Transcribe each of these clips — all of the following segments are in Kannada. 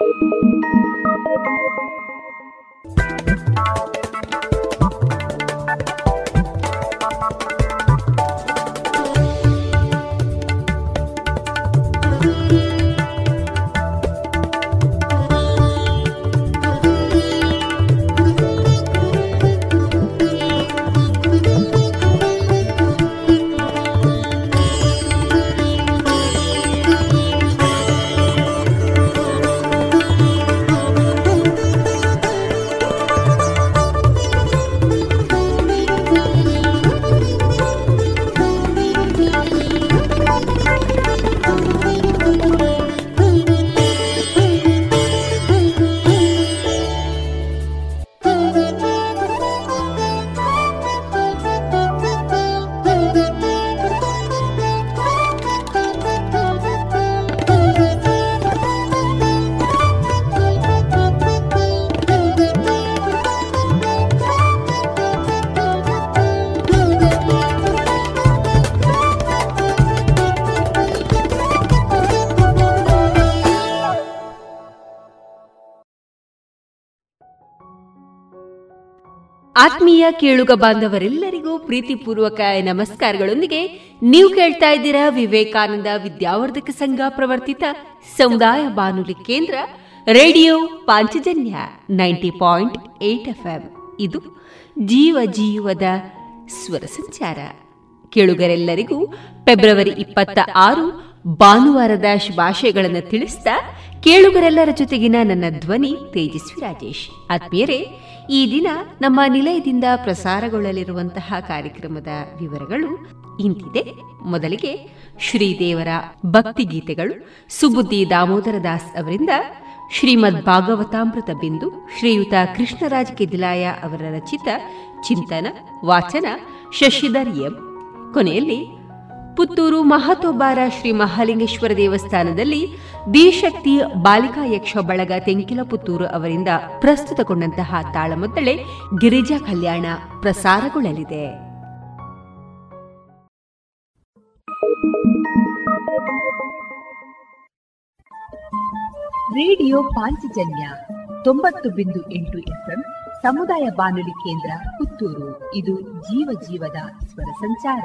Thank you. ಆತ್ಮೀಯ ಕೇಳುಗ ಬಾಂಧವರೆಲ್ಲರಿಗೂ ಪ್ರೀತಿಪೂರ್ವಕ ನಮಸ್ಕಾರಗಳೊಂದಿಗೆ ನೀವು ಕೇಳ್ತಾ ಇದ್ದೀರಾ ವಿವೇಕಾನಂದ ವಿದ್ಯಾವರ್ಧಕ ಸಂಘ ಪ್ರವರ್ತಿತ ಸಮುದಾಯ ಬಾನುಲಿ ಕೇಂದ್ರ, radio Panchajanya ninety point eight F ಇದು ಜೀವ ಜೀವದ ಸ್ವರ ಸಂಚಾರ. ಕೇಳುಗರೆಲ್ಲರಿಗೂ ಫೆಬ್ರವರಿ ಇಪ್ಪತ್ತ ಆರು ಭಾನುವಾರದ ಶುಭಾಶಯಗಳನ್ನು ತಿಳಿಸಿದ ಕೇಳುಗರೆಲ್ಲರ ಜೊತೆಗಿನ ನನ್ನ ಧ್ವನಿ ತೇಜಸ್ವಿ ರಾಜೇಶ್. ಆತ್ಮೀಯರೇ ಈ ದಿನ ನಮ್ಮ ನಿಲಯದಿಂದ ಪ್ರಸಾರಗೊಳ್ಳಲಿರುವಂತಹ ಕಾರ್ಯಕ್ರಮದ ವಿವರಗಳು ಇಂತಿದೆ. ಮೊದಲಿಗೆ ಶ್ರೀದೇವರ ಭಕ್ತಿ ಗೀತೆಗಳು ಸುಬುದ್ದಿ ದಾಮೋದರ ದಾಸ್ ಅವರಿಂದ ಶ್ರೀಮದ್ ಭಾಗವತಾಮೃತ ಬಿಂದು, ಶ್ರೀಯುತ ಕೃಷ್ಣರಾಜ್ ಕೆದಿಲಾಯ ಅವರ ರಚಿತ ಚಿಂತನ, ವಾಚನ, ಶಶಿಧರ್ ಎಂ. ಕೊನೆಯಲ್ಲಿ ಪುತ್ತೂರು ಮಹತೋಬಾರ ಶ್ರೀ ಮಹಾಲಿಂಗೇಶ್ವರ ದೇವಸ್ಥಾನದಲ್ಲಿ ದಿಶಕ್ತಿ ಬಾಲಿಕಾ ಯಕ್ಷ ಬಳಗ ತೆಂಕಿಲ ಪುತ್ತೂರು ಅವರಿಂದ ಪ್ರಸ್ತುತಗೊಂಡಂತಹ ತಾಳಮದ್ದಳೆ ಗಿರಿಜಾ ಕಲ್ಯಾಣ ಪ್ರಸಾರಗೊಳ್ಳಲಿದೆ. ರೇಡಿಯೋ ಪಾಂಚಜನ್ಯ ತೊಂಬತ್ತು ಬಿಂದು ಎಂಟು ಎಫ್ಎಂ ಸಮುದಾಯ ಬಾನುಲಿ ಕೇಂದ್ರ ಪುತ್ತೂರು. ಇದು ಜೀವ ಜೀವದ ಸ್ವರ ಸಂಚಾರ.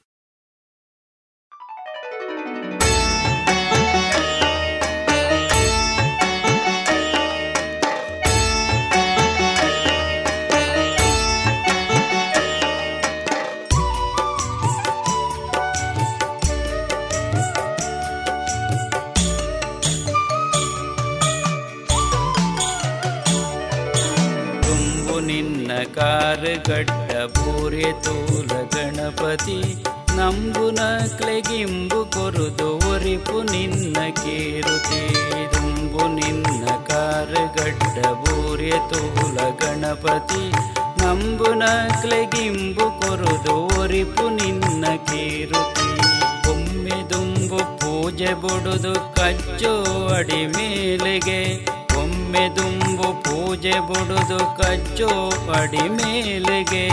ತೂಲ ಗಣಪತಿ ನಂಬುನ ಕ್ಲೆಗಿಂಬು ಕೊರುದು ಒರಿಪು ನಿನ್ನ ಕೇರುತಿ ದುಂಬು ನಿನ್ನ ಗಡ್ಡ ಬೂರ್ಯ ತೂಲ ಗಣಪತಿ ನಂಬುನ ಕ್ಲೆಗಿಂಬು ಕೊರುದು ಒರಿಪು ನಿನ್ನ ಕೇರುತಿ ಒಮ್ಮೆ ದುಂಬು ಪೂಜೆ ಬುಡುದು ಕಚ್ಚೋ ಅಡಿ ಮೇಲೆಗೆ, ಒಮ್ಮೆ ದುಂಬು ಪೂಜೆ ಬುಡುದು ಕಚ್ಚು ಅಡಿ ಮೇಲೆಗೆ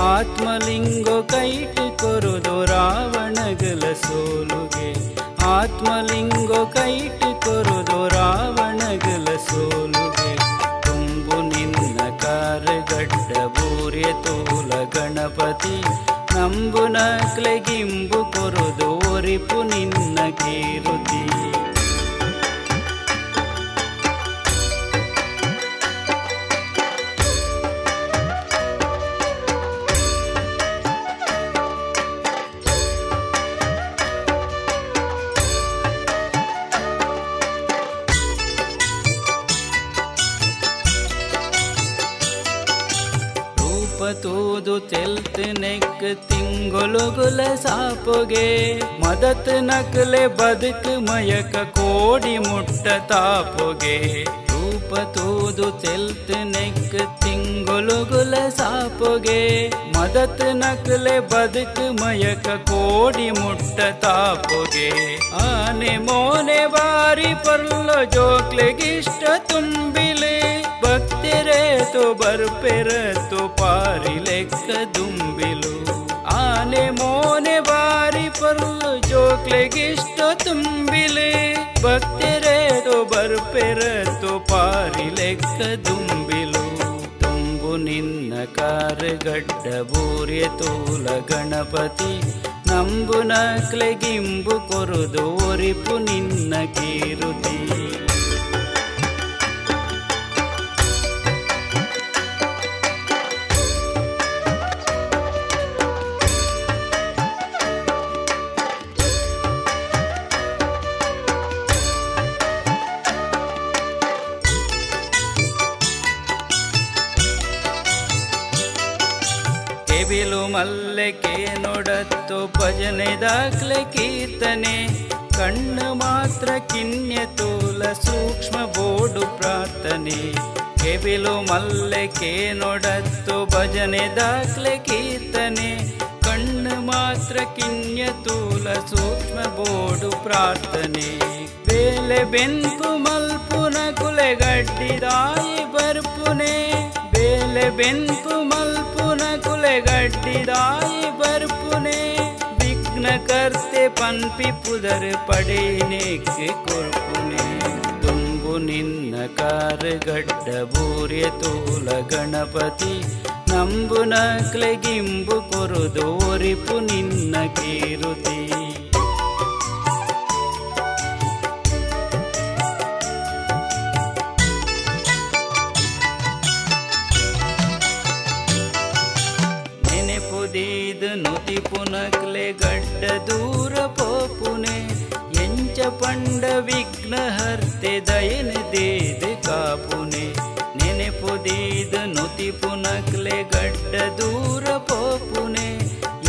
ಆತ್ಮಲಿಂಗೋ ಕೈಟಿ ಕೊರುದು ರಾವಣಗಲ ಸೋಲುಗೆ. ಆತ್ಮಲಿಂಗ ಕೈಟಿ ಕೊರುದು ರಾವಣಗಲ ಸೋಲುಗೆ. ತುಂಬು ನಿನ್ನ ಕಾರ್ಗಡ್ಡ ಬೂರ್ಯ ತೋಲ ಗಣಪತಿ. ನಂಬು ನಕ್ಲೆಗಿಂಬು ಕೊರುದು ಒರಿಪು ನಿನ್ನ ಕೀರುತಿ. ತೆಲ್ತ್ ನೆಕ್ ತಿಂಗೊಲುಗುಲ ಸಾಪುಗೆ. ಮದತ್ ನಕಲೆ ಬದುಕು ಮಯಕ ಕೋಡಿ ಮುಟ್ಟ ತಾಪುಗೆ. ರೂಪ ತೂದು ಚೆಲ್ತ್ ನೆಕ್ ತಿಂಗೊಲುಗುಲ ಸಾಪುಗೆ. ಮದತ್ ನಕಲೆ ಬದುಕು ಮಯಕ ಕೋಡಿ ಮುಟ್ಟ ತಾಪುಗೆ. ಆನೆ ಮೋನೆ ಬಾರಿ ಪರ್ಲ ಜೋಕ್ಲೆಗಿಷ್ಟ ತುಂಬಿಲೆ. ಭಕ್ತಿರೇ ತೋ ಬರ್ಪೆರ ತೋ ಪಾರಿ ಲೆಕ್ಕ ದುಂಬಿಲು. ಆನೆ ಮೋನೆ ಬಾರಿ ಪರ್ಲು ಜೋಕ್ಲೆಗಿಷ್ಟ ತುಂಬಿಲೆ. ಭಕ್ತಿರೇ ತೋ ಬರ್ಪೆರ ತೋ ಪಾರಿ ಲೆಕ್ಕ ದುಂಬಿಲು. ತುಂಬು ನಿನ್ನ ಕಾರ್ಗಡ್ಡ ಬೂರ್ಯ ತೋಲ ಗಣಪತಿ. ನಂಬುನ ಕ್ಲೆಗಿಂಬು ಕೊರುದು ಒರಿಪು ನಿನ್ನ ಕೀರುತಿ. ಮಲ್ಲೆಕೆ ನೋಡತ್ತು ಭಜನೆ ದಾಖಲೆ ಕೀರ್ತನೆ. ಕಣ್ಣು ಮಾತ್ರ ಕಿನ್ಯ ತೂಲ ಸೂಕ್ಷ್ಮ ಬೋಡು ಪ್ರಾರ್ಥನೆ. ಕೆಬಿಲು ಮಲ್ಲಕೆ ನೋಡತ್ತು ಭಜನೆ ದಾಖಲೆ ಕೀರ್ತನೆ. ಕಣ್ಣು ಮಾತ್ರ ಕಿನ್ಯ ತೂಲ ಸೂಕ್ಷ್ಮ ಬೋಡು ಪ್ರಾರ್ಥನೆ. ಬೇಲೆ ಬೆಂಪು ಮಲ್ಪುನ ಕುಲೆಗಡ್ಡಿದಾಯಿ ಬರ್ಪುನೆ. ಬೇಲೆ ಬೆಂಪು ಕೊಳೆಗಟ್ಟಿದಾಯಿ ಬರ್ಪುನೆ ವಿಘ್ನ ಕರ್ತೆ ಪನ್ಪಿ ಪುದರ್ ಪಡೆಯೇಕ್ಕೆ ಕೊರ್ಪುನೆ ತುಂಬು ನಿನ್ನ ಕಾರ್ಗಡ್ಡ ಬೂರ್ಯ ತೂಲ ಗಣಪತಿ, ನಂಬು ನಕ್ಲೆ ಗಿಂಬು ಕೊರುದೋರಿಪು ನಿನ್ನ ಕೀರುತಿ. ವಿಘ್ನ ಹರ್ತೆ ದಯನ ದೇದ ಕಾಪುನೆ. ನೆನೆಪುದೀದು ನುತಿ ಪುನಕ್ಲೆ ಗಡ್ಡ ದೂರ ಪೋಪುನೆ.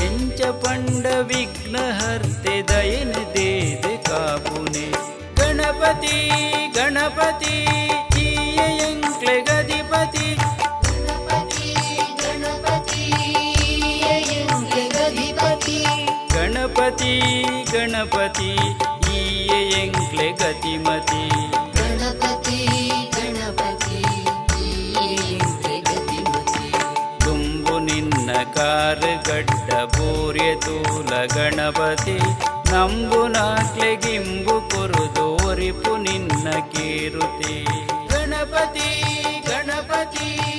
ಎಂಚ ಪಂಡ ವಿಘ್ನ ಹರ್ತೆ ದಯನ ದೇದ ಕಾಪುನೆ. ಗಣಪತಿ ಗಣಪತಿ ಜೀಯ ಎಂಕ್ಲೆ ಗದಿಪತಿ ಗಣಪತಿ ಗಣಪತಿ ಎಂಕ್ಲೆ ಗಣಪತಿ ತುಂಬು ನಿನ್ನ ಕಾರುಗಡ್ಡ ಬೂರ್ಯ ತೂಲ ಗಣಪತಿ. ನಂಬು ನಾಕ್ಲೆ ಗಿಂಬು ಕೊರು ದೋರಿಪು ನಿನ್ನ ಕೀರುತಿ. ಗಣಪತಿ ಗಣಪತಿ.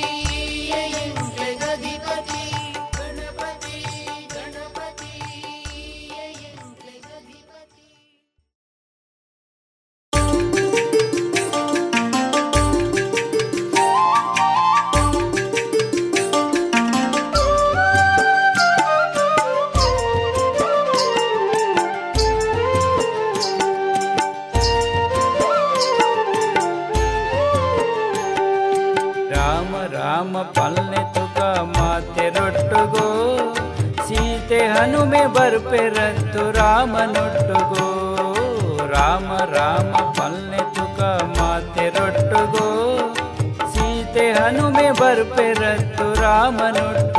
ಹನುಮೆ ಬರ್ಪೆರತ್ತು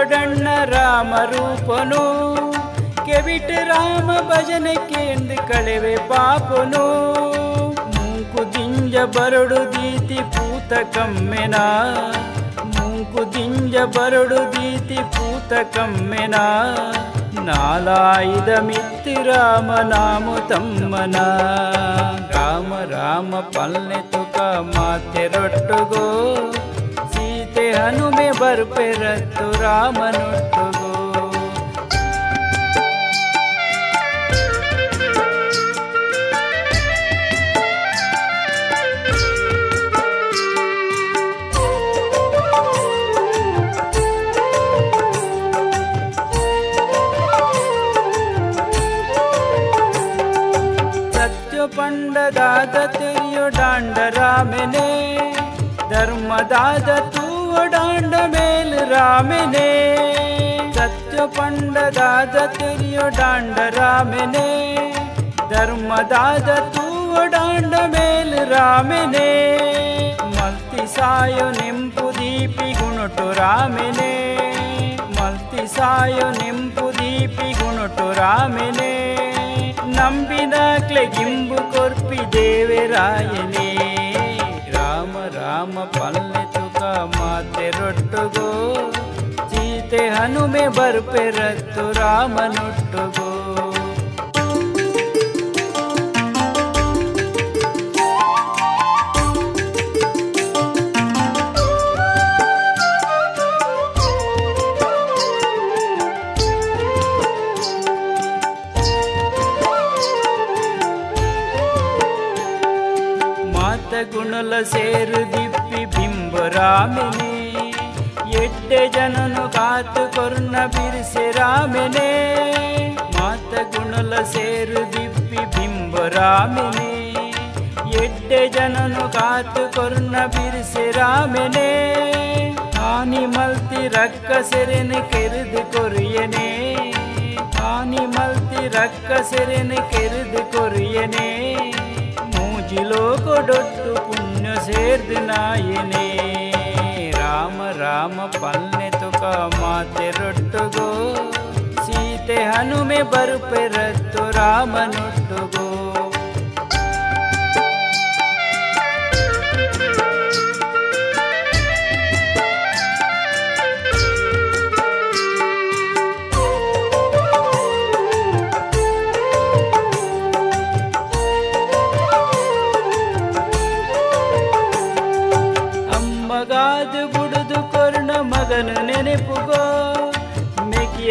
ತೂವಡಣ್ಣ ರಾಮ ರೂಪನು ಕೆವಿಟ್ ರಾಮ ಭಜನೆ ಕೇಂದ್ರ ಕಳೆವೆ ಪಾಪನು. ಮೂಕು ದಿಂಜ ಬರಡು ದೀತಿ ಪೂತ ಕಮ್ಮೆನ, ಮೂಕು ದಿಂಜ ಬರಡು ದೀತಿ ಪೂತ ಕಮ್ಮೆನ. ನಾಲಾಯಿದ ಮಿತ್ತಿ ರಾಮ ನಾಮ ತಮ್ಮನ, ರಾಮ ರಾಮ ಪಲ್ಲೆ ತುಕ ಮಾತೆ ರೊಟ್ಟುಗೋ. ಹನುಮೆ ಬರ್ಪೆರತ್ತು ರಾಮನೊಟ್ಟುಗೋ ಸತ್ಯ ಪಂಡದಾದ ತೆರಿಯೋ ಡಾಂಡ ರಾಮನೆ ಧರ್ಮದಾದ ತೂವ ओडांड मेल रामने सत्य पंड दाज तेरी ओडांड रामने धर्म दाज तू ओडांड मेल रामने मल्ति सायो निंपु दीपि गुणटु रामने मल्ति सायो निंपु दीपि गुणटु रामने நம்பினாக்களை இம்பு கொற்பி தேவராயனே ராம ராம பல்லை ರೊಟ್ಟುಗೋ ಸೀತೆ ಹನುಮೆ ಬರ್ಪೆರತ್ತು ರಾಮನೊಟ್ಟುಗೋ. ಮಾತ ಗುಣಲ ಸೇರು ಎಟ್ಟೆ ರಾಮನೇ ಎಡ್ಡೆ ಜನನು ಕಾತು ಕೊರ್ನ ಬಿರಿಸೆ ರಾಮನೇ. ಮಾತ ಗುಣಲ ಸೇರು ದಿಪ್ಪಿ ಬಿಂಬ ರಾಮನೇ ಎಡ್ಡೆ ಜನನು ಕಾತು ಕೊರ್ನ ಬಿರ್ಸೆ ರಾಮೆನೆ. ಆನಿ ಮಲ್ತಿ ರಕ್ಕ ಸೆರೆನೆ ಕೆರೆದು ಕೊರಿಯನೆ. ಆನಿ ಮಲ್ತಿ ರಕ್ಕ ಸೆರೆನೆ ಕೆರೆದು ಕೊರಿಯನೆ. ಮೂಜಿಲೋ ಕೊಡೊಟ್ಟು ಪುಣ್ಯ राम पल्ल्य तु मारुगो सीते हनुमे भरपर तु रामनुष्टगो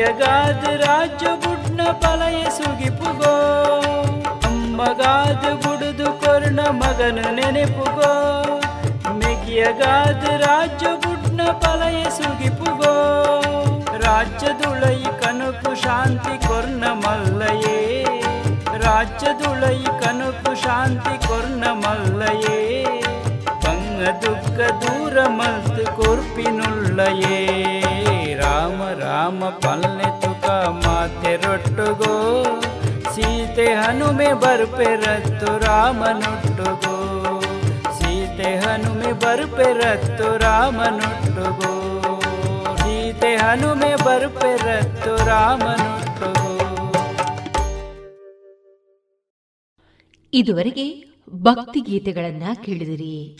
ಮೆಕಿಯಗಾದ ರಾಜ್ಯ ಬುಡ್ನ ಪಲಯ ಸುಗಿಪುಗೋ ಅಮ್ಮಗಾದ ಬುಡುದು ಕೊರ್ಣ ಮಗನು ನೆನೆಪುಗೋ ಮೆಗಿಯಗಾದ ರಾಜ್ಯ ಬುಡ್ನ ಪಲಯ ಸುಗಿಪುಗೋ ರಾಜ್ಯದುಳೈ ಕನಕು ಶಾಂತಿ ಕೊರ್ಣ ಮಲ್ಲಯೇ ರಾಜ್ಯದುಳೈ ಕನಕು ಶಾಂತಿ ಕೊರ್ಣ ಮಲ್ಲಯೇ ಪಂಗ ದುಃಖ ದೂರ ಮಲ್ತು ಕೊರ್ಪಿನುಳ್ಳಯೇ ರಾಮ ಪಲ್ಲೆ ತುಕ ಮಾತೆ ರೊಟ್ಟುಗೋ, ಸೀತೆ ಹನುಮೆ ಬರ್ಪೆರತ್ತು ರಾಮನೊಟ್ಟುಗೋ. ಸೀತೆ ಹನುಮೆ ಬರ್ಪೆರತ್ತು ರಾಮನೊಟ್ಟುಗೋ. ಸೀತೆ ಹನುಮೆ ಬರ್ಪೆರತ್ತು ರಾಮನೊಟ್ಟುಗೋ. ಇದುವರೆಗೆ ಭಕ್ತಿ ಗೀತೆಗಳನ್ನ ಕೇಳಿದಿರಿ.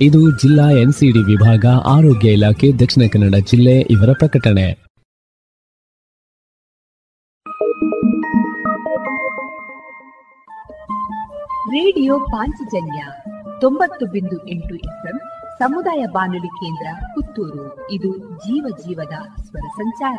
ಇದು ಜಿಲ್ಲಾ ಎನ್ಸಿಡಿ ವಿಭಾಗ, ಆರೋಗ್ಯ ಇಲಾಖೆ, ದಕ್ಷಿಣ ಕನ್ನಡ ಜಿಲ್ಲೆ ಇವರ ಪ್ರಕಟಣೆ. ರೇಡಿಯೋ ಪಾಂಚಜನ್ಯ ತೊಂಬತ್ತು ಬಿಂದು ಎಂಟು ಎಫ್ಎಂ, ಸಮುದಾಯ ಬಾನುಲಿ ಕೇಂದ್ರ ಪುತ್ತೂರು. ಇದು ಜೀವ ಜೀವದ ಸ್ವರ ಸಂಚಾರ.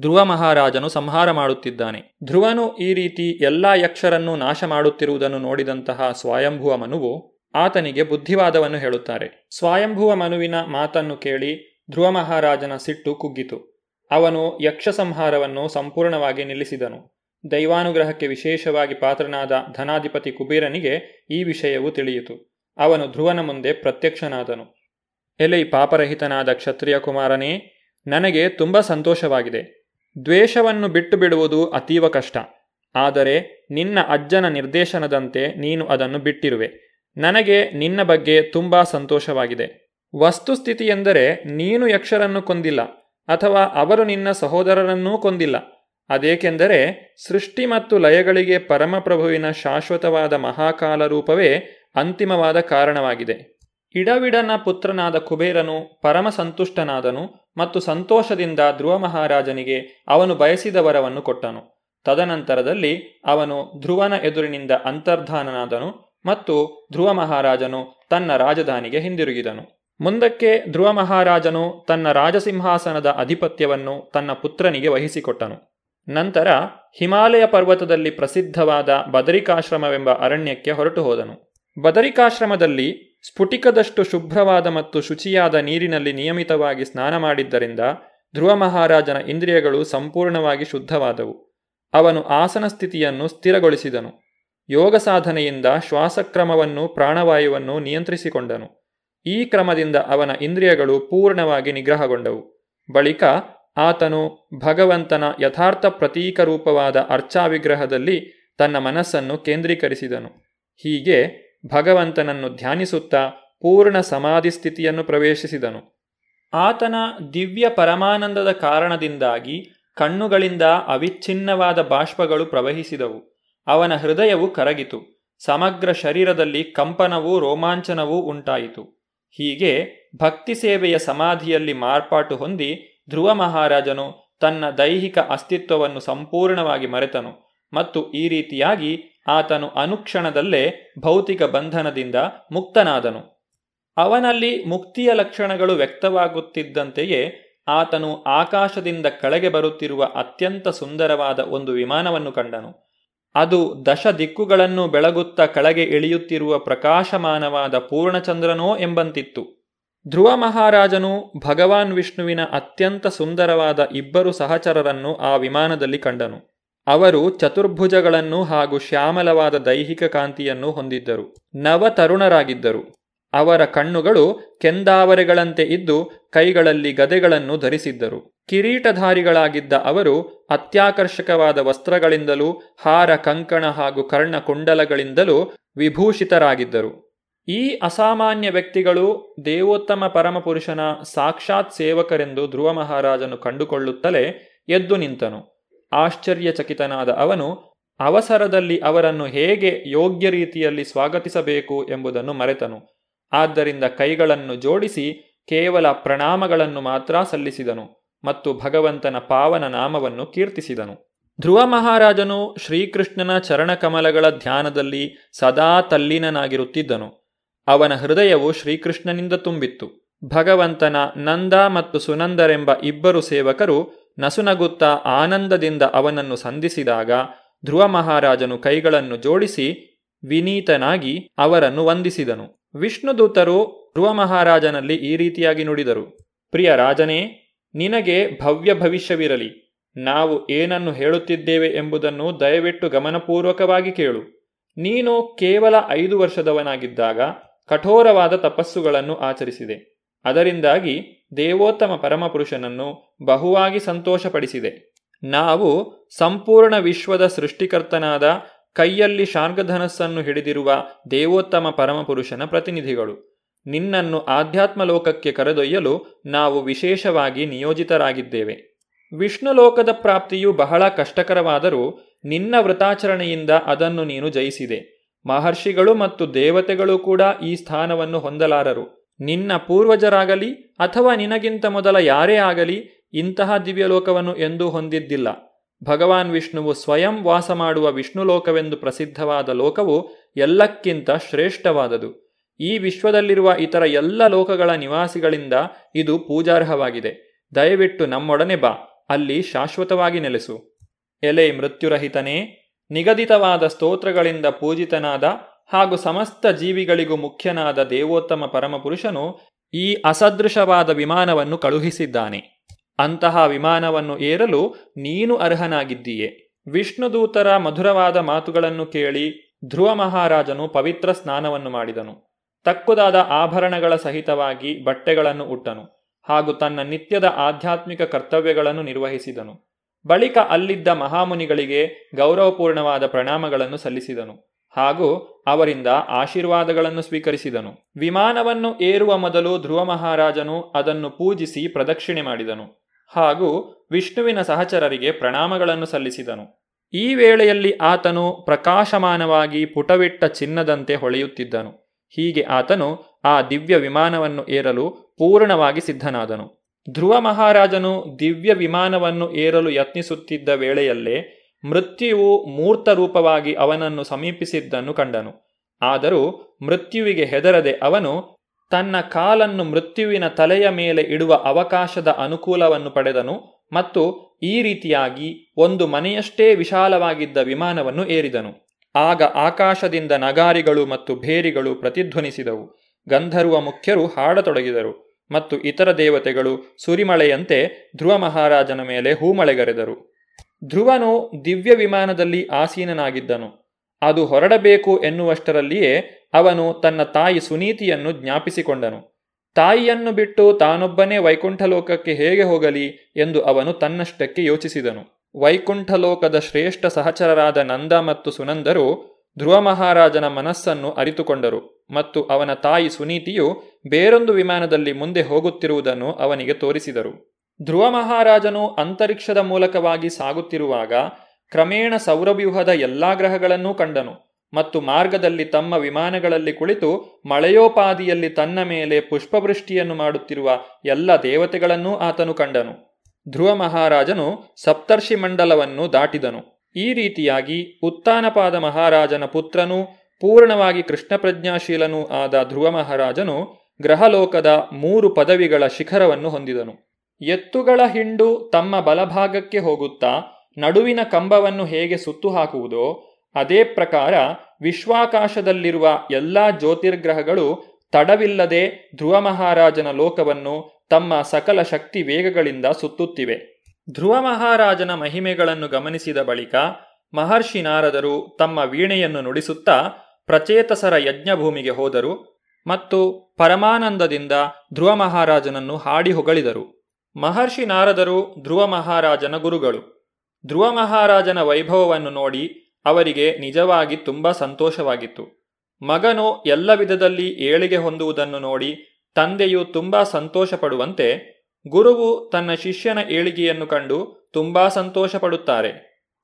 ಧ್ರುವ ಮಹಾರಾಜನು ಸಂಹಾರ ಮಾಡುತ್ತಿದ್ದಾನೆ. ಧ್ರುವನು ಈ ರೀತಿ ಎಲ್ಲಾ ಯಕ್ಷರನ್ನು ನಾಶ ಮಾಡುತ್ತಿರುವುದನ್ನು ನೋಡಿದಂತಹ ಸ್ವಯಂಭುವ ಮನುವು ಆತನಿಗೆ ಬುದ್ಧಿವಾದವನ್ನು ಹೇಳುತ್ತಾರೆ. ಸ್ವಯಂಭುವ ಮನುವಿನ ಮಾತನ್ನು ಕೇಳಿ ಧ್ರುವ ಮಹಾರಾಜನ ಸಿಟ್ಟು ಕುಗ್ಗಿತು. ಅವನು ಯಕ್ಷ ಸಂಹಾರವನ್ನು ಸಂಪೂರ್ಣವಾಗಿ ನಿಲ್ಲಿಸಿದನು. ದೈವಾನುಗ್ರಹಕ್ಕೆ ವಿಶೇಷವಾಗಿ ಪಾತ್ರನಾದ ಧನಾಧಿಪತಿ ಕುಬೇರನಿಗೆ ಈ ವಿಷಯವು ತಿಳಿಯಿತು. ಅವನು ಧ್ರುವನ ಮುಂದೆ ಪ್ರತ್ಯಕ್ಷನಾದನು. ಎಲೈ ಪಾಪರಹಿತನಾದ ಕ್ಷತ್ರಿಯ ಕುಮಾರನೇ, ನನಗೆ ತುಂಬ ಸಂತೋಷವಾಗಿದೆ. ದ್ವೇಷವನ್ನು ಬಿಟ್ಟು ಬಿಡುವುದು ಅತೀವ ಕಷ್ಟ. ಆದರೆ ನಿನ್ನ ಅಜ್ಜನ ನಿರ್ದೇಶನದಂತೆ ನೀನು ಅದನ್ನು ಬಿಟ್ಟಿರುವೆ. ನನಗೆ ನಿನ್ನ ಬಗ್ಗೆ ತುಂಬ ಸಂತೋಷವಾಗಿದೆ. ವಸ್ತುಸ್ಥಿತಿ ಎಂದರೆ ನೀನು ಯಕ್ಷರನ್ನು ಕೊಂದಿಲ್ಲ ಅಥವಾ ಅವರು ನಿನ್ನ ಸಹೋದರರನ್ನೂ ಕೊಂದಿಲ್ಲ. ಅದೇಕೆಂದರೆ ಸೃಷ್ಟಿ ಮತ್ತು ಲಯಗಳಿಗೆ ಪರಮಪ್ರಭುವಿನ ಶಾಶ್ವತವಾದ ಮಹಾಕಾಲ ರೂಪವೇ ಅಂತಿಮವಾದ ಕಾರಣವಾಗಿದೆ. ಇಡವಿಡನ ಪುತ್ರನಾದ ಕುಬೇರನು ಪರಮ ಸಂತುಷ್ಟನಾದನು ಮತ್ತು ಸಂತೋಷದಿಂದ ಧ್ರುವ ಮಹಾರಾಜನಿಗೆ ಅವನು ಬಯಸಿದ ವರವನ್ನು ಕೊಟ್ಟನು. ತದನಂತರದಲ್ಲಿ ಅವನು ಧ್ರುವನ ಎದುರಿನಿಂದ ಅಂತರ್ಧಾನನಾದನು ಮತ್ತು ಧ್ರುವ ಮಹಾರಾಜನು ತನ್ನ ರಾಜಧಾನಿಗೆ ಹಿಂದಿರುಗಿದನು. ಮುಂದಕ್ಕೆ ಧ್ರುವ ಮಹಾರಾಜನು ತನ್ನ ರಾಜಸಿಂಹಾಸನದ ಅಧಿಪತ್ಯವನ್ನು ತನ್ನ ಪುತ್ರನಿಗೆ ವಹಿಸಿಕೊಟ್ಟನು. ನಂತರ ಹಿಮಾಲಯ ಪರ್ವತದಲ್ಲಿ ಪ್ರಸಿದ್ಧವಾದ ಬದರಿಕಾಶ್ರಮವೆಂಬ ಅರಣ್ಯಕ್ಕೆ ಹೊರಟು ಹೋದನು ಬದರಿಕಾಶ್ರಮದಲ್ಲಿ ಸ್ಫುಟಿಕದಷ್ಟು ಶುಭ್ರವಾದ ಮತ್ತು ಶುಚಿಯಾದ ನೀರಿನಲ್ಲಿ ನಿಯಮಿತವಾಗಿ ಸ್ನಾನ ಮಾಡಿದ್ದರಿಂದ ಧ್ರುವ ಮಹಾರಾಜನ ಇಂದ್ರಿಯಗಳು ಸಂಪೂರ್ಣವಾಗಿ ಶುದ್ಧವಾದವು. ಅವನು ಆಸನ ಸ್ಥಿತಿಯನ್ನು ಸ್ಥಿರಗೊಳಿಸಿದನು. ಯೋಗ ಸಾಧನೆಯಿಂದ ಶ್ವಾಸಕ್ರಮವನ್ನು, ಪ್ರಾಣವಾಯುವನ್ನು ನಿಯಂತ್ರಿಸಿಕೊಂಡನು. ಈ ಕ್ರಮದಿಂದ ಅವನ ಇಂದ್ರಿಯಗಳು ಪೂರ್ಣವಾಗಿ ನಿಗ್ರಹಗೊಂಡವು. ಬಳಿಕ ಆತನು ಭಗವಂತನ ಯಥಾರ್ಥ ಪ್ರತೀಕ ರೂಪವಾದ ಅರ್ಚಾ ವಿಗ್ರಹದಲ್ಲಿ ತನ್ನ ಮನಸ್ಸನ್ನು ಕೇಂದ್ರೀಕರಿಸಿದನು. ಹೀಗೆ ಭಗವಂತನನ್ನು ಧ್ಯಾನಿಸುತ್ತಾ ಪೂರ್ಣ ಸಮಾಧಿ ಸ್ಥಿತಿಯನ್ನು ಪ್ರವೇಶಿಸಿದನು. ಆತನ ದಿವ್ಯ ಪರಮಾನಂದದ ಕಾರಣದಿಂದಾಗಿ ಕಣ್ಣುಗಳಿಂದ ಅವಿಚ್ಛಿನ್ನವಾದ ಬಾಷ್ಪಗಳು ಪ್ರವಹಿಸಿದವು. ಅವನ ಹೃದಯವು ಕರಗಿತು. ಸಮಗ್ರ ಶರೀರದಲ್ಲಿ ಕಂಪನವೂ ರೋಮಾಂಚನವೂ ಉಂಟಾಯಿತು. ಹೀಗೆ ಭಕ್ತಿ ಸೇವೆಯ ಸಮಾಧಿಯಲ್ಲಿ ಮಾರ್ಪಾಟು ಹೊಂದಿ ಧ್ರುವ ಮಹಾರಾಜನು ತನ್ನ ದೈಹಿಕ ಅಸ್ತಿತ್ವವನ್ನು ಸಂಪೂರ್ಣವಾಗಿ ಮರೆತನು ಮತ್ತು ಈ ರೀತಿಯಾಗಿ ಆತನು ಅನುಕ್ಷಣದಲ್ಲೇ ಭೌತಿಕ ಬಂಧನದಿಂದ ಮುಕ್ತನಾದನು. ಅವನಲ್ಲಿ ಮುಕ್ತಿಯ ಲಕ್ಷಣಗಳು ವ್ಯಕ್ತವಾಗುತ್ತಿದ್ದಂತೆಯೇ ಆತನು ಆಕಾಶದಿಂದ ಕಳೆಗೆ ಬರುತ್ತಿರುವ ಅತ್ಯಂತ ಸುಂದರವಾದ ಒಂದು ವಿಮಾನವನ್ನು ಕಂಡನು. ಅದು ದಶ ದಿಕ್ಕುಗಳನ್ನು ಬೆಳಗುತ್ತಾ ಕೆಳಗೆ ಇಳಿಯುತ್ತಿರುವ ಪ್ರಕಾಶಮಾನವಾದ ಪೂರ್ಣಚಂದ್ರನೋ ಎಂಬಂತಿತ್ತು. ಧ್ರುವ ಮಹಾರಾಜನು ಭಗವಾನ್ ವಿಷ್ಣುವಿನ ಅತ್ಯಂತ ಸುಂದರವಾದ ಇಬ್ಬರು ಸಹಚರರನ್ನು ಆ ವಿಮಾನದಲ್ಲಿ ಕಂಡನು. ಅವರು ಚತುರ್ಭುಜಗಳನ್ನು ಹಾಗೂ ಶ್ಯಾಮಲವಾದ ದೈಹಿಕ ಕಾಂತಿಯನ್ನು ಹೊಂದಿದ್ದರು. ನವ ತರುಣರಾಗಿದ್ದರು ಅವರ ಕಣ್ಣುಗಳು ಕೆಂದಾವರೆಗಳಂತೆ ಇದ್ದು ಕೈಗಳಲ್ಲಿ ಗದೆಗಳನ್ನು ಧರಿಸಿದ್ದರು. ಕಿರೀಟಧಾರಿಗಳಾಗಿದ್ದ ಅವರು ಅತ್ಯಾಕರ್ಷಕವಾದ ವಸ್ತ್ರಗಳಿಂದಲೂ ಹಾರ, ಕಂಕಣ ಹಾಗೂ ಕರ್ಣ ಕುಂಡಲಗಳಿಂದಲೂ ವಿಭೂಷಿತರಾಗಿದ್ದರು. ಈ ಅಸಾಮಾನ್ಯ ವ್ಯಕ್ತಿಗಳು ದೇವೋತ್ತಮ ಪರಮಪುರುಷನ ಸಾಕ್ಷಾತ್ ಸೇವಕರೆಂದು ಧ್ರುವ ಮಹಾರಾಜನು ಕಂಡುಕೊಳ್ಳುತ್ತಲೇ ಎದ್ದು ನಿಂತನು. ಆಶ್ಚರ್ಯಚಕಿತನಾದ ಅವನು, ಅವಸರದಲ್ಲಿ ಅವರನ್ನು ಹೇಗೆ ಯೋಗ್ಯ ರೀತಿಯಲ್ಲಿ ಸ್ವಾಗತಿಸಬೇಕು ಎಂಬುದನ್ನು ಮರೆತನು. ಆದ್ದರಿಂದ ಕೈಗಳನ್ನು ಜೋಡಿಸಿ ಕೇವಲ ಪ್ರಣಾಮಗಳನ್ನು ಮಾತ್ರ ಸಲ್ಲಿಸಿದನು ಮತ್ತು ಭಗವಂತನ ಪಾವನ ನಾಮವನ್ನು ಕೀರ್ತಿಸಿದನು. ಧ್ರುವ ಮಹಾರಾಜನು ಶ್ರೀಕೃಷ್ಣನ ಚರಣಕಮಲಗಳ ಧ್ಯಾನದಲ್ಲಿ ಸದಾ ತಲ್ಲೀನನಾಗಿರುತ್ತಿದ್ದನು. ಅವನ ಹೃದಯವು ಶ್ರೀಕೃಷ್ಣನಿಂದ ತುಂಬಿತ್ತು. ಭಗವಂತನ ನಂದ ಮತ್ತು ಸುನಂದರೆಂಬ ಇಬ್ಬರು ಸೇವಕರು ನಸುನಗುತ್ತಾ ಆನಂದದಿಂದ ಅವನನ್ನು ಸಂಧಿಸಿದಾಗ ಧ್ರುವ ಮಹಾರಾಜನು ಕೈಗಳನ್ನು ಜೋಡಿಸಿ ವಿನೀತನಾಗಿ ಅವರನ್ನು ವಂದಿಸಿದನು. ವಿಷ್ಣುದೂತರು ಧ್ರುವ ಮಹಾರಾಜನಲ್ಲಿ ಈ ರೀತಿಯಾಗಿ ನುಡಿದರು. ಪ್ರಿಯ ರಾಜನೇ, ನಿನಗೆ ಭವ್ಯ ಭವಿಷ್ಯವಿರಲಿ. ನಾವು ಏನನ್ನು ಹೇಳುತ್ತಿದ್ದೇವೆ ಎಂಬುದನ್ನು ದಯವಿಟ್ಟು ಗಮನಪೂರ್ವಕವಾಗಿ ಕೇಳು. ನೀನು ಕೇವಲ ಐದು ವರ್ಷದವನಾಗಿದ್ದಾಗ ಕಠೋರವಾದ ತಪಸ್ಸುಗಳನ್ನು ಆಚರಿಸಿದೆ. ಅದರಿಂದಾಗಿ ದೇವೋತ್ತಮ ಪರಮಪುರುಷನನ್ನು ಬಹುವಾಗಿ ಸಂತೋಷಪಡಿಸಿದೆ. ನಾವು ಸಂಪೂರ್ಣ ವಿಶ್ವದ ಸೃಷ್ಟಿಕರ್ತನಾದ ಕೈಯಲ್ಲಿ ಶಾರ್ಗಧನಸ್ಸನ್ನು ಹಿಡಿದಿರುವ ದೇವೋತ್ತಮ ಪರಮಪುರುಷನ ಪ್ರತಿನಿಧಿಗಳು. ನಿನ್ನನ್ನು ಆಧ್ಯಾತ್ಮ ಲೋಕಕ್ಕೆ ಕರೆದೊಯ್ಯಲು ನಾವು ವಿಶೇಷವಾಗಿ ನಿಯೋಜಿತರಾಗಿದ್ದೇವೆ. ವಿಷ್ಣು ಲೋಕದ ಪ್ರಾಪ್ತಿಯು ಬಹಳ ಕಷ್ಟಕರವಾದರೂ ನಿನ್ನ ವ್ರತಾಚರಣೆಯಿಂದ ಅದನ್ನು ನೀನು ಜಯಿಸಿದೆ. ಮಹರ್ಷಿಗಳು ಮತ್ತು ದೇವತೆಗಳು ಕೂಡ ಈ ಸ್ಥಾನವನ್ನು ಹೊಂದಲಾರರು. ನಿನ್ನ ಪೂರ್ವಜರಾಗಲಿ ಅಥವಾ ನಿನಗಿಂತ ಮೊದಲ ಯಾರೇ ಆಗಲಿ ಇಂತಹ ದಿವ್ಯಲೋಕವನ್ನು ಎಂದೂ ಹೊಂದಿದ್ದಿಲ್ಲ. ಭಗವಾನ್ ವಿಷ್ಣುವು ಸ್ವಯಂ ವಾಸ ಮಾಡುವ ವಿಷ್ಣು ಲೋಕವೆಂದು ಪ್ರಸಿದ್ಧವಾದ ಲೋಕವು ಎಲ್ಲಕ್ಕಿಂತ ಶ್ರೇಷ್ಠವಾದದು. ಈ ವಿಶ್ವದಲ್ಲಿರುವ ಇತರ ಎಲ್ಲ ಲೋಕಗಳ ನಿವಾಸಿಗಳಿಂದ ಇದು ಪೂಜಾರ್ಹವಾಗಿದೆ. ದಯವಿಟ್ಟು ನಮ್ಮೊಡನೆ ಬಾ, ಅಲ್ಲಿ ಶಾಶ್ವತವಾಗಿ ನೆಲೆಸು. ಎಲೆ ಮೃತ್ಯುರಹಿತನೇ, ನಿಗದಿತವಾದ ಸ್ತೋತ್ರಗಳಿಂದ ಪೂಜಿತನಾದ ಹಾಗೂ ಸಮಸ್ತ ಜೀವಿಗಳಿಗೂ ಮುಖ್ಯನಾದ ದೇವೋತ್ತಮ ಪರಮಪುರುಷನು ಈ ಅಸದೃಶವಾದ ವಿಮಾನವನ್ನು ಕಳುಹಿಸಿದ್ದಾನೆ. ಅಂತಹ ವಿಮಾನವನ್ನು ಏರಲು ನೀನು ಅರ್ಹನಾಗಿದ್ದೀಯೆ. ವಿಷ್ಣುದೂತರ ಮಧುರವಾದ ಮಾತುಗಳನ್ನು ಕೇಳಿ ಧ್ರುವ ಮಹಾರಾಜನು ಪವಿತ್ರ ಸ್ನಾನವನ್ನು ಮಾಡಿದನು. ತಕ್ಕುದಾದ ಆಭರಣಗಳ ಸಹಿತವಾಗಿ ಬಟ್ಟೆಗಳನ್ನು ಉಟ್ಟನು ಹಾಗೂ ತನ್ನ ನಿತ್ಯದ ಆಧ್ಯಾತ್ಮಿಕ ಕರ್ತವ್ಯಗಳನ್ನು ನಿರ್ವಹಿಸಿದನು. ಬಳಿಕ ಅಲ್ಲಿದ್ದ ಮಹಾಮುನಿಗಳಿಗೆ ಗೌರವಪೂರ್ಣವಾದ ಪ್ರಣಾಮಗಳನ್ನು ಸಲ್ಲಿಸಿದನು. ಹಾಗೂ ಅವರಿಂದ ಆಶೀರ್ವಾದಗಳನ್ನು ಸ್ವೀಕರಿಸಿದನು. ವಿಮಾನವನ್ನು ಏರುವ ಮೊದಲು ಧ್ರುವ ಮಹಾರಾಜನು ಅದನ್ನು ಪೂಜಿಸಿ ಪ್ರದಕ್ಷಿಣೆ ಮಾಡಿದನು ಹಾಗೂ ವಿಷ್ಣುವಿನ ಸಹಚರರಿಗೆ ಪ್ರಣಾಮಗಳನ್ನು ಸಲ್ಲಿಸಿದನು. ಈ ವೇಳೆಯಲ್ಲಿ ಆತನು ಪ್ರಕಾಶಮಾನವಾಗಿ ಪುಟವಿಟ್ಟ ಚಿನ್ನದಂತೆ ಹೊಳೆಯುತ್ತಿದ್ದನು. ಹೀಗೆ ಆತನು ಆ ದಿವ್ಯ ವಿಮಾನವನ್ನು ಏರಲು ಪೂರ್ಣವಾಗಿ ಸಿದ್ಧನಾದನು. ಧ್ರುವ ಮಹಾರಾಜನು ದಿವ್ಯ ವಿಮಾನವನ್ನು ಏರಲು ಯತ್ನಿಸುತ್ತಿದ್ದ ವೇಳೆಯಲ್ಲೇ ಮೃತ್ಯುವು ಮೂರ್ತ ರೂಪವಾಗಿ ಅವನನ್ನು ಸಮೀಪಿಸಿದ್ದನ್ನು ಕಂಡನು. ಆದರೂ ಮೃತ್ಯುವಿಗೆ ಹೆದರದೆ ಅವನು ತನ್ನ ಕಾಲನ್ನು ಮೃತ್ಯುವಿನ ತಲೆಯ ಮೇಲೆ ಇಡುವ ಅವಕಾಶದ ಅನುಕೂಲವನ್ನು ಪಡೆದನು ಮತ್ತು ಈ ರೀತಿಯಾಗಿ ಒಂದು ಮನೆಯಷ್ಟೇ ವಿಶಾಲವಾಗಿದ್ದ ವಿಮಾನವನ್ನು ಏರಿದನು. ಆಗ ಆಕಾಶದಿಂದ ನಗಾರಿಗಳು ಮತ್ತು ಭೇರಿಗಳು ಪ್ರತಿಧ್ವನಿಸಿದವು. ಗಂಧರ್ವ ಮುಖ್ಯರು ಹಾಡತೊಡಗಿದರು ಮತ್ತು ಇತರ ದೇವತೆಗಳು ಸುರಿಮಳೆಯಂತೆ ಧ್ರುವ ಮಹಾರಾಜನ ಮೇಲೆ ಹೂಮಳೆಗರೆದರು. ಧ್ರುವನು ದಿವ್ಯ ವಿಮಾನದಲ್ಲಿ ಆಸೀನನಾಗಿದ್ದನು. ಅದು ಹೊರಡಬೇಕು ಎನ್ನುವಷ್ಟರಲ್ಲಿಯೇ ಅವನು ತನ್ನ ತಾಯಿ ಸುನೀತಿಯನ್ನು ಜ್ಞಾಪಿಸಿಕೊಂಡನು. ತಾಯಿಯನ್ನು ಬಿಟ್ಟು ತಾನೊಬ್ಬನೇ ವೈಕುಂಠಲೋಕಕ್ಕೆ ಹೇಗೆ ಹೋಗಲಿ ಎಂದು ಅವನು ತನ್ನಷ್ಟಕ್ಕೆ ಯೋಚಿಸಿದನು. ವೈಕುಂಠಲೋಕದ ಶ್ರೇಷ್ಠ ಸಹಚರರಾದ ನಂದ ಮತ್ತು ಸುನಂದರು ಧ್ರುವ ಮಹಾರಾಜನ ಮನಸ್ಸನ್ನು ಅರಿತುಕೊಂಡರು ಮತ್ತು ಅವನ ತಾಯಿ ಸುನೀತಿಯು ಬೇರೊಂದು ವಿಮಾನದಲ್ಲಿ ಮುಂದೆ ಹೋಗುತ್ತಿರುವುದನ್ನು ಅವನಿಗೆ ತೋರಿಸಿದರು. ಧ್ರುವ ಮಹಾರಾಜನು ಅಂತರಿಕ್ಷದ ಮೂಲಕವಾಗಿ ಸಾಗುತ್ತಿರುವಾಗ ಕ್ರಮೇಣ ಸೌರವ್ಯೂಹದ ಎಲ್ಲಾ ಗ್ರಹಗಳನ್ನೂ ಕಂಡನು ಮತ್ತು ಮಾರ್ಗದಲ್ಲಿ ತಮ್ಮ ವಿಮಾನಗಳಲ್ಲಿ ಕುಳಿತು ಮಳೆಯೋಪಾದಿಯಲ್ಲಿ ತನ್ನ ಮೇಲೆ ಪುಷ್ಪವೃಷ್ಟಿಯನ್ನು ಮಾಡುತ್ತಿರುವ ಎಲ್ಲ ದೇವತೆಗಳನ್ನೂ ಆತನು ಕಂಡನು. ಧ್ರುವ ಮಹಾರಾಜನು ಸಪ್ತರ್ಷಿ ಮಂಡಲವನ್ನು ದಾಟಿದನು. ಈ ರೀತಿಯಾಗಿ ಉತ್ತಾನಪಾದ ಮಹಾರಾಜನ ಪುತ್ರನೂ ಪೂರ್ಣವಾಗಿ ಕೃಷ್ಣ ಪ್ರಜ್ಞಾಶೀಲನೂ ಆದ ಧ್ರುವ ಮಹಾರಾಜನು ಗ್ರಹಲೋಕದ ಮೂರು ಪದವಿಗಳ ಶಿಖರವನ್ನು ಹೊಂದಿದನು. ಎತ್ತುಗಳ ಹಿಂಡು ತಮ್ಮ ಬಲಭಾಗಕ್ಕೆ ಹೋಗುತ್ತಾ ನಡುವಿನ ಕಂಬವನ್ನು ಹೇಗೆ ಸುತ್ತು ಹಾಕುವುದೋ ಅದೇ ಪ್ರಕಾರ ವಿಶ್ವಾಕಾಶದಲ್ಲಿರುವ ಎಲ್ಲಾ ಜ್ಯೋತಿರ್ಗ್ರಹಗಳು ತಡವಿಲ್ಲದೆ ಧ್ರುವ ಮಹಾರಾಜನ ಲೋಕವನ್ನು ತಮ್ಮ ಸಕಲ ಶಕ್ತಿ ವೇಗಗಳಿಂದ ಸುತ್ತುತ್ತಿವೆ. ಧ್ರುವ ಮಹಾರಾಜನ ಮಹಿಮೆಗಳನ್ನು ಗಮನಿಸಿದ ಬಳಿಕ ಮಹರ್ಷಿ ನಾರದರು ತಮ್ಮ ವೀಣೆಯನ್ನು ನುಡಿಸುತ್ತಾ ಪ್ರಚೇತಸರ ಯಜ್ಞಭೂಮಿಗೆ ಹೋದರು ಮತ್ತು ಪರಮಾನಂದದಿಂದ ಧ್ರುವ ಮಹಾರಾಜನನ್ನು ಹಾಡಿ ಹೊಗಳಿದರು. ಮಹರ್ಷಿ ನಾರದರು ಧ್ರುವ ಮಹಾರಾಜನ ಗುರುಗಳು. ಧ್ರುವ ಮಹಾರಾಜನ ವೈಭವವನ್ನು ನೋಡಿ ಅವರಿಗೆ ನಿಜವಾಗಿ ತುಂಬ ಸಂತೋಷವಾಗಿತ್ತು. ಮಗನು ಎಲ್ಲ ವಿಧದಲ್ಲಿ ಏಳಿಗೆ ಹೊಂದುವುದನ್ನು ನೋಡಿ ತಂದೆಯು ತುಂಬಾ ಸಂತೋಷ ಪಡುವಂತೆ ಗುರುವು ತನ್ನ ಶಿಷ್ಯನ ಏಳಿಗೆಯನ್ನು ಕಂಡು ತುಂಬಾ ಸಂತೋಷ ಪಡುತ್ತಾರೆ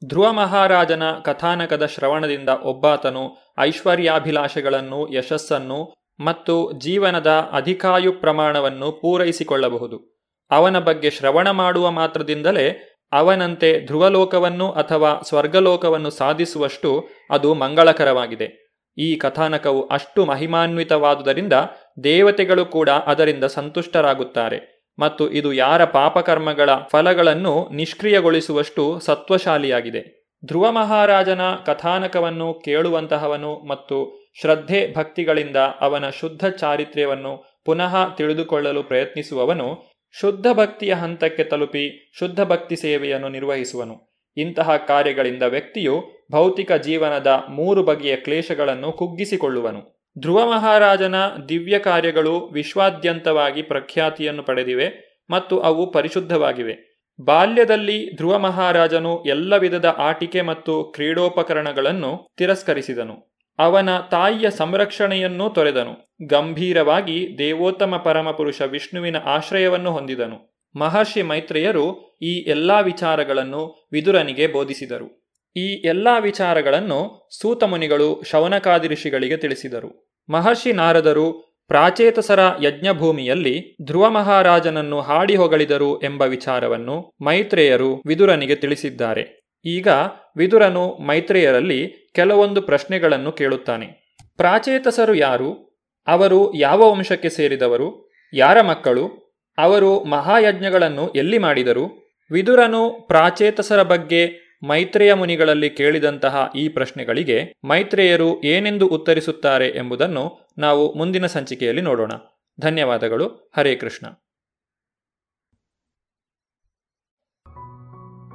ಧ್ರುವ ಮಹಾರಾಜನ ಕಥಾನಕದ ಶ್ರವಣದಿಂದ ಒಬ್ಬಾತನು ಐಶ್ವರ್ಯಾಭಿಲಾಷೆಗಳನ್ನು, ಯಶಸ್ಸನ್ನು ಮತ್ತು ಜೀವನದ ಅಧಿಕಾಯು ಪ್ರಮಾಣವನ್ನು ಪೂರೈಸಿಕೊಳ್ಳಬಹುದು. ಅವನ ಬಗ್ಗೆ ಶ್ರವಣ ಮಾಡುವ ಮಾತ್ರದಿಂದಲೇ ಅವನಂತೆ ಧ್ರುವಲೋಕವನ್ನು ಅಥವಾ ಸ್ವರ್ಗಲೋಕವನ್ನು ಸಾಧಿಸುವಷ್ಟು ಅದು ಮಂಗಳಕರವಾಗಿದೆ. ಈ ಕಥಾನಕವು ಅಷ್ಟು ಮಹಿಮಾನ್ವಿತವಾದುದರಿಂದ ದೇವತೆಗಳು ಕೂಡ ಅದರಿಂದ ಸಂತುಷ್ಟರಾಗುತ್ತಾರೆ ಮತ್ತು ಇದು ಯಾರ ಪಾಪಕರ್ಮಗಳ ಫಲಗಳನ್ನು ನಿಷ್ಕ್ರಿಯಗೊಳಿಸುವಷ್ಟು ಸತ್ವಶಾಲಿಯಾಗಿದೆ. ಧ್ರುವ ಮಹಾರಾಜನ ಕಥಾನಕವನ್ನು ಕೇಳುವಂತಹವನು ಮತ್ತು ಶ್ರದ್ಧೆ ಭಕ್ತಿಗಳಿಂದ ಅವನ ಶುದ್ಧ ಚಾರಿತ್ರ್ಯವನ್ನು ಪುನಃ ತಿಳಿದುಕೊಳ್ಳಲು ಪ್ರಯತ್ನಿಸುವವನು ಶುದ್ಧ ಭಕ್ತಿಯ ಹಂತಕ್ಕೆ ತಲುಪಿ ಶುದ್ಧ ಭಕ್ತಿ ಸೇವೆಯನ್ನು ನಿರ್ವಹಿಸುವನು. ಇಂತಹ ಕಾರ್ಯಗಳಿಂದ ವ್ಯಕ್ತಿಯು ಭೌತಿಕ ಜೀವನದ ಮೂರು ಬಗೆಯ ಕ್ಲೇಶಗಳನ್ನು ಕುಗ್ಗಿಸಿಕೊಳ್ಳುವನು. ಧ್ರುವ ಮಹಾರಾಜನ ದಿವ್ಯ ಕಾರ್ಯಗಳು ವಿಶ್ವಾದ್ಯಂತವಾಗಿ ಪ್ರಖ್ಯಾತಿಯನ್ನು ಪಡೆದಿವೆ ಮತ್ತು ಅವು ಪರಿಶುದ್ಧವಾಗಿವೆ. ಬಾಲ್ಯದಲ್ಲಿ ಧ್ರುವ ಮಹಾರಾಜನು ಎಲ್ಲ ವಿಧದ ಆಟಿಕೆ ಮತ್ತು ಕ್ರೀಡೋಪಕರಣಗಳನ್ನು ತಿರಸ್ಕರಿಸಿದನು. ಅವನ ತಾಯಿಯ ಸಂರಕ್ಷಣೆಯನ್ನೂ ತೊರೆದನು. ಗಂಭೀರವಾಗಿ ದೇವೋತ್ತಮ ಪರಮಪುರುಷ ವಿಷ್ಣುವಿನ ಆಶ್ರಯವನ್ನು ಹೊಂದಿದನು. ಮಹರ್ಷಿ ಮೈತ್ರೇಯರು ಈ ಎಲ್ಲಾ ವಿಚಾರಗಳನ್ನು ವಿದುರನಿಗೆ ಬೋಧಿಸಿದರು. ಈ ಎಲ್ಲಾ ವಿಚಾರಗಳನ್ನು ಸೂತಮುನಿಗಳು ಶೌನಕಾದಿ ಋಷಿಗಳಿಗೆ ತಿಳಿಸಿದರು. ಮಹರ್ಷಿ ನಾರದರು ಪ್ರಾಚೇತಸರ ಯಜ್ಞಭೂಮಿಯಲ್ಲಿ ಧ್ರುವ ಮಹಾರಾಜನನ್ನು ಹಾಡಿ ಹೊಗಳಿದರು ಎಂಬ ವಿಚಾರವನ್ನು ಮೈತ್ರೇಯರು ವಿದುರನಿಗೆ ತಿಳಿಸಿದ್ದಾರೆ. ಈಗ ವಿದುರನು ಮೈತ್ರೇಯರಲ್ಲಿ ಕೆಲವೊಂದು ಪ್ರಶ್ನೆಗಳನ್ನು ಕೇಳುತ್ತಾನೆ. ಪ್ರಾಚೇತಸರು ಯಾರು? ಅವರು ಯಾವ ವಂಶಕ್ಕೆ ಸೇರಿದವರು? ಯಾರ ಮಕ್ಕಳು? ಅವರು ಮಹಾಯಜ್ಞಗಳನ್ನು ಎಲ್ಲಿ ಮಾಡಿದರು? ವಿದುರನು ಪ್ರಾಚೇತಸರ ಬಗ್ಗೆ ಮೈತ್ರೇಯ ಮುನಿಗಳಲ್ಲಿ ಕೇಳಿದಂತಹ ಈ ಪ್ರಶ್ನೆಗಳಿಗೆ ಮೈತ್ರೇಯರು ಏನೆಂದು ಉತ್ತರಿಸುತ್ತಾರೆ ಎಂಬುದನ್ನು ನಾವು ಮುಂದಿನ ಸಂಚಿಕೆಯಲ್ಲಿ ನೋಡೋಣ. ಧನ್ಯವಾದಗಳು. ಹರೇ ಕೃಷ್ಣ.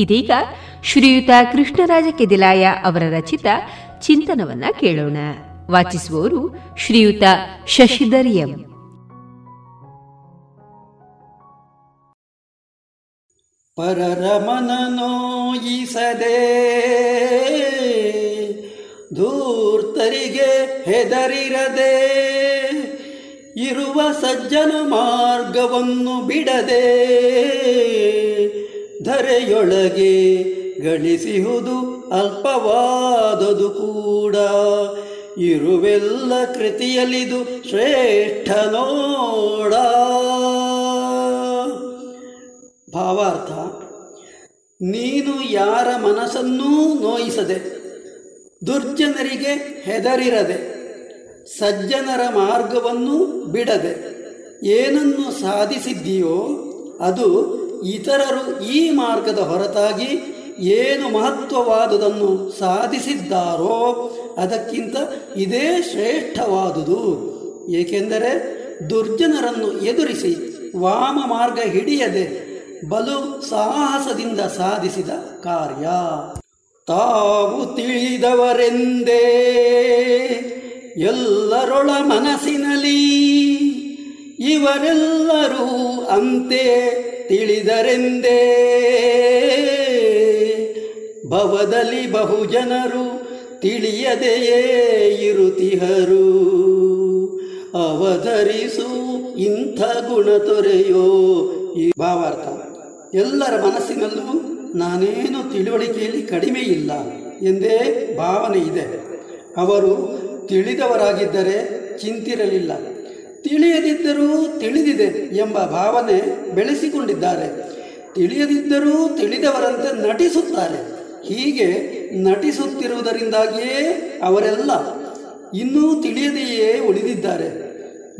ಇದೀಗ ಶ್ರೀಯುತ ಕೃಷ್ಣರಾಜ ಕೆದಿಲಾಯ ಅವರ ರಚಿತ ಚಿಂತನವನ್ನ ಕೇಳೋಣ. ವಾಚಿಸುವವರು ಶ್ರೀಯುತ ಶಶಿಧರ್ ಎಂ. ಪರರ ಮನ ನೋಯಿಸದೆ ಧೂರ್ತರಿಗೆ ಹೆದರಿರದೆ ಇರುವ ಸಜ್ಜನ ಮಾರ್ಗವನ್ನು ಬಿಡದೆ ಧರೆಯೊಳಗೆ ಗಳಿಸಿಹುದು ಅಲ್ಪವಾದದು ಕೂಡ. ಇರುವೆಲ್ಲ ಕೃತಿಯಲ್ಲಿದು ಶ್ರೇಷ್ಠ ನೋಡ. ಭಾವಾರ್ಥ, ನೀನು ಯಾರ ಮನಸ್ಸನ್ನೂ ನೋಯಿಸದೆ, ದುರ್ಜನರಿಗೆ ಹೆದರಿರದೆ, ಸಜ್ಜನರ ಮಾರ್ಗವನ್ನು ಬಿಡದೆ, ಏನನ್ನು ಸಾಧಿಸಿದ್ದೀಯೋ ಅದು ಇತರರು ಈ ಮಾರ್ಗದ ಹೊರತಾಗಿ ಏನು ಮಹತ್ವವಾದುದನ್ನು ಸಾಧಿಸಿದ್ದಾರೋ ಅದಕ್ಕಿಂತ ಇದೇ ಶ್ರೇಷ್ಠವಾದುದು. ಏಕೆಂದರೆ ದುರ್ಜನರನ್ನು ಎದುರಿಸಿ ವಾಮ ಮಾರ್ಗ ಹಿಡಿಯದೆ ಬಲು ಸಾಹಸದಿಂದ ಸಾಧಿಸಿದ ಕಾರ್ಯ. ತಾವು ತಿಳಿದವರೆಂದೇ ಎಲ್ಲರೊಳ ಮನಸ್ಸಿನಲ್ಲಿ ಇವರೆಲ್ಲರೂ ಅಂತೆ ತಿಳಿದರೆಂದೇ. ಭವದಲ್ಲಿ ಬಹುಜನರು ತಿಳಿಯದೆಯೇ ಇರುತಿಹರು. ಅವಧರಿಸು ಇಂಥ ಗುಣ ತೊರೆಯೋ ಈ ಭಾವಾರ್ಥ. ಎಲ್ಲರ ಮನಸ್ಸಿನಲ್ಲೂ ನಾನೇನು ತಿಳುವಳಿಕೆಯಲ್ಲಿ ಕಡಿಮೆ ಇಲ್ಲ ಎಂದೇ ಭಾವನೆ ಇದೆ. ಅವರು ತಿಳಿದವರಾಗಿದ್ದರೆ ಚಿಂತಿರಲಿಲ್ಲ. ತಿಳಿಯದಿದ್ದರೂ ತಿಳಿದಿದೆ ಎಂಬ ಭಾವನೆ ಬೆಳೆಸಿಕೊಂಡಿದ್ದಾರೆ. ತಿಳಿಯದಿದ್ದರೂ ತಿಳಿದವರಂತೆ ನಟಿಸುತ್ತಾರೆ. ಹೀಗೆ ನಟಿಸುತ್ತಿರುವುದರಿಂದಾಗಿಯೇ ಅವರೆಲ್ಲ ಇನ್ನೂ ತಿಳಿಯದೆಯೇ ಉಳಿದಿದ್ದಾರೆ.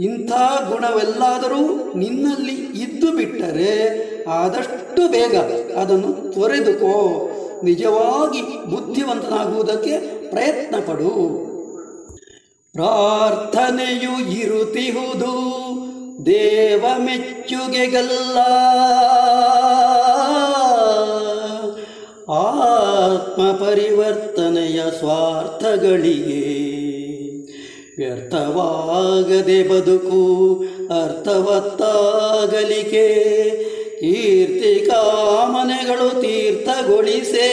ಇಂಥ ಗುಣವೆಲ್ಲಾದರೂ ನಿನ್ನಲ್ಲಿ ಇದ್ದು ಬಿಟ್ಟರೆ ಆದಷ್ಟು ಬೇಗ ಅದನ್ನು ತೊರೆದುಕೋ. ನಿಜವಾಗಿ ಬುದ್ಧಿವಂತನಾಗುವುದಕ್ಕೆ ಪ್ರಯತ್ನ ಪಡು ಪ್ರಾರ್ಥನೆಯು ಇರುತಿಹುದು ದೇವ ಮೆಚ್ಚುಗೆಗಲ್ಲ ಆತ್ಮ ಪರಿವರ್ತನೆಯ ಸ್ವಾರ್ಥಗಳಿಗೆ ವ್ಯರ್ಥವಾಗದೆ ಬದುಕು ಅರ್ಥವತ್ತಾಗಲಿಕೆ ಕೀರ್ತಿ ಕಾಮನೆಗಳು ತೀರ್ಥಗೊಳಿಸೇ.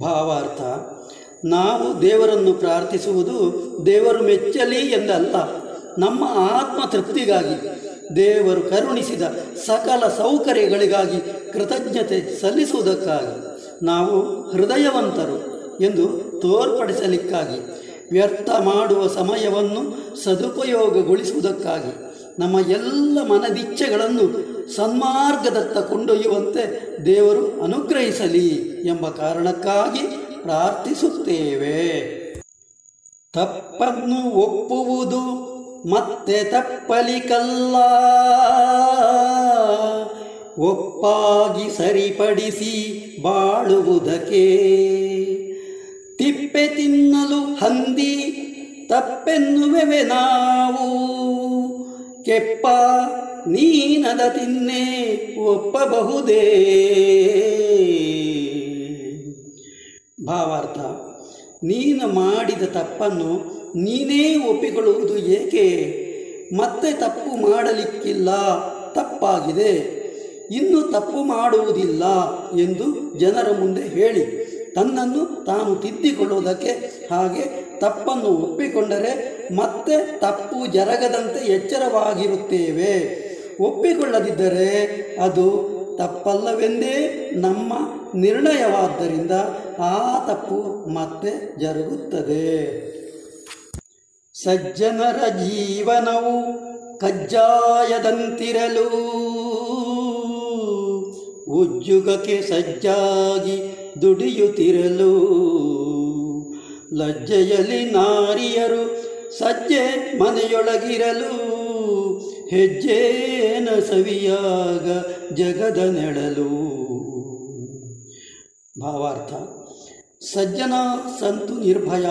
ಭಾವಾರ್ಥ. ನಾವು ದೇವರನ್ನು ಪ್ರಾರ್ಥಿಸುವುದು ದೇವರು ಮೆಚ್ಚಲಿ ಎಂದಲ್ಲ, ನಮ್ಮ ಆತ್ಮ ತೃಪ್ತಿಗಾಗಿ. ದೇವರು ಕರುಣಿಸಿದ ಸಕಲ ಸೌಕರ್ಯಗಳಿಗಾಗಿ ಕೃತಜ್ಞತೆ ಸಲ್ಲಿಸುವುದಕ್ಕಾಗಿ ನಾವು ಹೃದಯವಂತರು ಎಂದು ತೋರ್ಪಡಿಸಲಿಕ್ಕಾಗಿ, ವ್ಯರ್ಥ ಮಾಡುವ ಸಮಯವನ್ನು ಸದುಪಯೋಗಗೊಳಿಸುವುದಕ್ಕಾಗಿ, ನಮ್ಮ ಎಲ್ಲ ಮನದಿಚ್ಛೆಗಳನ್ನು ಸನ್ಮಾರ್ಗದತ್ತ ಕೊಂಡೊಯ್ಯುವಂತೆ ದೇವರು ಅನುಗ್ರಹಿಸಲಿ ಎಂಬ ಕಾರಣಕ್ಕಾಗಿ ಪ್ರಾರ್ಥಿಸುತ್ತೇವೆ. ತಪ್ಪನ್ನು ಒಪ್ಪುವುದು ಮತ್ತೆ ತಪ್ಪಲಿಕಲ್ಲ. ಒಪ್ಪಾಗಿ ಸರಿಪಡಿಸಿ ಬಾಳುವುದಕ್ಕೆ ತಿಪ್ಪೆ ತಿನ್ನಲು ಹಂದಿ ತಪ್ಪೆನ್ನುವೆವೆ ನಾವು. ಕೆಪ್ಪ ನೀನದ ತಿನ್ನೆ, ಒಪ್ಪಬಹುದೇ? ಭಾವಾರ್ಥ, ನೀನು ಮಾಡಿದ ತಪ್ಪನ್ನು ನೀನೇ ಒಪ್ಪಿಕೊಳ್ಳುವುದು ಏಕೆ? ಮತ್ತೆ ತಪ್ಪು ಮಾಡಲಿಕ್ಕಿಲ್ಲ, ತಪ್ಪಾಗಿದೆ. ಇನ್ನು ತಪ್ಪು ಮಾಡುವುದಿಲ್ಲ ಎಂದು ಜನರ ಮುಂದೆ ಹೇಳಿ, ತನ್ನನ್ನು ತಾನು ತಿದ್ದಿಕೊಳ್ಳುವುದಕ್ಕೆ ಹಾಗೆ ತಪ್ಪನ್ನು ಒಪ್ಪಿಕೊಂಡರೆ ಮತ್ತೆ ತಪ್ಪು ಜರಗದಂತೆ ಎಚ್ಚರವಾಗಿರುತ್ತೇವೆ. ಒಪ್ಪಿಕೊಳ್ಳದಿದ್ದರೆ ಅದು ತಪ್ಪಲ್ಲವೆಂದೇ ನಮ್ಮ ನಿರ್ಣಯವಾದ್ದರಿಂದ ಆ ತಪ್ಪು ಮತ್ತೆ ಜರುಗುತ್ತದೆ. ಸಜ್ಜನರ ಜೀವನವು ಕಜ್ಜಾಯದಂತಿರಲು ಉಜ್ಜುಗಕ್ಕೆ ಸಜ್ಜಾಗಿ ದುಡಿಯುತ್ತಿರಲು. ಲಜ್ಜೆಯಲ್ಲಿ ನಾರಿಯರು ಸಜ್ಜೆ ಮನೆಯೊಳಗಿರಲು ಹೆಜ್ಜೇನ ಸವಿಯಾಗ ಜಗದ ನೆಡಲು. ಭಾವಾರ್ಥ. ಸಜ್ಜನ ಸಂತು ನಿರ್ಭಯ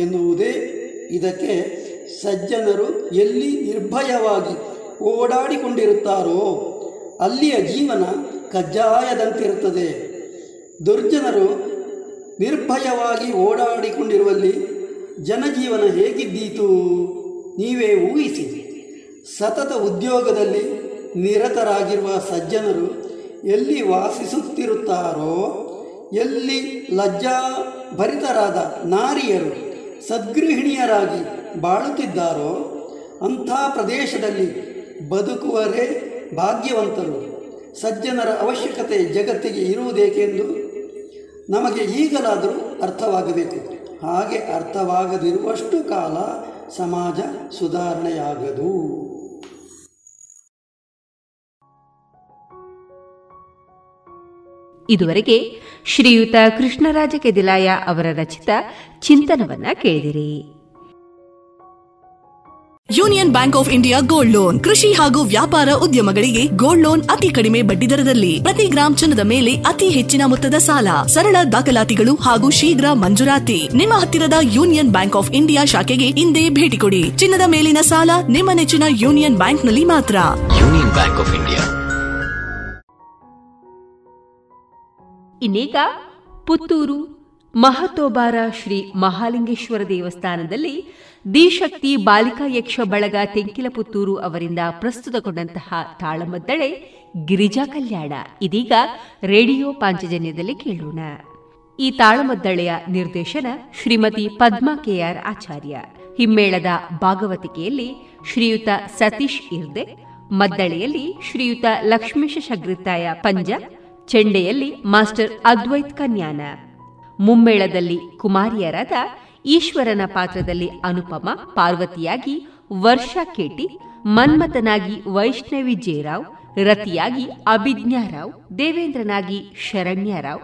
ಎನ್ನುವುದೇ ಇದಕ್ಕೆ ಸಜ್ಜನರು ಎಲ್ಲಿ ನಿರ್ಭಯವಾಗಿ ಓಡಾಡಿಕೊಂಡಿರುತ್ತಾರೋ ಅಲ್ಲಿಯ ಜೀವನ ಕಜ್ಜಾಯದಂತಿರುತ್ತದೆ. ದುರ್ಜನರು ನಿರ್ಭಯವಾಗಿ ಓಡಾಡಿಕೊಂಡಿರುವಲ್ಲಿ ಜನಜೀವನ ಹೇಗಿದ್ದೀತು? ನೀವೇ ಊಹಿಸಿ. ಸತತ ಉದ್ಯೋಗದಲ್ಲಿ ನಿರತರಾಗಿರುವ ಸಜ್ಜನರು ಎಲ್ಲಿ ವಾಸಿಸುತ್ತಿರುತ್ತಾರೋ, ಎಲ್ಲಿ ಲಜ್ಜಾಭರಿತರಾದ ನಾರಿಯರು, ಸದ್ಗೃಹಿಣಿಯರಾಗಿ ಬಾಳುತ್ತಿದ್ದಾರೋ, ಅಂಥ ಪ್ರದೇಶದಲ್ಲಿ ಬದುಕುವರೇ ಭಾಗ್ಯವಂತರು. ಸಜ್ಜನರ ಅವಶ್ಯಕತೆ ಜಗತ್ತಿಗೆ ಇರುವುದೇಕೆಂದು ನಮಗೆ ಈಗಲಾದರೂ ಅರ್ಥವಾಗಬೇಕು. ಹಾಗೆ ಅರ್ಥವಾಗದಿರುವಷ್ಟು ಕಾಲ ಸಮಾಜ ಸುಧಾರಣೆಯಾಗದು. ಇದುವರೆಗೆ ಶ್ರೀಯುತ ಕೃಷ್ಣರಾಜ ಕೆದಿಲಾಯ ಅವರ ರಚಿತ ಚಿಂತನವನ್ನ ಕೇಳಿದಿರಿ. Union Bank of India gold loan. ಕೃಷಿ ಹಾಗೂ ವ್ಯಾಪಾರ ಉದ್ಯಮಗಳಿಗೆ ಗೋಲ್ಡ್ ಲೋನ್ ಅತಿ ಕಡಿಮೆ ಬಡ್ಡಿ ದರದಲ್ಲಿ. ಪ್ರತಿ ಗ್ರಾಮ್ ಚಿನ್ನದ ಮೇಲೆ ಅತಿ ಹೆಚ್ಚಿನ ಮೊತ್ತದ ಸಾಲ. ಸರಳ ದಾಖಲಾತಿಗಳು ಹಾಗೂ ಶೀಘ್ರ ಮಂಜೂರಾತಿ. ನಿಮ್ಮ ಹತ್ತಿರದ ಯೂನಿಯನ್ ಬ್ಯಾಂಕ್ ಆಫ್ ಇಂಡಿಯಾ ಶಾಖೆಗೆ ಇಂದೇ ಭೇಟಿ ಕೊಡಿ. ಚಿನ್ನದ ಮೇಲಿನ ಸಾಲ ನಿಮ್ಮ ನೆಚ್ಚಿನ ಯೂನಿಯನ್ ಬ್ಯಾಂಕ್ನಲ್ಲಿ ಮಾತ್ರ. Union Bank of India. ಇನ್ನೀಗ ಪುತ್ತೂರು ಮಹತೋಬಾರ ಶ್ರೀ ಮಹಾಲಿಂಗೇಶ್ವರ ದೇವಸ್ಥಾನದಲ್ಲಿ ದಿಶಕ್ತಿ ಬಾಲಿಕಾ ಯಕ್ಷ ಬಳಗ ತೆಂಕಿಲ ಪುತ್ತೂರು ಅವರಿಂದ ಪ್ರಸ್ತುತಗೊಂಡಂತಹ ತಾಳಮದ್ದಳೆ ಗಿರಿಜಾ ಕಲ್ಯಾಣ. ಇದೀಗ ರೇಡಿಯೋ ಪಾಂಚಜನ್ಯದಲ್ಲಿ ಕೇಳೋಣ. ಈ ತಾಳಮದ್ದಳೆಯ ನಿರ್ದೇಶನ ಶ್ರೀಮತಿ ಪದ್ಮಾ ಕೆಆರ್ ಆಚಾರ್ಯ. ಹಿಮ್ಮೇಳದ ಭಾಗವತಿಕೆಯಲ್ಲಿ ಶ್ರೀಯುತ ಸತೀಶ್ ಇರ್ದೆ, ಮದ್ದಳೆಯಲ್ಲಿ ಶ್ರೀಯುತ ಲಕ್ಷ್ಮೀಶ ಶಗ್ರಿತಾಯ ಪಂಜ, ಚೆಂಡೆಯಲ್ಲಿ ಮಾಸ್ಟರ್ ಅದ್ವೈತ್ ಕನ್ಯಾನ. ಮುಮ್ಮೇಳದಲ್ಲಿ ಕುಮಾರಿಯರಾದ ಈಶ್ವರನ ಪಾತ್ರದಲ್ಲಿ ಅನುಪಮ ಪಾರ್ವತಿಯಾಗಿ ವರ್ಷಾ ಕೇಟಿ, ಮನ್ಮಥನಾಗಿ ವೈಷ್ಣವಿ ಜೇರಾವ್ ರತಿಯಾಗಿ ಅಭಿಜ್ಞಾರಾವ್ ದೇವೇಂದ್ರನಾಗಿ ಶರಣ್ಯರಾವ್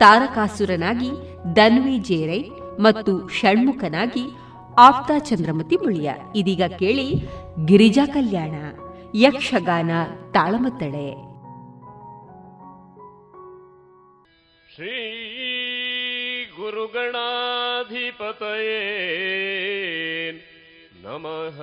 ತಾರಕಾಸುರನಾಗಿ ದನ್ವಿ ಜೇರೈ ಮತ್ತು ಷಣ್ಮುಖನಾಗಿ ಆಪ್ತಾ ಚಂದ್ರಮತಿ ಮುಳಿಯ. ಇದೀಗ ಕೇಳಿ ಗಿರಿಜಾ ಕಲ್ಯಾಣ, ಯಕ್ಷಗಾನ ತಾಳಮತ್ತಳೆ. ಶ್ರೀ गुरुगणाधिपतये नमः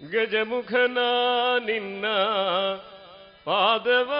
ಗಜಮುಖನ ನಿನ್ನ ಪಾದವ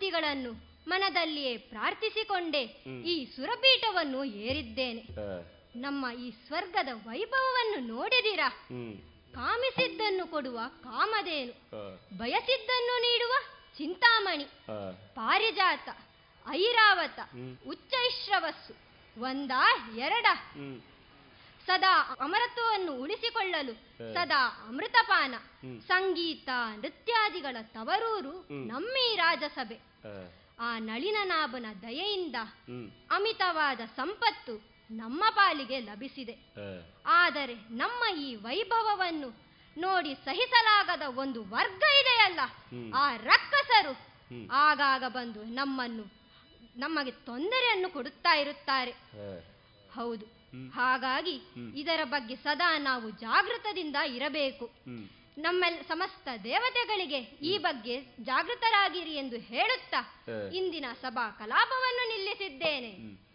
ಮೂರು ಮನದಲ್ಲಿಯೇ ಪ್ರಾರ್ಥಿಸಿಕೊಂಡೇ. ಈ ಸುರಪೀಠವನ್ನು ಏರಿದ್ದೇನೆ. ನಮ್ಮ ಈ ಸ್ವರ್ಗದ ವೈಭವವನ್ನು ನೋಡಿದಿರಾ. ಕಾಮಿಸಿದ್ದನ್ನು ಕೊಡುವ ಕಾಮಧೇನು. ಬಯಸಿದ್ದನ್ನು ನೀಡುವ ಚಿಂತಾಮಣಿ. ಪಾರಿಜಾತ ಐರಾವತ ಉಚ್ಚೈಶ್ರವಸ್ಸು ಒಂದ ಎರಡ. ಸದಾ ಅಮರತ್ವವನ್ನು ಉಳಿಸಿಕೊಳ್ಳಲು ಸದಾ ಅಮೃತಪಾನ ಸಂಗೀತ ನೃತ್ಯಾದಿಗಳ ತವರೂರು ನಮ್ಮೀ ರಾಜಸಭೆ. ಆ ನಳಿನನಾಭನ ದಯೆಯಿಂದ ಅಮಿತವಾದ ಸಂಪತ್ತು ನಮ್ಮ ಪಾಲಿಗೆ ಲಭಿಸಿದೆ. ಆದರೆ ನಮ್ಮ ಈ ವೈಭವವನ್ನು ನೋಡಿ ಸಹಿಸಲಾಗದ ಒಂದು ವರ್ಗ ಇದೆಯಲ್ಲ ಆ ರಕ್ಕಸರು ಆಗಾಗ ಬಂದು ನಮ್ಮನ್ನು ನಮಗೆ ತೊಂದರೆಯನ್ನು ಕೊಡುತ್ತಾ ಇರುತ್ತಾರೆ. ಹೌದು. ಹಾಗಾಗಿ ಇದರ ಬಗ್ಗೆ ಸದಾ ನಾವು ಜಾಗೃತದಿಂದ ಇರಬೇಕು. ನಮ್ಮ ಸಮಸ್ತ ದೇವತೆಗಳಿಗೆ ಈ ಬಗ್ಗೆ ಜಾಗೃತರಾಗಿರಿ ಎಂದು ಹೇಳುತ್ತಾ ಇಂದಿನ ಸಭಾ ಕಲಾಪವನ್ನು ನಿಲ್ಲಿಸಿದ್ದೇನೆ.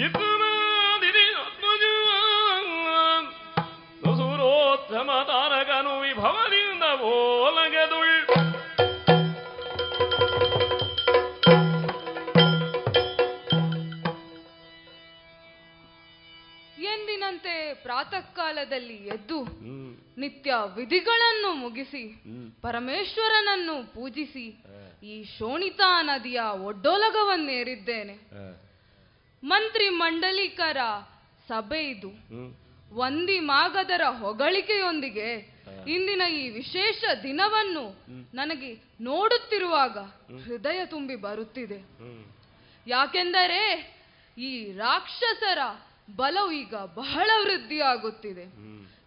ಸುರೋತ್ತಮ ಪ್ರಾತಃ ಕಾಲದಲ್ಲಿ ಎದ್ದು ನಿತ್ಯ ವಿಧಿಗಳನ್ನು ಮುಗಿಸಿ ಪರಮೇಶ್ವರನನ್ನು ಪೂಜಿಸಿ ಈ ಶೋಣಿತಾ ನದಿಯ ಒಡ್ಡೋಲಗವನ್ನೇರಿದ್ದೇನೆ. ಮಂತ್ರಿ ಮಂಡಲಿಕರ ಸಭೆ ಇದು. ವಂದಿ ಮಾಗದರ ಹೊಗಳಿಕೆಯೊಂದಿಗೆ ಇಂದಿನ ಈ ವಿಶೇಷ ದಿನವನ್ನು ನನಗೆ ನೋಡುತ್ತಿರುವಾಗ ಹೃದಯ ತುಂಬಿ ಬರುತ್ತಿದೆ. ಯಾಕೆಂದರೆ ಈ ರಾಕ್ಷಸರ ಬಲವು ಈಗ ಬಹಳ ವೃದ್ಧಿಯಾಗುತ್ತಿದೆ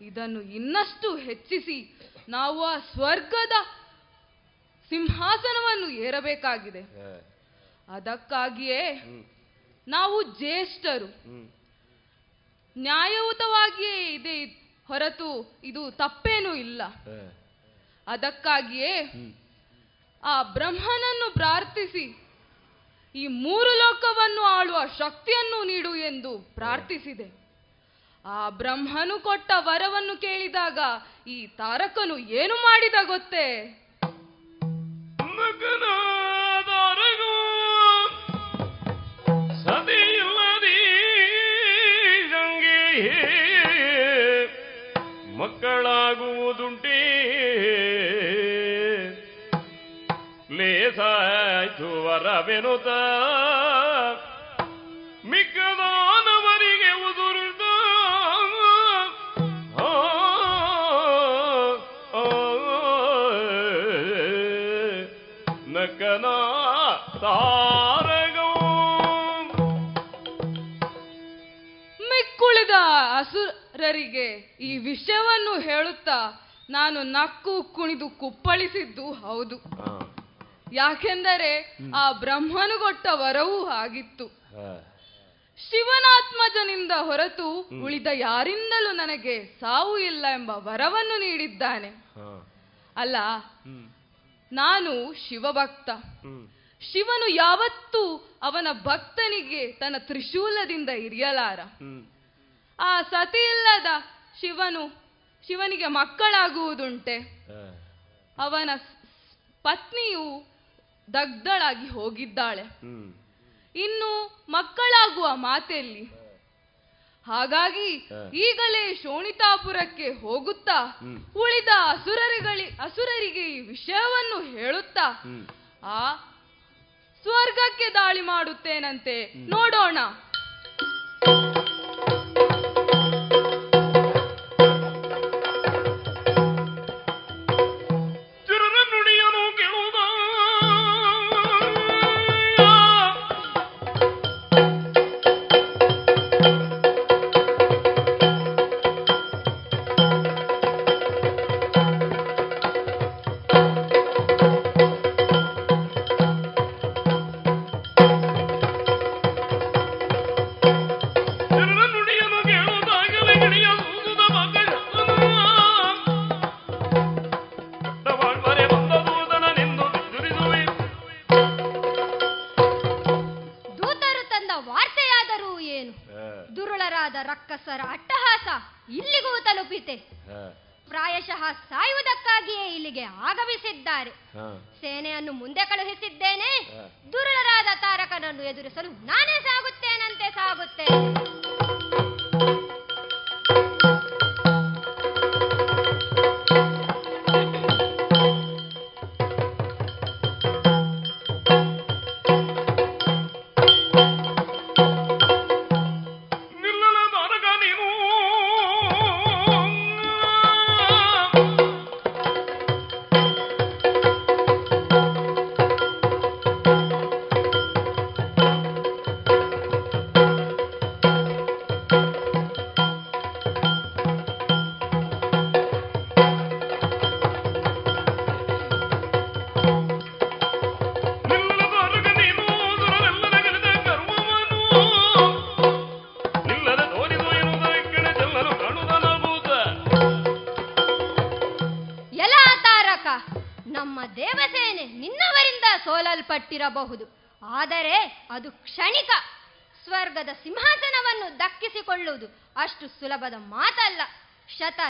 ಇದನ್ನು ಇನ್ನಷ್ಟು ಹೆಚ್ಚಿಸಿ ನಾವು ಆ ಸ್ವರ್ಗದ ಸಿಂಹಾಸನವನ್ನು ಏರಬೇಕಾಗಿದೆ. ಅದಕ್ಕಾಗಿಯೇ ನಾವು ಜ್ಯೇಷ್ಠರು. ನ್ಯಾಯಯುತವಾಗಿಯೇ ಇದೆ ಹೊರತು ಇದು ತಪ್ಪೇನೂ ಇಲ್ಲ. ಅದಕ್ಕಾಗಿಯೇ ಆ ಬ್ರಹ್ಮನನ್ನು ಪ್ರಾರ್ಥಿಸಿ. ಈ ಮೂರು ಲೋಕವನ್ನು ಆಳುವ ಶಕ್ತಿಯನ್ನು ನೀಡು ಎಂದು ಪ್ರಾರ್ಥಿಸಿದೆ. ಆ ಬ್ರಹ್ಮನು ಕೊಟ್ಟ ವರವನ್ನು ಕೇಳಿದಾಗ ಈ ತಾರಕನು ಏನು ಮಾಡಿದ ಗೊತ್ತೇ? ಮಕ್ಕಳಾಗುವುದುಂಟೇ ಲೇಸಾಯ್ತು ವರವೆನುತ ಮಿಕ್ಕದಾನವರಿಗೆ ಉದುರಿದ. ನಕನ ತಾರಗೋ ಮಿಕ್ಕುಳಿದ ಅಸುರರಿಗೆ ಈ ವಿಷಯವನ್ನು ಹೇಳುತ್ತಾ ನಾನು ನಕ್ಕು ಕುಣಿದು ಕುಪ್ಪಳಿಸಿದ್ದು ಹೌದು. ಯಾಕೆಂದರೆ ಆ ಬ್ರಹ್ಮನು ಕೊಟ್ಟ ವರವೂ ಆಗಿತ್ತು. ಶಿವನಾತ್ಮಜನಿಂದ ಹೊರತು ಉಳಿದ ಯಾರಿಂದಲೂ ನನಗೆ ಸಾವು ಇಲ್ಲ ಎಂಬ ವರವನ್ನು ನೀಡಿದ್ದಾನೆ. ಅಲ್ಲ ನಾನು ಶಿವಭಕ್ತ. ಶಿವನು ಯಾವತ್ತೂ ಅವನ ಭಕ್ತನಿಗೆ ತನ್ನ ತ್ರಿಶೂಲದಿಂದ ಇರಿಯಲಾರ. ಆ ಸತಿ ಇಲ್ಲದ ಶಿವನು ಶಿವನಿಗೆ ಮಕ್ಕಳಾಗುವುದುಂಟೆ. ಅವನ ಪತ್ನಿಯು ದಗ್ಧಳಾಗಿ ಹೋಗಿದ್ದಾಳೆ. ಇನ್ನು ಮಕ್ಕಳಾಗುವ ಮಾತೆಲ್ಲಿ? ಹಾಗಾಗಿ ಈಗಲೇ ಶೋಣಿತಾಪುರಕ್ಕೆ ಹೋಗುತ್ತಾ ಉಳಿದ ಅಸುರರಿಗಳಿ ಅಸುರರಿಗೆ ಈ ವಿಷಯವನ್ನು ಹೇಳುತ್ತಾ ಆ ಸ್ವರ್ಗಕ್ಕೆ ದಾಳಿ ಮಾಡುತ್ತೇನಂತೆ ನೋಡೋಣ.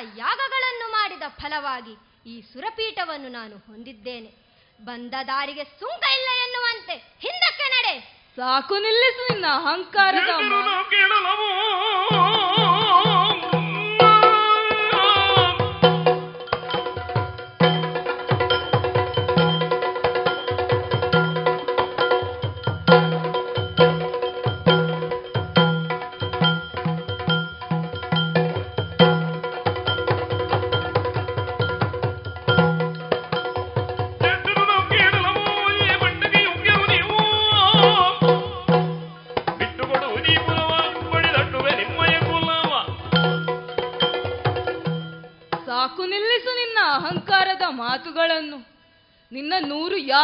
ಯಾಗಗಳನ್ನು ಮಾಡಿದ ಫಲವಾಗಿ ಈ ಸುರಪೀಠವನ್ನು ನಾನು ಹೊಂದಿದ್ದೇನೆ. ಬಂದ ದಾರಿಗೆ ಸುಂಕ ಇಲ್ಲ ಎನ್ನುವಂತೆ ಹಿಂದಕ್ಕೆ ನಡೆ. ಸಾಕು ನಿಲ್ಲಿಸು ನಿನ್ನ ಅಹಂಕಾರದ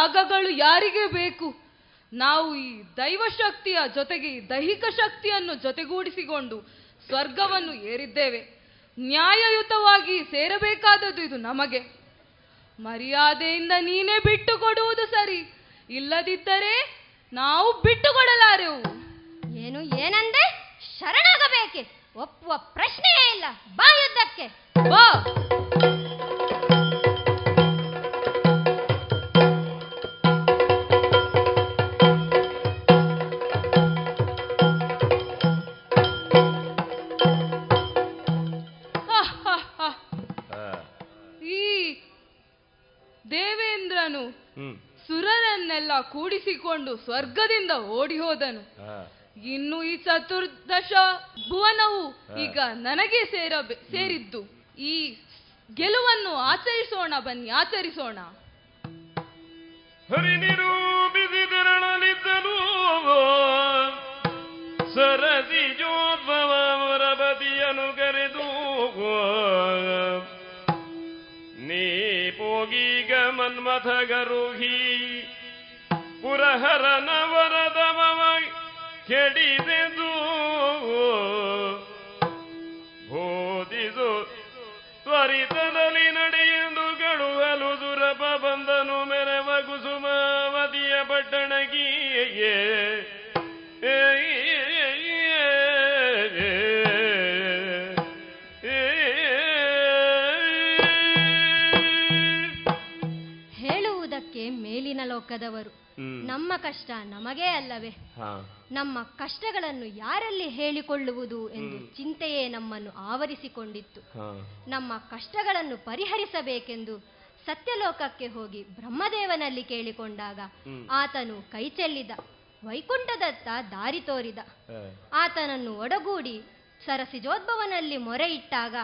ಯಾಗಗಳು ಯಾರಿಗೆ ಬೇಕು? ನಾವು ಈ ದೈವಶಕ್ತಿಯ ಜೊತೆಗೆ ಈ ದೈಹಿಕ ಶಕ್ತಿಯನ್ನು ಜೊತೆಗೂಡಿಸಿಕೊಂಡು ಸ್ವರ್ಗವನ್ನು ಏರಿದ್ದೇವೆ. ನ್ಯಾಯಯುತವಾಗಿ ಸೇರಬೇಕಾದದ್ದು ಇದು ನಮಗೆ. ಮರ್ಯಾದೆಯಿಂದ ನೀನೇ ಬಿಟ್ಟು ಕೊಡುವುದು ಸರಿ. ಇಲ್ಲದಿದ್ದರೆ ನಾವು ಬಿಟ್ಟು ಕೊಡಲಾರೆವು ಏನು ಏನಂದೆ? ಶರಣಾಗಬೇಕೆ. ಒಪ್ಪುವ ಪ್ರಶ್ನೆಯೇ ಇಲ್ಲ. ಬಾ ಯುದ್ಧಕ್ಕೆ. ಬಾ. ಕೂಡಿಸಿಕೊಂಡು ಸ್ವರ್ಗದಿಂದ ಓಡಿ ಹೋದನು ಇನ್ನು ಈ ಚತುರ್ದಶ ಭುವನವು ಈಗ ನನಗೆ ಸೇರ ಸೇರಿದ್ದು. ಈ ಗೆಲುವನ್ನು ಆಚರಿಸೋಣ ಬನ್ನಿ ಆಚರಿಸೋಣ. ಹರಿನಿರೂಪಿಸಿದರಳಲಿದ್ದನು ಸರಸಿ ಬದಿಯನು ಕರೆದು. ನೀ ಪೋಗೀಗ ಮನ್ಮಥ ಗರುಹಿ ಪುರಹರನ ವರದಮವ ಕೆಡಿದೆದು. ಬೋಧಿಸು ತ್ವರಿತದಲ್ಲಿ ನಡೆಯೆಂದು ಗಳುವಲು ದುರಪ ಬಂದನು ಮೆರವ ಕುಸುಮಾವತಿಯ ಪಟ್ಟಣಗಿಯೇ. ಹೇಳುವುದಕ್ಕೆ ಮೇಲಿನ ಲೋಕದವರು ನಮ್ಮ ಕಷ್ಟ ನಮಗೇ ಅಲ್ಲವೇ? ನಮ್ಮ ಕಷ್ಟಗಳನ್ನು ಯಾರಲ್ಲಿ ಹೇಳಿಕೊಳ್ಳುವುದು ಎಂದು ಚಿಂತೆಯೇ ನಮ್ಮನ್ನು ಆವರಿಸಿಕೊಂಡಿತ್ತು. ನಮ್ಮ ಕಷ್ಟಗಳನ್ನು ಪರಿಹರಿಸಬೇಕೆಂದು ಸತ್ಯಲೋಕಕ್ಕೆ ಹೋಗಿ ಬ್ರಹ್ಮದೇವನಲ್ಲಿ ಕೇಳಿಕೊಂಡಾಗ ಆತನು ಕೈಚೆಲ್ಲಿದ ವೈಕುಂಠದತ್ತ ದಾರಿ ತೋರಿದ. ಆತನನ್ನು ಒಡಗೂಡಿ ಸರಸಿಜೋದ್ಭವನಲ್ಲಿ ಮೊರೆ ಇಟ್ಟಾಗ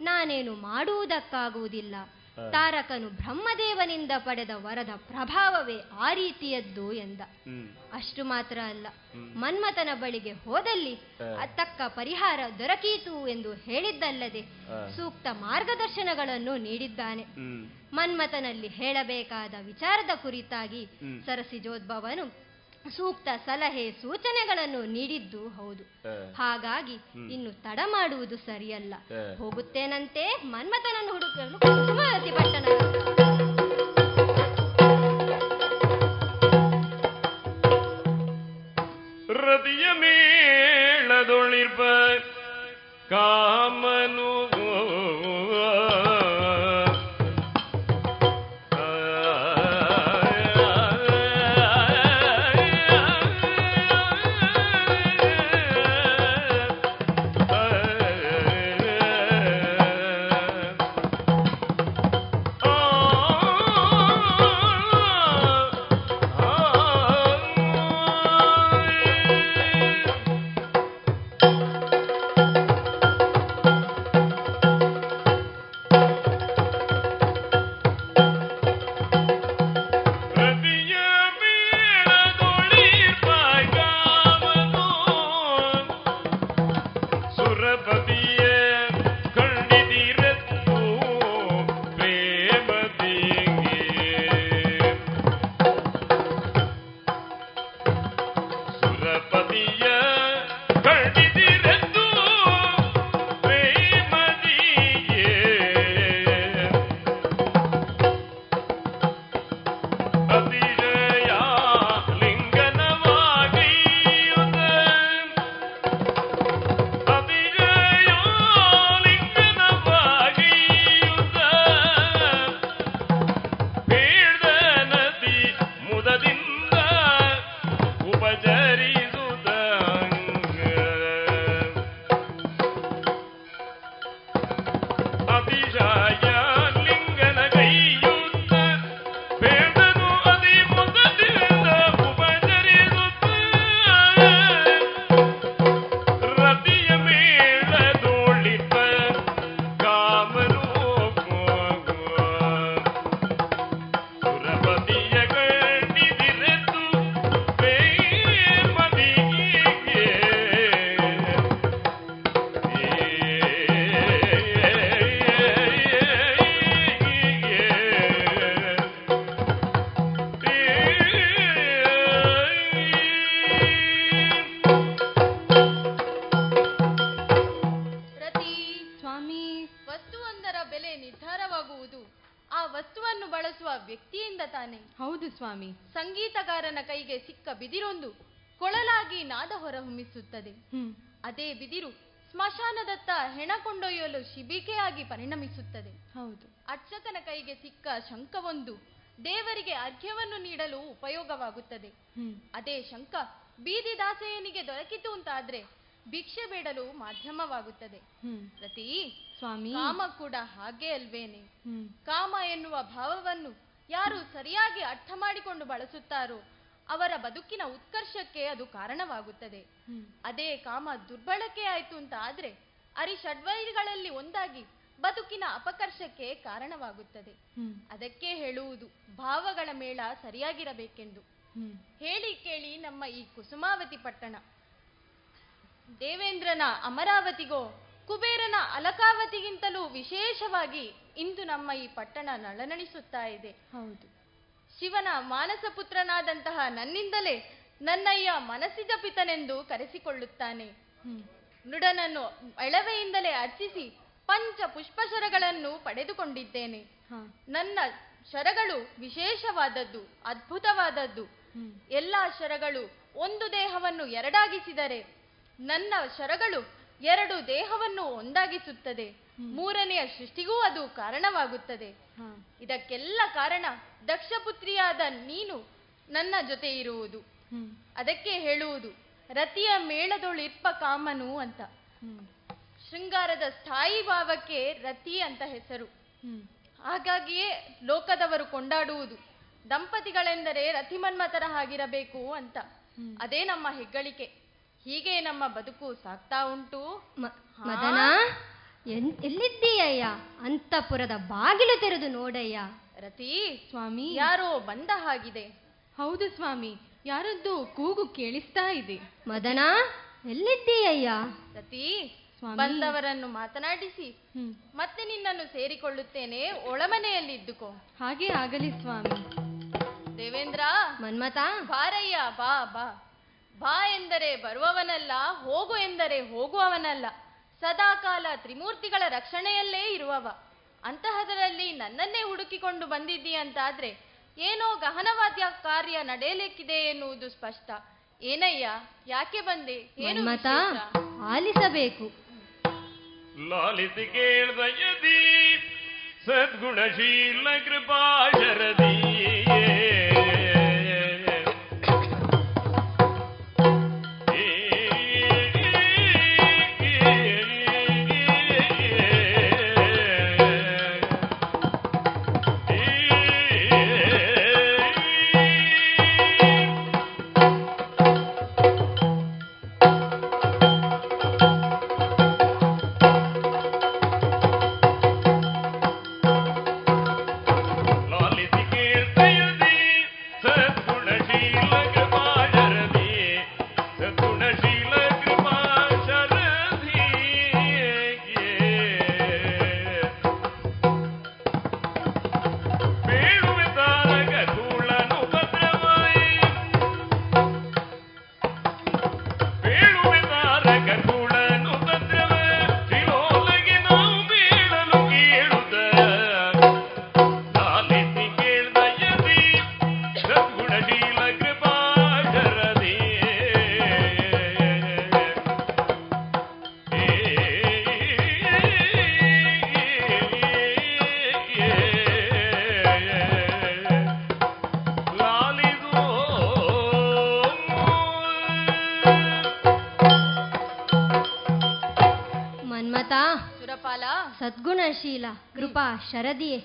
ನಾನೇನು ಮಾಡುವುದಕ್ಕಾಗುವುದಿಲ್ಲ. ತಾರಕನು ಬ್ರಹ್ಮದೇವನಿಂದ ಪಡೆದ ವರದ ಪ್ರಭಾವವೇ ಆ ರೀತಿಯದ್ದು ಎಂದ. ಅಷ್ಟು ಮಾತ್ರ ಅಲ್ಲ. ಮನ್ಮಥನ ಬಳಿಗೆ ಹೋದಲ್ಲಿ ತಕ್ಕ ಪರಿಹಾರ ದೊರಕೀತು ಎಂದು ಹೇಳಿದ್ದಲ್ಲದೆ ಸೂಕ್ತ ಮಾರ್ಗದರ್ಶನಗಳನ್ನು ನೀಡಿದ್ದಾನೆ. ಮನ್ಮಥನಲ್ಲಿ ಹೇಳಬೇಕಾದ ವಿಚಾರದ ಕುರಿತಾಗಿ ಸರಸಿಜೋದ್ಭವನು ಸೂಕ್ತ ಸಲಹೆ ಸೂಚನೆಗಳನ್ನು ನೀಡಿದ್ದು ಹೌದು. ಹಾಗಾಗಿ ಇನ್ನು ತಡ ಮಾಡುವುದು ಸರಿಯಲ್ಲ. ಹೋಗುತ್ತೇನಂತೆ? ಮನ್ಮಥನನ್ನು ಹುಡುಕಲು ಕುಸುಮಾವತಿ ಪಟ್ಟಣ. ಹೃದಯ ಮೇಳದೊಳಿರ್ಬ ಕಾಮನು ಬಿದಿರು ಸ್ಮಶಾನದತ್ತ ಹೆಣ ಕೊಂಡೊಯ್ಯಲು ಶಿಬಿಕೆಯಾಗಿ ಪರಿಣಮಿಸುತ್ತದೆ. ಹೌದು. ಅರ್ಚಕನ ಕೈಗೆ ಸಿಕ್ಕ ಶಂಖವೊಂದು ದೇವರಿಗೆ ಅರ್ಘ್ಯವನ್ನು ನೀಡಲು ಉಪಯೋಗವಾಗುತ್ತದೆ. ಅದೇ ಶಂಖ ಬೀದಿ ದಾಸೆಯನಿಗೆ ದೊರಕಿತು ಅಂತಾದ್ರೆ ಭಿಕ್ಷೆ ಬೇಡಲು ಮಾಧ್ಯಮವಾಗುತ್ತದೆ. ಪ್ರತಿ ಸ್ವಾಮಿ. ಕಾಮ ಕೂಡ ಹಾಗೆ ಅಲ್ವೇನೆ. ಕಾಮ ಎನ್ನುವ ಭಾವವನ್ನು ಯಾರು ಸರಿಯಾಗಿ ಅರ್ಥ ಮಾಡಿಕೊಂಡು ಬಳಸುತ್ತಾರೋ ಅವರ ಬದುಕಿನ ಉತ್ಕರ್ಷಕ್ಕೆ ಅದು ಕಾರಣವಾಗುತ್ತದೆ. ಅದೇ ಕಾಮ ದುರ್ಬಳಕೆ ಆಯ್ತು ಅಂತ ಆದ್ರೆ ಅರಿಷಡ್ವೈರಿಗಳಲ್ಲಿ ಒಂದಾಗಿ ಬದುಕಿನ ಅಪಕರ್ಷಕ್ಕೆ ಕಾರಣವಾಗುತ್ತದೆ. ಅದಕ್ಕೆ ಹೇಳುವುದು ಭಾವಗಳ ಮೇಳ ಸರಿಯಾಗಿರಬೇಕೆಂದು. ಹೇಳಿ ಕೇಳಿ ನಮ್ಮ ಈ ಕುಸುಮಾವತಿ ಪಟ್ಟಣ. ದೇವೇಂದ್ರನ ಅಮರಾವತಿಗೋ ಕುಬೇರನ ಅಲಕಾವತಿಗಿಂತಲೂ ವಿಶೇಷವಾಗಿ ಇಂದು ನಮ್ಮ ಈ ಪಟ್ಟಣ ನಳನಳಿಸುತ್ತಾ ಇದೆ. ಹೌದು. ಶಿವನ ಮಾನಸ ಪುತ್ರನಾದಂತಹ ನನ್ನಿಂದಲೇ ನನ್ನಯ್ಯ ಮನಸ್ಸಿದ ಪಿತನೆಂದು ಕರೆಸಿಕೊಳ್ಳುತ್ತಾನೆ. ನುಡನನ್ನು ಮೃಡನನ್ನು ಎಳವೆಯಿಂದಲೇ ಅರ್ಚಿಸಿ ಪಂಚ ಪುಷ್ಪಶರಗಳನ್ನು ಪಡೆದುಕೊಂಡಿದ್ದೇನೆ. ನನ್ನ ಶರಗಳು ವಿಶೇಷವಾದದ್ದು ಅದ್ಭುತವಾದದ್ದು. ಎಲ್ಲ ಶರಗಳು ಒಂದು ದೇಹವನ್ನು ಎರಡಾಗಿಸಿದರೆ ನನ್ನ ಶರಗಳು ಎರಡು ದೇಹವನ್ನು ಒಂದಾಗಿಸುತ್ತದೆ. ಮೂರನೆಯ ಸೃಷ್ಟಿಗೂ ಅದು ಕಾರಣವಾಗುತ್ತದೆ. ಇದಕ್ಕೆಲ್ಲ ಕಾರಣ ದಕ್ಷಪುತ್ರಿಯಾದ ನೀನು ನನ್ನ ಜೊತೆ ಇರುವುದು. ಅದಕ್ಕೆ ಹೇಳುವುದು ರತಿಯ ಮೇಳದೊಳಿರ್ಪ ಕಾಮನು ಅಂತ. ಶೃಂಗಾರದ ಸ್ಥಾಯಿ ಭಾವಕ್ಕೆ ರತಿ ಅಂತ ಹೆಸರು. ಹಾಗಾಗಿಯೇ ಲೋಕದವರು ಕೊಂಡಾಡುವುದು ದಂಪತಿಗಳೆಂದರೆ ರತಿಮನ್ಮತರ ಆಗಿರಬೇಕು ಅಂತ. ಅದೇ ನಮ್ಮ ಹೆಗ್ಗಳಿಕೆ. ಹೀಗೆ ನಮ್ಮ ಬದುಕು ಸಾಗ್ತಾ ಉಂಟು? ಮದನ ಎಲ್ಲಿದ್ದೀಯಯ್ಯ? ಅಂತಪುರದ ಬಾಗಿಲು ತೆರೆದು ನೋಡಯ್ಯ. ರತಿ ಸ್ವಾಮಿ. ಯಾರೋ ಬಂದ ಹಾಗಿದೆ. ಹೌದು ಸ್ವಾಮಿ ಯಾರದ್ದು ಕೂಗು ಕೇಳಿಸ್ತಾ ಇದೆ. ಮದನ ಎಲ್ಲಿದ್ದೀಯಯ್ಯ? ರತಿ ಸ್ವಾಮಿ. ಬಂದವರನ್ನು ಮಾತನಾಡಿಸಿ. ಮತ್ತೆ ನಿನ್ನನ್ನು ಸೇರಿಕೊಳ್ಳುತ್ತೇನೆ ಒಳಮನೆಯಲ್ಲಿದ್ದುಕೋ. ಹಾಗೆ ಆಗಲಿ ಸ್ವಾಮಿ. ದೇವೇಂದ್ರ ಮನ್ಮತ ಬಾರಯ್ಯ ಬಾ ಬಾ. ಬಾ ಎಂದರೆ ಬರುವವನಲ್ಲ ಹೋಗು ಎಂದರೆ ಹೋಗುವವನಲ್ಲ. ಸದಾಕಾಲ ತ್ರಿಮೂರ್ತಿಗಳ ರಕ್ಷಣೆಯಲ್ಲೇ ಇರುವವ. ಅಂತಹದರಲ್ಲಿ ನನ್ನನ್ನೇ ಹುಡುಕಿಕೊಂಡು ಬಂದಿದ್ದೀಯಂತಾದ್ರೆ ಏನೋ ಗಹನವಾದ ಕಾರ್ಯ ನಡೆಯಲಿಕ್ಕಿದೆ ಎನ್ನುವುದು ಸ್ಪಷ್ಟ. ಏನಯ್ಯ ಯಾಕೆ ಬಂದೆ? ಏನು ಮತ? ಆಲಿಸಬೇಕು. ಲಾಲಿಸಿ ಸದ್ಗುಣಶೀಲ ಕೃಪಾ ಶರದಿಯೇ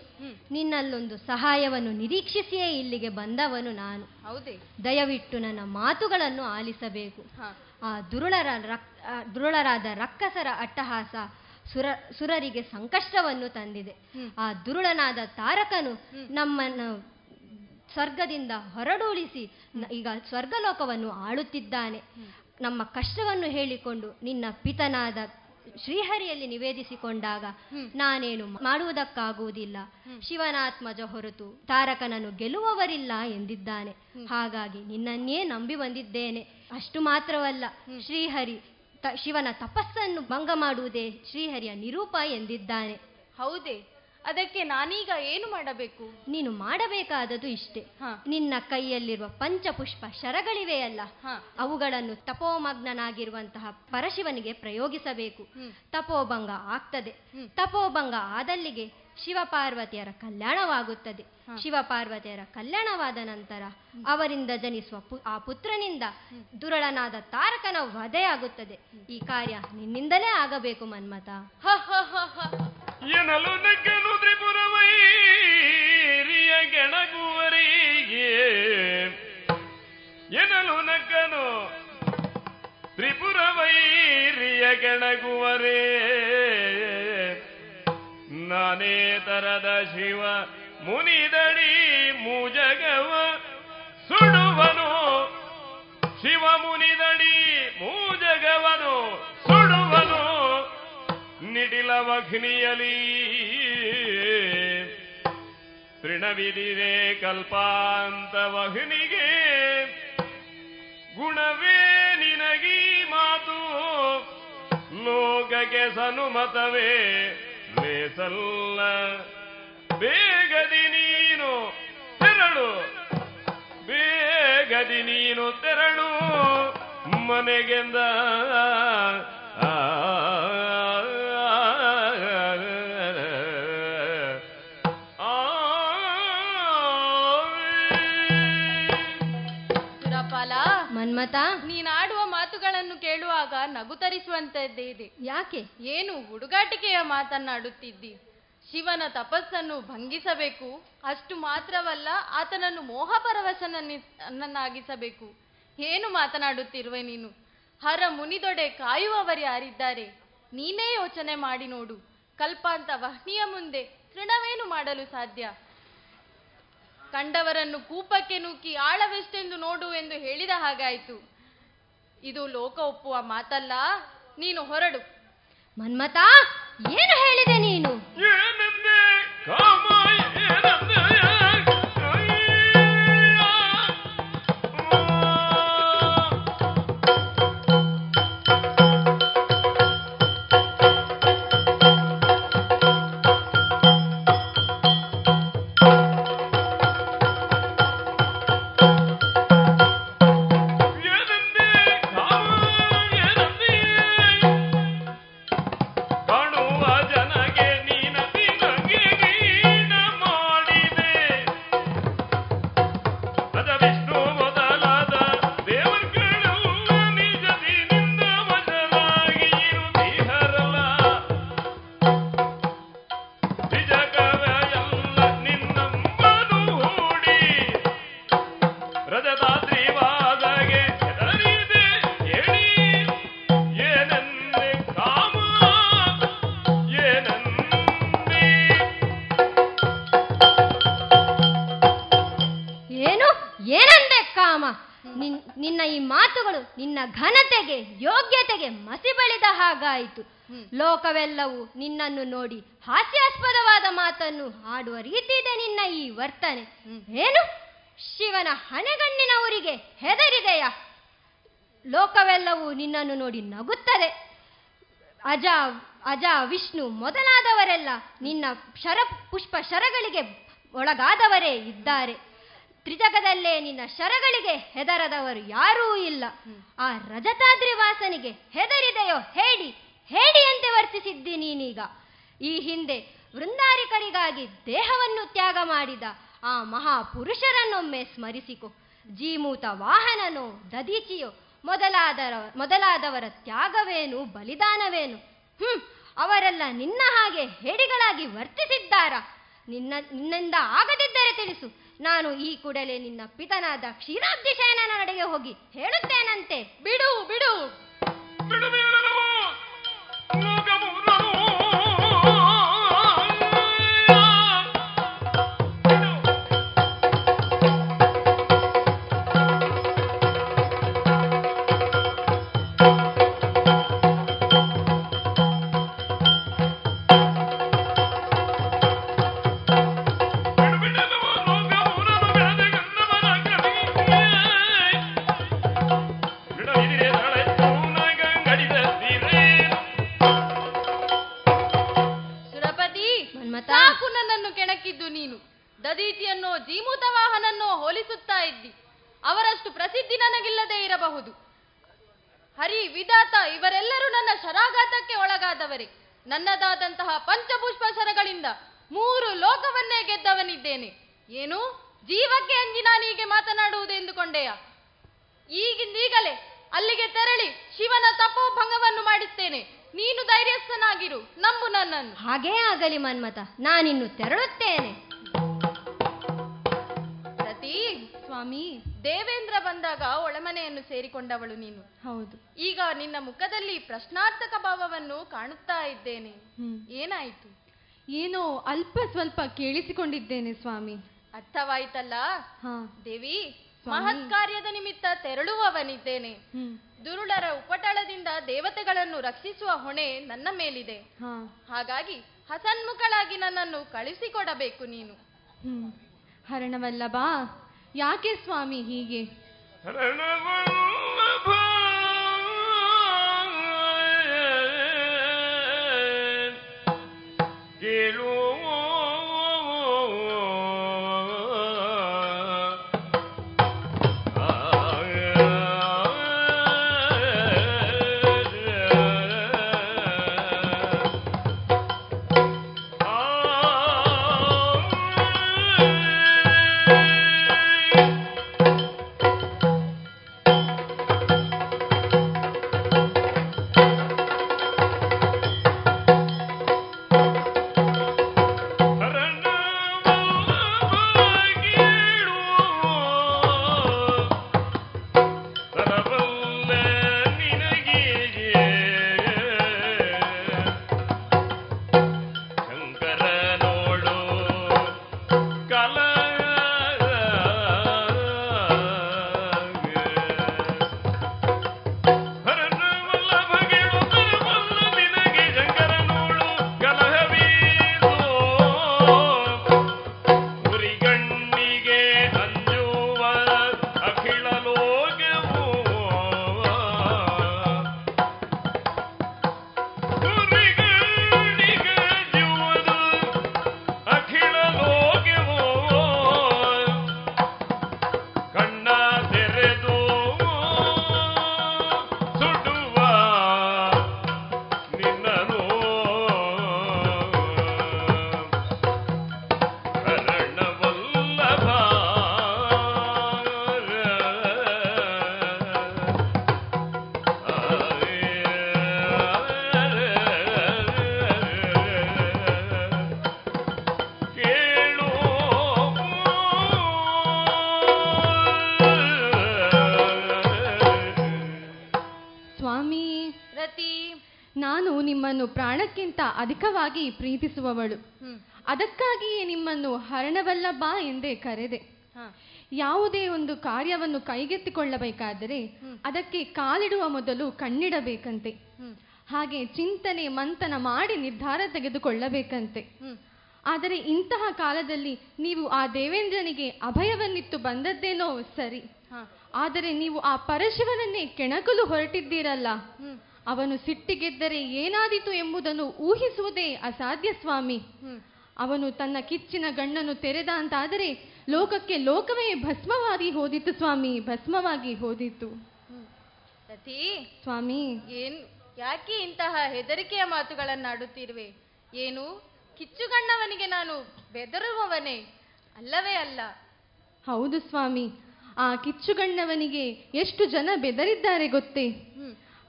ನಿನ್ನಲ್ಲೊಂದು ಸಹಾಯವನ್ನು ನಿರೀಕ್ಷಿಸಿಯೇ ಇಲ್ಲಿಗೆ ಬಂದವನು ನಾನು. ಹೌದೇ? ದಯವಿಟ್ಟು ನನ್ನ ಮಾತುಗಳನ್ನು ಆಲಿಸಬೇಕು. ಆ ದುರುಳರ ರಕ್ ದುರುಳರಾದ ರಕ್ಕಸರ ಅಟ್ಟಹಾಸ ಸುರ ಸುರರಿಗೆ ಸಂಕಷ್ಟವನ್ನು ತಂದಿದೆ. ಆ ದುರುಳನಾದ ತಾರಕನು ನಮ್ಮನ್ನು ಸ್ವರ್ಗದಿಂದ ಹೊರಡೂಳಿಸಿ ಈಗ ಸ್ವರ್ಗಲೋಕವನ್ನು ಆಳುತ್ತಿದ್ದಾನೆ. ನಮ್ಮ ಕಷ್ಟವನ್ನು ಹೇಳಿಕೊಂಡು ನಿನ್ನ ಪಿತನಾದ ಶ್ರೀಹರಿಯಲ್ಲಿ ನಿವೇದಿಸಿಕೊಂಡಾಗ ನಾನೇನು ಮಾಡುವುದಕ್ಕಾಗುವುದಿಲ್ಲ. ಶಿವನಾತ್ಮಜ ಹೊರತು ತಾರಕನನ್ನು ಗೆಲ್ಲುವವರಿಲ್ಲ ಎಂದಿದ್ದಾನೆ. ಹಾಗಾಗಿ ನಿನ್ನನ್ನೇ ನಂಬಿ ಬಂದಿದ್ದೇನೆ. ಅಷ್ಟು ಮಾತ್ರವಲ್ಲ ಶ್ರೀಹರಿ ಶಿವನ ತಪಸ್ಸನ್ನು ಭಂಗ ಮಾಡುವುದೇ ಶ್ರೀಹರಿಯ ನಿರೂಪ ಎಂದಿದ್ದಾನೆ. ಹೌದೇ. ಅದಕ್ಕೆ ನಾನೀಗ ಏನು ಮಾಡಬೇಕು? ನೀನು ಮಾಡಬೇಕಾದದ್ದು ಇಷ್ಟೇ. ನಿನ್ನ ಕೈಯಲ್ಲಿರುವ ಪಂಚಪುಷ್ಪ ಶರಗಳಿವೆಯಲ್ಲ ಅವುಗಳನ್ನು ತಪೋಮಗ್ನನಾಗಿರುವಂತಹ ಪರಶಿವನಿಗೆ ಪ್ರಯೋಗಿಸಬೇಕು. ತಪೋಭಂಗ ಆಗ್ತದೆ. ತಪೋಭಂಗ ಆದಲ್ಲಿಗೆ ಶಿವಪಾರ್ವತಿಯರ ಕಲ್ಯಾಣವಾಗುತ್ತದೆ. ಶಿವಪಾರ್ವತಿಯರ ಕಲ್ಯಾಣವಾದ ನಂತರ ಅವರಿಂದ ಜನಿಸುವ ಪು- ಆ ಪುತ್ರನಿಂದ ದುರಳನಾದ ತಾರಕನ ವಧೆಯಾಗುತ್ತದೆ. ಈ ಕಾರ್ಯ ನಿನ್ನಿಂದಲೇ ಆಗಬೇಕು ಮನ್ಮತ ಎನಲು ನಕ್ಕನು ತ್ರಿಪುರವೈರಿಯ ವೈರಿಯ ತ್ರಿಪುರವೈರಿಯ ಗೆಣಗುವರೇ ನಾನೇ ತರದ ಶಿವ, ಮುನಿದಡಿ ಮೂಜಗವ, ಸುಡುವನು. ಶಿವ ಮುನಿದಡಿ ಮೂಜಗವನು, ಸುಡುವನು. ನಿಡಿಲವಘ್ನಿಯಲಿ ತೃಣವಿದಿದೆ ಕಲ್ಪಾಂತವಹ್ನಿಗೆ ಗುಣವೇ ನಿನಗೀ ಮಾತು, ಲೋಕಕ್ಕೆ ಸನುಮತವೇ. ಲೇಸಲ್ಲ ಬೇಗದಿ ನೀನು ತೆರಳು ಬೇಗದಿ ನೀನು ತೆರಳು ಮನೆಗೆಂದ ಆ ಸುರಪಾಲ ಮನ್ಮಥ ನೀನಾಡುವ ಮಾತುಗಳನ್ನು ಕೇಳುವಾಗ ನಗು ತರಿಸುವಂತದ್ದೇ ಇದೆ. ಯಾಕೆ? ಏನು ಹುಡುಗಾಟಿಕೆಯ ಮಾತನ್ನಾಡುತ್ತಿದ್ದಿ? ಶಿವನ ತಪಸ್ಸನ್ನು ಭಂಗಿಸಬೇಕು. ಅಷ್ಟು ಮಾತ್ರವಲ್ಲ ಆತನನ್ನು ಮೋಹಪರವಶನನ್ನಾಗಿಸಬೇಕು ಏನು ಮಾತನಾಡುತ್ತಿರುವೆ ನೀನು? ಹರ ಮುನಿದೊಡೆ ಕಾಯುವವರು ಯಾರಿದ್ದಾರೆ? ನೀನೇ ಯೋಚನೆ ಮಾಡಿ ನೋಡು. ಕಲ್ಪಾಂತ ವಹ್ನಿಯ ಮುಂದೆ ತೃಣವೇನು ಮಾಡಲು ಸಾಧ್ಯ? ಕಂಡವರನ್ನು ಕೂಪಕ್ಕೆ ನೂಕಿ ಆಳವೆಷ್ಟೆಂದು ನೋಡು ಎಂದು ಹೇಳಿದ ಹಾಗಾಯಿತು. ಇದು ಲೋಕ ಒಪ್ಪುವ ಮಾತಲ್ಲ ನೀನು ಹೊರಡು. ಮನ್ಮತ ಏನು ಹೇಳಿದೆ ನೀನು? ನಿನ್ನ ಈ ಮಾತುಗಳು ನಿನ್ನ ಘನತೆಗೆ ಯೋಗ್ಯತೆಗೆ ಮಸಿ ಬಳಿದ ಹಾಗಾಯಿತು. ಲೋಕವೆಲ್ಲವೂ ನಿನ್ನನ್ನು ನೋಡಿ ಹಾಸ್ಯಾಸ್ಪದವಾದ ಮಾತನ್ನು ಆಡುವ ರೀತಿ ಇದೆ ನಿನ್ನ ಈ ವರ್ತನೆ. ಏನು? ಶಿವನ ಹಣೆಗಣ್ಣಿನವರಿಗೆ ಹೆದರಿದೆಯಾ? ಲೋಕವೆಲ್ಲವೂ ನಿನ್ನನ್ನು ನೋಡಿ ನಗುತ್ತದೆ. ಅಜ ಅಜ ವಿಷ್ಣು ಮೊದಲಾದವರೆಲ್ಲ ನಿನ್ನ ಶರ ಪುಷ್ಪ ಶರಗಳಿಗೆ ಒಳಗಾದವರೇ ಇದ್ದಾರೆ. ತ್ರಿಜಗದಲ್ಲೇ ನಿನ್ನ ಶರಗಳಿಗೆ ಹೆದರದವರು ಯಾರೂ ಇಲ್ಲ. ಆ ರಜತಾದ್ರಿವಾಸನಿಗೆ ಹೆದರಿದೆಯೋ ಹೇಳಿ ಹೇಡಿಯಂತೆ ವರ್ತಿಸಿದ್ದಿ ನೀನೀಗ. ಈ ಹಿಂದೆ ವೃಂದಾರಿಕರಿಗಾಗಿ ದೇಹವನ್ನು ತ್ಯಾಗ ಮಾಡಿದ ಆ ಮಹಾಪುರುಷರನ್ನೊಮ್ಮೆ ಸ್ಮರಿಸಿಕೊ. ಜೀಮೂತ ವಾಹನನೋ ದದೀಚಿಯೋ ಮೊದಲಾದರ ಮೊದಲಾದವರ ತ್ಯಾಗವೇನು ಬಲಿದಾನವೇನು? ಹ್ಮ್ ಅವರೆಲ್ಲ ನಿನ್ನ ಹಾಗೆ ಹೇಡಿಗಳಾಗಿ ವರ್ತಿಸಿದ್ದಾರ? ನಿನ್ನ ನಿನ್ನಿಂದ ಆಗದಿದ್ದರೆ ತಿಳಿಸು. ನಾನು ಈ ಕೂಡಲೇ ನಿನ್ನ ಪಿತನಾದ ಕ್ಷೀರಾಬ್ದಿ ಶಯನನ ನಡೆಗೆ ಹೋಗಿ ಹೇಳುತ್ತೇನಂತೆ. ಬಿಡು ಬಿಡು. ಹ್ಮ್. ಏನಾಯಿತು? ಏನೋ ಅಲ್ಪ ಸ್ವಲ್ಪ ಕೇಳಿಸಿಕೊಂಡಿದ್ದೇನೆ ಸ್ವಾಮಿ. ಅರ್ಥವಾಯ್ತಲ್ಲ? ಹಾ. ದೇವಿ. ಮಹತ್ ಕಾರ್ಯದ ನಿಮಿತ್ತ ತೆರಳುವವನಿದ್ದೇನೆ. ದುರುಳರ ಉಪಟಳದಿಂದ ದೇವತೆಗಳನ್ನು ರಕ್ಷಿಸುವ ಹೊಣೆ ನನ್ನ ಮೇಲಿದೆ. ಹಾ. ಹಾಗಾಗಿ ಹಸನ್ಮುಖಳಾಗಿ ನನ್ನನ್ನು ಕಳಿಸಿಕೊಡಬೇಕು ನೀನು. ಹ್ಮ್. ಹರಣವಲ್ಲಭ ಯಾಕೆ ಸ್ವಾಮಿ ಹೀಗೆ? ಕೇಳು ಶಂಕರನೋಳು ಪ್ರೀತಿಸುವವಳು. ಅದಕ್ಕಾಗಿಯೇ ನಿಮ್ಮನ್ನು ಬಾ ಎಂದೇ ಕರೆದೆ. ಯಾವುದೇ ಒಂದು ಕಾರ್ಯವನ್ನು ಕೈಗೆತ್ತಿಕೊಳ್ಳಬೇಕಾದರೆ ಅದಕ್ಕೆ ಕಾಲಿಡುವ ಮೊದಲು ಕಣ್ಣಿಡಬೇಕಂತೆ. ಹಾಗೆ ಚಿಂತನೆ ಮಂಥನ ಮಾಡಿ ನಿರ್ಧಾರ ತೆಗೆದುಕೊಳ್ಳಬೇಕಂತೆ. ಆದರೆ ಇಂತಹ ಕಾಲದಲ್ಲಿ ನೀವು ಆ ದೇವೇಂದ್ರನಿಗೆ ಅಭಯವನ್ನಿತ್ತು ಬಂದದ್ದೇನೋ ಸರಿ. ಆದರೆ ನೀವು ಆ ಪರಶಿವನನ್ನೇ ಕೆಣಕಲು ಹೊರಟಿದ್ದೀರಲ್ಲ. ಅವನು ಸಿಟ್ಟಿಗೆದ್ದರೆ ಏನಾದೀತು ಎಂಬುದನ್ನು ಊಹಿಸುವುದೇ ಅಸಾಧ್ಯ ಸ್ವಾಮಿ. ಅವನು ತನ್ನ ಕಿಚ್ಚಿನ ಗಣ್ಣನ್ನು ತೆರೆದ ಅಂತಾದರೆ ಲೋಕಕ್ಕೆ ಲೋಕವೇ ಭಸ್ಮವಾಗಿ ಹೋದಿತ್ತು ಸ್ವಾಮಿ ಭಸ್ಮವಾಗಿ ಹೋದಿತ್ತು ಸತಿ ಸ್ವಾಮಿ. ಏನ್ ಯಾಕೆ ಇಂತಹ ಹೆದರಿಕೆಯ ಮಾತುಗಳನ್ನಾಡುತ್ತಿರುವೆ? ಏನು ಕಿಚ್ಚುಗಣ್ಣವನಿಗೆ ನಾನು ಬೆದರುವವನೇ? ಅಲ್ಲವೇ ಅಲ್ಲ. ಹೌದು ಸ್ವಾಮಿ. ಆ ಕಿಚ್ಚುಗಣ್ಣವನಿಗೆ ಎಷ್ಟು ಜನ ಬೆದರಿದ್ದಾರೆ ಗೊತ್ತೇ.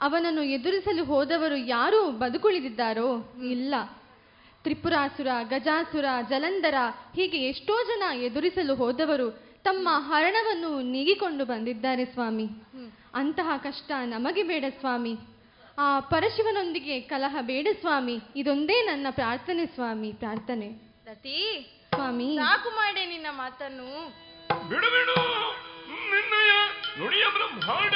ಅವನನ್ನು ಎದುರಿಸಲು ಹೋದವರು ಯಾರು ಬದುಕುಳಿದಿದ್ದಾರೋ? ಇಲ್ಲ. ತ್ರಿಪುರಾಸುರ ಗಜಾಸುರ ಜಲಂಧರ ಹೀಗೆ ಎಷ್ಟೋ ಜನ ಎದುರಿಸಲು ಹೋದವರು ತಮ್ಮ ಹರಣವನ್ನು ನೀಗಿಕೊಂಡು ಬಂದಿದ್ದಾರೆ ಸ್ವಾಮಿ. ಅಂತಹ ಕಷ್ಟ ನಮಗೆ ಬೇಡ ಸ್ವಾಮಿ. ಆ ಪರಶಿವನೊಂದಿಗೆ ಕಲಹ ಬೇಡ ಸ್ವಾಮಿ. ಇದೊಂದೇ ನನ್ನ ಪ್ರಾರ್ಥನೆ ಸ್ವಾಮಿ ಪ್ರಾರ್ಥನೆ. ರತಿ ಸ್ವಾಮಿ. ಸಾಕು ಮಾಡೆ ನಿನ್ನ ಮಾತನ್ನು. ಬಿಡು ಬಿಡು ನಿನ್ನಯ ನುಡಿಯ ಬ್ರಹ್ಮಾಂಡ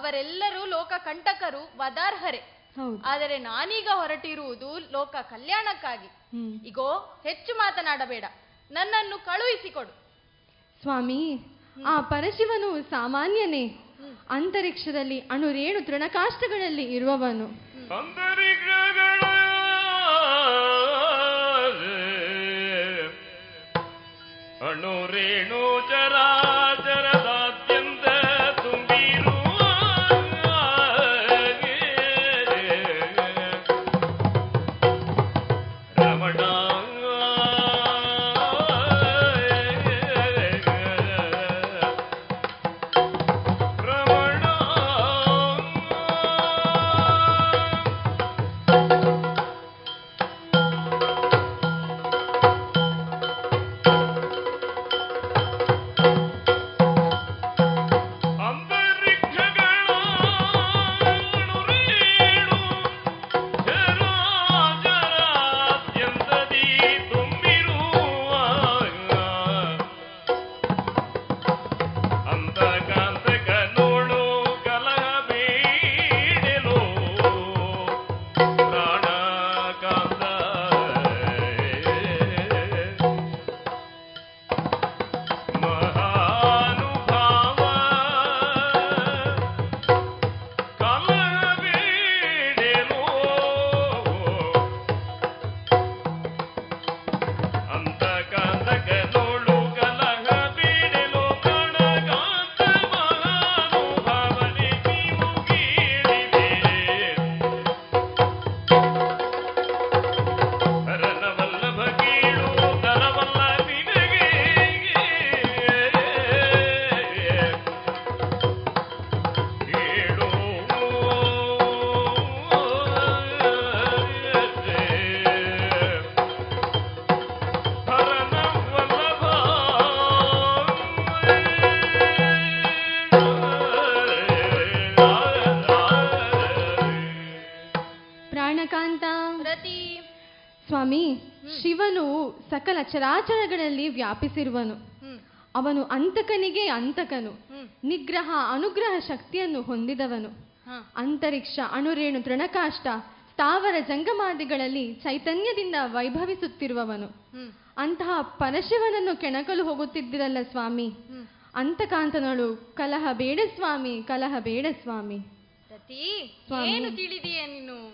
ಅವರೆಲ್ಲರೂ ಲೋಕ ಕಂಟಕರು ವದಾರ್ಹರೆ. ಆದರೆ ನಾನೀಗ ಹೊರಟಿರುವುದು ಲೋಕ ಕಲ್ಯಾಣಕ್ಕಾಗಿ. ಈಗೋ ಇಗೋ ಹೆಚ್ಚು ಮಾತನಾಡಬೇಡ. ನನ್ನನ್ನು ಕಳುಹಿಸಿಕೊಡು. ಸ್ವಾಮಿ ಆ ಪರಶಿವನು ಸಾಮಾನ್ಯನೇ. ಅಂತರಿಕ್ಷದಲ್ಲಿ ಅಣುರೇಣು ತೃಣಕಾಷ್ಟಗಳಲ್ಲಿ ಇರುವವನು. ಅಣುರೇಣು ಅಣು ಚರಾಚರಗಳಲ್ಲಿ ವ್ಯಾಪಿಸಿರುವನು. ಅವನು ಅಂತಕನಿಗೆ ಅಂತಕನು. ನಿಗ್ರಹ ಅನುಗ್ರಹ ಶಕ್ತಿಯನ್ನು ಹೊಂದಿದವನು. ಅಂತರಿಕ್ಷ ಅಣುರೇಣು ತೃಣಕಾಷ್ಟ ಸ್ಥಾವರ ಜಂಗಮಾದಿಗಳಲ್ಲಿ ಚೈತನ್ಯದಿಂದ ವೈಭವಿಸುತ್ತಿರುವವನು. ಅಂತಹ ಪರಶಿವನನ್ನು ಕೆಣಕಲು ಹೋಗುತ್ತಿದ್ದಿರಲ್ಲ ಸ್ವಾಮಿ. ಅಂತಕಾಂತನಳು ಕಲಹ ಬೇಡ ಸ್ವಾಮಿ ಕಲಹ ಬೇಡ ಸ್ವಾಮಿ. ಏನು ತಿಳಿದೀಯ ನೀನು?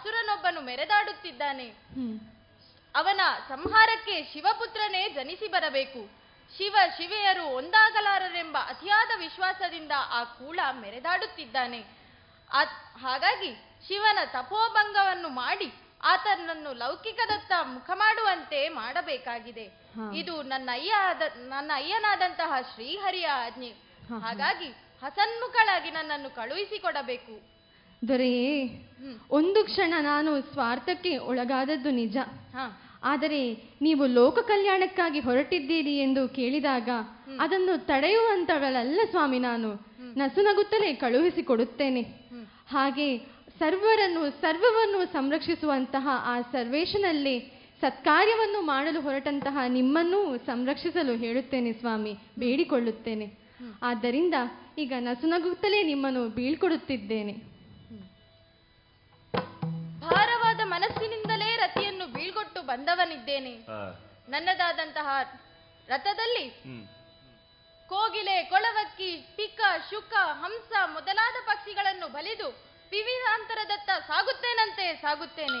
ಅಸುರನೊಬ್ಬನು ಮೆರೆದಾಡುತ್ತಿದ್ದಾನೆ. ಅವನ ಸಂಹಾರಕ್ಕೆ ಶಿವಪುತ್ರನೇ ಜನಿಸಿ ಬರಬೇಕು. ಶಿವ ಶಿವೆಯರು ಒಂದಾಗಲಾರರೆಂಬ ಅತಿಯಾದ ವಿಶ್ವಾಸದಿಂದ ಆ ಕೂಳ ಮೆರೆದಾಡುತ್ತಿದ್ದಾನೆ. ಹಾಗಾಗಿ ಶಿವನ ತಪೋಭಂಗವನ್ನು ಮಾಡಿ ಆತನನ್ನು ಲೌಕಿಕದತ್ತ ಮುಖ ಮಾಡುವಂತೆ ಮಾಡಬೇಕಾಗಿದೆ ಇದು ನನ್ನ ಅಯ್ಯ ಆದ- ನನ್ನ ಅಯ್ಯನಾದಂತಹ ಶ್ರೀಹರಿಯ ಆಜ್ಞೆ. ಹಾಗಾಗಿ ಹಸನ್ಮುಖಳಾಗಿ ನನ್ನನ್ನು ಕಳುಹಿಸಿಕೊಡಬೇಕು. ದೊರೆಯೇ ಒಂದು ಕ್ಷಣ ನಾನು ಸ್ವಾರ್ಥಕ್ಕೆ ಒಳಗಾದದ್ದು ನಿಜ. ಆದರೆ ನೀವು ಲೋಕ ಕಲ್ಯಾಣಕ್ಕಾಗಿ ಹೊರಟಿದ್ದೀರಿ ಎಂದು ಕೇಳಿದಾಗ ಅದನ್ನು ತಡೆಯುವಂತವಳಲ್ಲ ಸ್ವಾಮಿ ನಾನು. ನಸುನಗುತ್ತಲೇ ಕಳುಹಿಸಿಕೊಡುತ್ತೇನೆ. ಹಾಗೆ ಸರ್ವರನ್ನು ಸರ್ವವನ್ನು ಸಂರಕ್ಷಿಸುವಂತಹ ಆ ಸರ್ವೇಶನಲ್ಲಿ ಸತ್ಕಾರ್ಯವನ್ನು ಮಾಡಲು ಹೊರಟಂತಹ ನಿಮ್ಮನ್ನೂ ಸಂರಕ್ಷಿಸಲು ಹೇಳುತ್ತೇನೆ ಸ್ವಾಮಿ ಬೇಡಿಕೊಳ್ಳುತ್ತೇನೆ. ಆದ್ದರಿಂದ ಈಗ ನಸುನಗುತ್ತಲೇ ನಿಮ್ಮನ್ನು ಬೀಳ್ಕೊಡುತ್ತಿದ್ದೇನೆ. ಬಂದವನಿದ್ದೇನೆ. ನನ್ನದಾದಂತಹ ರಥದಲ್ಲಿ ಕೋಗಿಲೆ ಕೊಳವಕ್ಕಿ ಪಿಕ್ಕ ಶುಕ ಹಂಸ ಮೊದಲಾದ ಪಕ್ಷಿಗಳನ್ನು ಬಲಿದು ವಿವಿಧಾಂತರದತ್ತ ಸಾಗುತ್ತೇನಂತೆ ಸಾಗುತ್ತೇನೆ.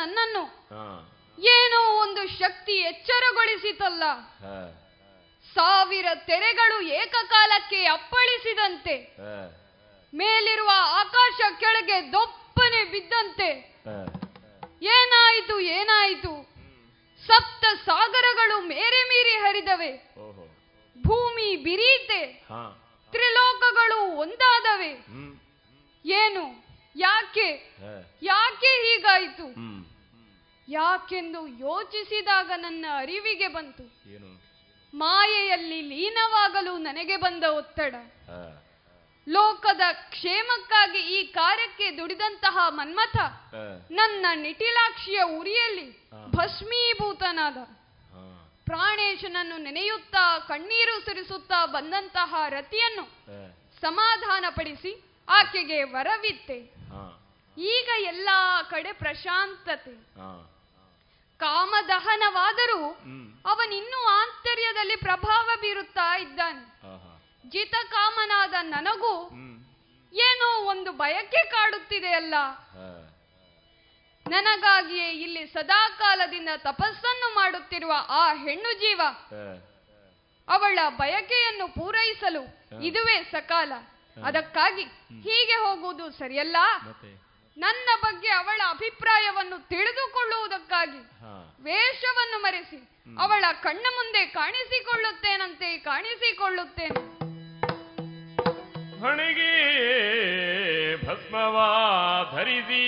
ನನ್ನನ್ನು. ಏನೋ ಒಂದು ಶಕ್ತಿ ಎಚ್ಚರಗೊಳಿಸಿತಲ್ಲ. ಸಾವಿರ ತೆರೆಗಳು ಏಕಕಾಲಕ್ಕೆ ಅಪ್ಪಳಿಸಿದಂತೆ. ಮೇಲಿರುವ ಆಕಾಶ ಕೆಳಗೆ ದೊಪ್ಪನೆ ಬಿದ್ದಂತೆ. ಏನಾಯಿತು ಏನಾಯಿತು? ಸಪ್ತ ಸಾಗರಗಳು ಮೇರೆ ಮೀರಿ ಹರಿದವೆ. ಭೂಮಿ ಬಿರೀತೆ. ತ್ರಿಲೋಕಗಳು ಒಂದಾದವೆ. ಏನು? ಯಾಕೆ? ಯಾಕೆ ಹೀಗಾಯಿತು? ಯಾಕೆಂದು ಯೋಚಿಸಿದಾಗ ನನ್ನ ಅರಿವಿಗೆ ಬಂತು. ಏನು? ಮಾಯೆಯಲ್ಲಿ ಲೀನವಾಗಲು ನನಗೆ ಬಂದ ಒತ್ತಡ. ಲೋಕದ ಕ್ಷೇಮಕ್ಕಾಗಿ ಈ ಕಾರ್ಯಕ್ಕೆ ದುಡಿದಂತಹ ಮನ್ಮಥ ನನ್ನ ನಿಟಿಲಾಕ್ಷಿಯ ಉರಿಯಲ್ಲಿ. ಭಸ್ಮೀಭೂತನಾದ. ಪ್ರಾಣೇಶನನ್ನು ನೆನೆಯುತ್ತಾ ಕಣ್ಣೀರು ಸುರಿಸುತ್ತಾ ಬಂದಂತಹ ರತಿಯನ್ನು ಸಮಾಧಾನ ಸಮಾಧಾನಪಡಿಸಿ ಆಕೆಗೆ ವರವಿತ್ತೆ ಈಗ ಎಲ್ಲಾ ಕಡೆ ಪ್ರಶಾಂತತೆ. ಕಾಮದಹನವಾದರೂ ಅವನಿನ್ನೂ ಆಂತರ್ಯದಲ್ಲಿ ಪ್ರಭಾವ ಬೀರುತ್ತಾ ಇದ್ದಾನೆ. ಜಿತ ಕಾಮನಾದ ನನಗೂ ಏನೋ ಒಂದು ಬಯಕೆ ಕಾಡುತ್ತಿದೆಯಲ್ಲ ನನಗಾಗಿಯೇ ಇಲ್ಲಿ ಸದಾಕಾಲದಿಂದ ತಪಸ್ಸನ್ನು ಮಾಡುತ್ತಿರುವ ಆ ಹೆಣ್ಣು ಜೀವ ಅವಳ ಬಯಕೆಯನ್ನು ಪೂರೈಸಲು ಇದುವೇ ಸಕಾಲ. ಅದಕ್ಕಾಗಿ ಹೀಗೆ ಹೋಗುವುದು ಸರಿಯಲ್ಲ? ನನ್ನ ಬಗ್ಗೆ ಅವಳ ಅಭಿಪ್ರಾಯವನ್ನು ತಿಳಿದುಕೊಳ್ಳುವುದಕ್ಕಾಗಿ ವೇಷವನ್ನು ಮರೆಸಿ ಅವಳ ಕಣ್ಣ ಮುಂದೆ ಕಾಣಿಸಿಕೊಳ್ಳುತ್ತೇನಂತೆ ಕಾಣಿಸಿಕೊಳ್ಳುತ್ತೇನೆ. ಹಣಿಗೆ ಭಸ್ಮವಾ ಧರಿಸಿ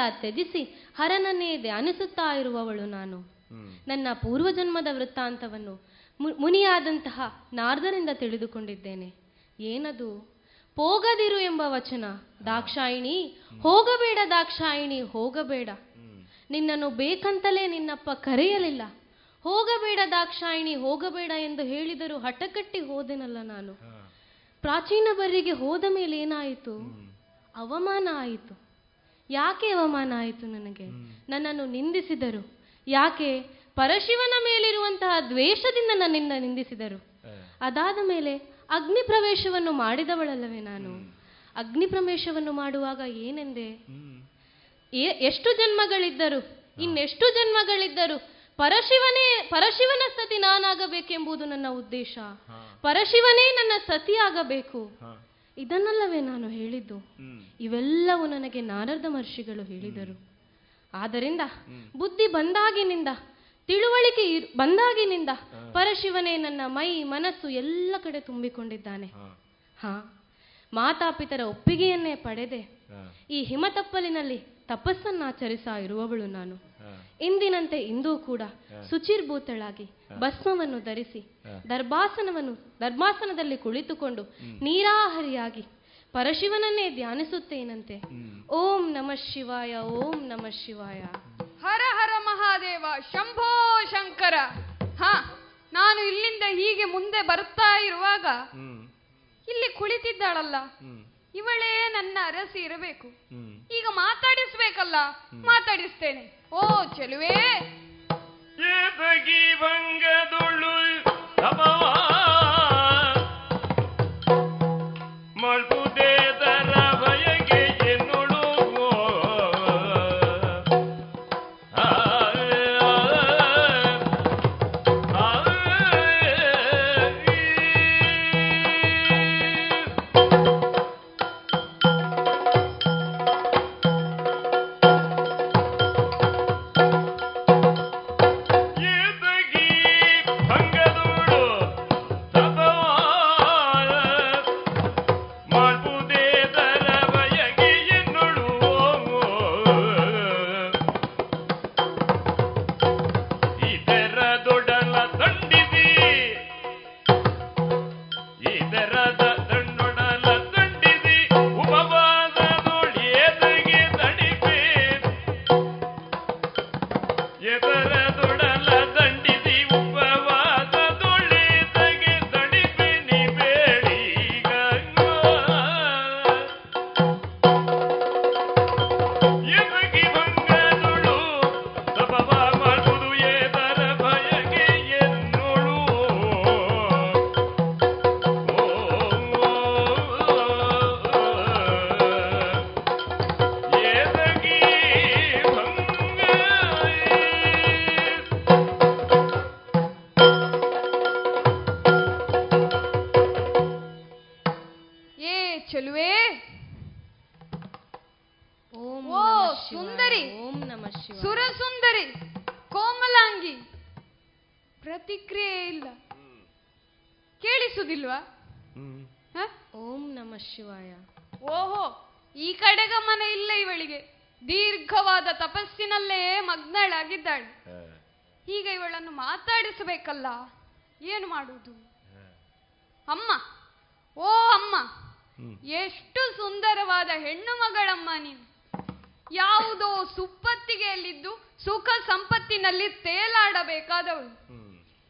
ಅದನ್ನೆಲ್ಲ ತ್ಯಜಿಸಿ ಹರನನ್ನೇ ಧ್ಯಾನಿಸುತ್ತಾ ಇರುವವಳು ನಾನು. ನನ್ನ ಪೂರ್ವಜನ್ಮದ ವೃತ್ತಾಂತವನ್ನು ಮುನಿಯಾದಂತಹ ನಾರ್ದರಿಂದ ತಿಳಿದುಕೊಂಡಿದ್ದೇನೆ. ಏನದು? ಹೋಗದಿರು ಎಂಬ ವಚನ. ದಾಕ್ಷಾಯಿಣಿ ಹೋಗಬೇಡ ದಾಕ್ಷಾಯಿಣಿ ಹೋಗಬೇಡ. ನಿನ್ನನ್ನು ಬೇಕಂತಲೇ ನಿನ್ನಪ್ಪ ಕರೆಯಲಿಲ್ಲ. ಹೋಗಬೇಡ ದಾಕ್ಷಾಯಿಣಿ ಹೋಗಬೇಡ ಎಂದು ಹೇಳಿದರೂ ಹಠಕಟ್ಟಿ ಹೋದೆನಲ್ಲ ನಾನು. ಪ್ರಾಚೀನ ಬರಿಗೆ ಹೋದ ಮೇಲೆ ಏನಾಯಿತು? ಅವಮಾನ ಆಯಿತು. ಯಾಕೆ ಅವಮಾನ ಆಯಿತು ನನಗೆ? ನನ್ನನ್ನು ನಿಂದಿಸಿದರು. ಯಾಕೆ? ಪರಶಿವನ ಮೇಲಿರುವಂತಹ ದ್ವೇಷದಿಂದ ನನ್ನಿಂದ ನಿಂದಿಸಿದರು. ಅದಾದ ಮೇಲೆ ಅಗ್ನಿ ಪ್ರವೇಶವನ್ನು ಮಾಡಿದವಳಲ್ಲವೇ ನಾನು? ಅಗ್ನಿ ಪ್ರವೇಶವನ್ನು ಮಾಡುವಾಗ ಏನೆಂದೆ? ಎಷ್ಟು ಜನ್ಮಗಳಿದ್ದರು? ಇನ್ನೆಷ್ಟು ಜನ್ಮಗಳಿದ್ದರು? ಪರಶಿವನೇ ಪರಶಿವನ ಸತಿ ನಾನಾಗಬೇಕೆಂಬುದು ನನ್ನ ಉದ್ದೇಶ. ಪರಶಿವನೇ ನನ್ನ ಸತಿಯಾಗಬೇಕು. ಇದನ್ನಲ್ಲವೇ ನಾನು ಹೇಳಿದ್ದು? ಇವೆಲ್ಲವೂ ನನಗೆ ನಾರದ ಮಹರ್ಷಿಗಳು ಹೇಳಿದರು. ಆದ್ದರಿಂದ ಬುದ್ಧಿ ಬಂದಾಗಿನಿಂದ ತಿಳುವಳಿಕೆ ಬಂದಾಗಿನಿಂದ ಪರಶಿವನೇ ನನ್ನ ಮೈ ಮನಸ್ಸು ಎಲ್ಲ ಕಡೆ ತುಂಬಿಕೊಂಡಿದ್ದಾನೆ. ಹಾ. ಮಾತಾಪಿತರ ಒಪ್ಪಿಗೆಯನ್ನೇ ಪಡೆದೆ. ಈ ಹಿಮತಪ್ಪಲಿನಲ್ಲಿ ತಪಸ್ಸನ್ನಾಚರಿಸ ಇರುವವಳು ನಾನು. ಇಂದಿನಂತೆ ಇಂದೂ ಕೂಡ ಶುಚಿರ್ಭೂತಳಾಗಿ ಭಸ್ಮವನ್ನು ಧರಿಸಿ ದರ್ಭಾಸನವನ್ನು ದರ್ಭಾಸನದಲ್ಲಿ ಕುಳಿತುಕೊಂಡು ನೀರಾಹರಿಯಾಗಿ ಪರಶಿವನನ್ನೇ ಧ್ಯಾನಿಸುತ್ತೇನಂತೆ. ಓಂ ನಮಃ ಶಿವಾಯ ಓಂ ನಮಃ ಶಿವಾಯ. ಹರ ಹರ ಮಹಾದೇವ ಶಂಭೋ ಶಂಕರ. ಹಾ ನಾನು ಇಲ್ಲಿಂದ ಹೀಗೆ ಮುಂದೆ ಬರುತ್ತಾ ಇರುವಾಗ ಇಲ್ಲಿ ಕುಳಿತಿದ್ದಾಳಲ್ಲ. ಇವಳೇ ನನ್ನ ಅರಸಿ ಇರಬೇಕು. ಈಗ ಮಾತಾಡಿಸ್ಬೇಕಲ್ಲ ಮಾತಾಡಿಸ್ತೇನೆ. ಓ ಚೆಲುವೆ. ಭಂಗದೊಳ್ಳು ತಪವ ಮಾತಾಡಿಸಬೇಕಲ್ಲ ಏನು ಮಾಡುವುದು ಅಮ್ಮ ಓ ಅಮ್ಮ ಎಷ್ಟು ಸುಂದರವಾದ ಹೆಣ್ಣು ಮಗಳಮ್ಮ ನೀನು. ಯಾವುದೋ ಸುಪ್ಪತ್ತಿಗೆಯಲ್ಲಿದ್ದು ಸುಖ ಸಂಪತ್ತಿನಲ್ಲಿ ತೇಲಾಡಬೇಕಾದವಳು.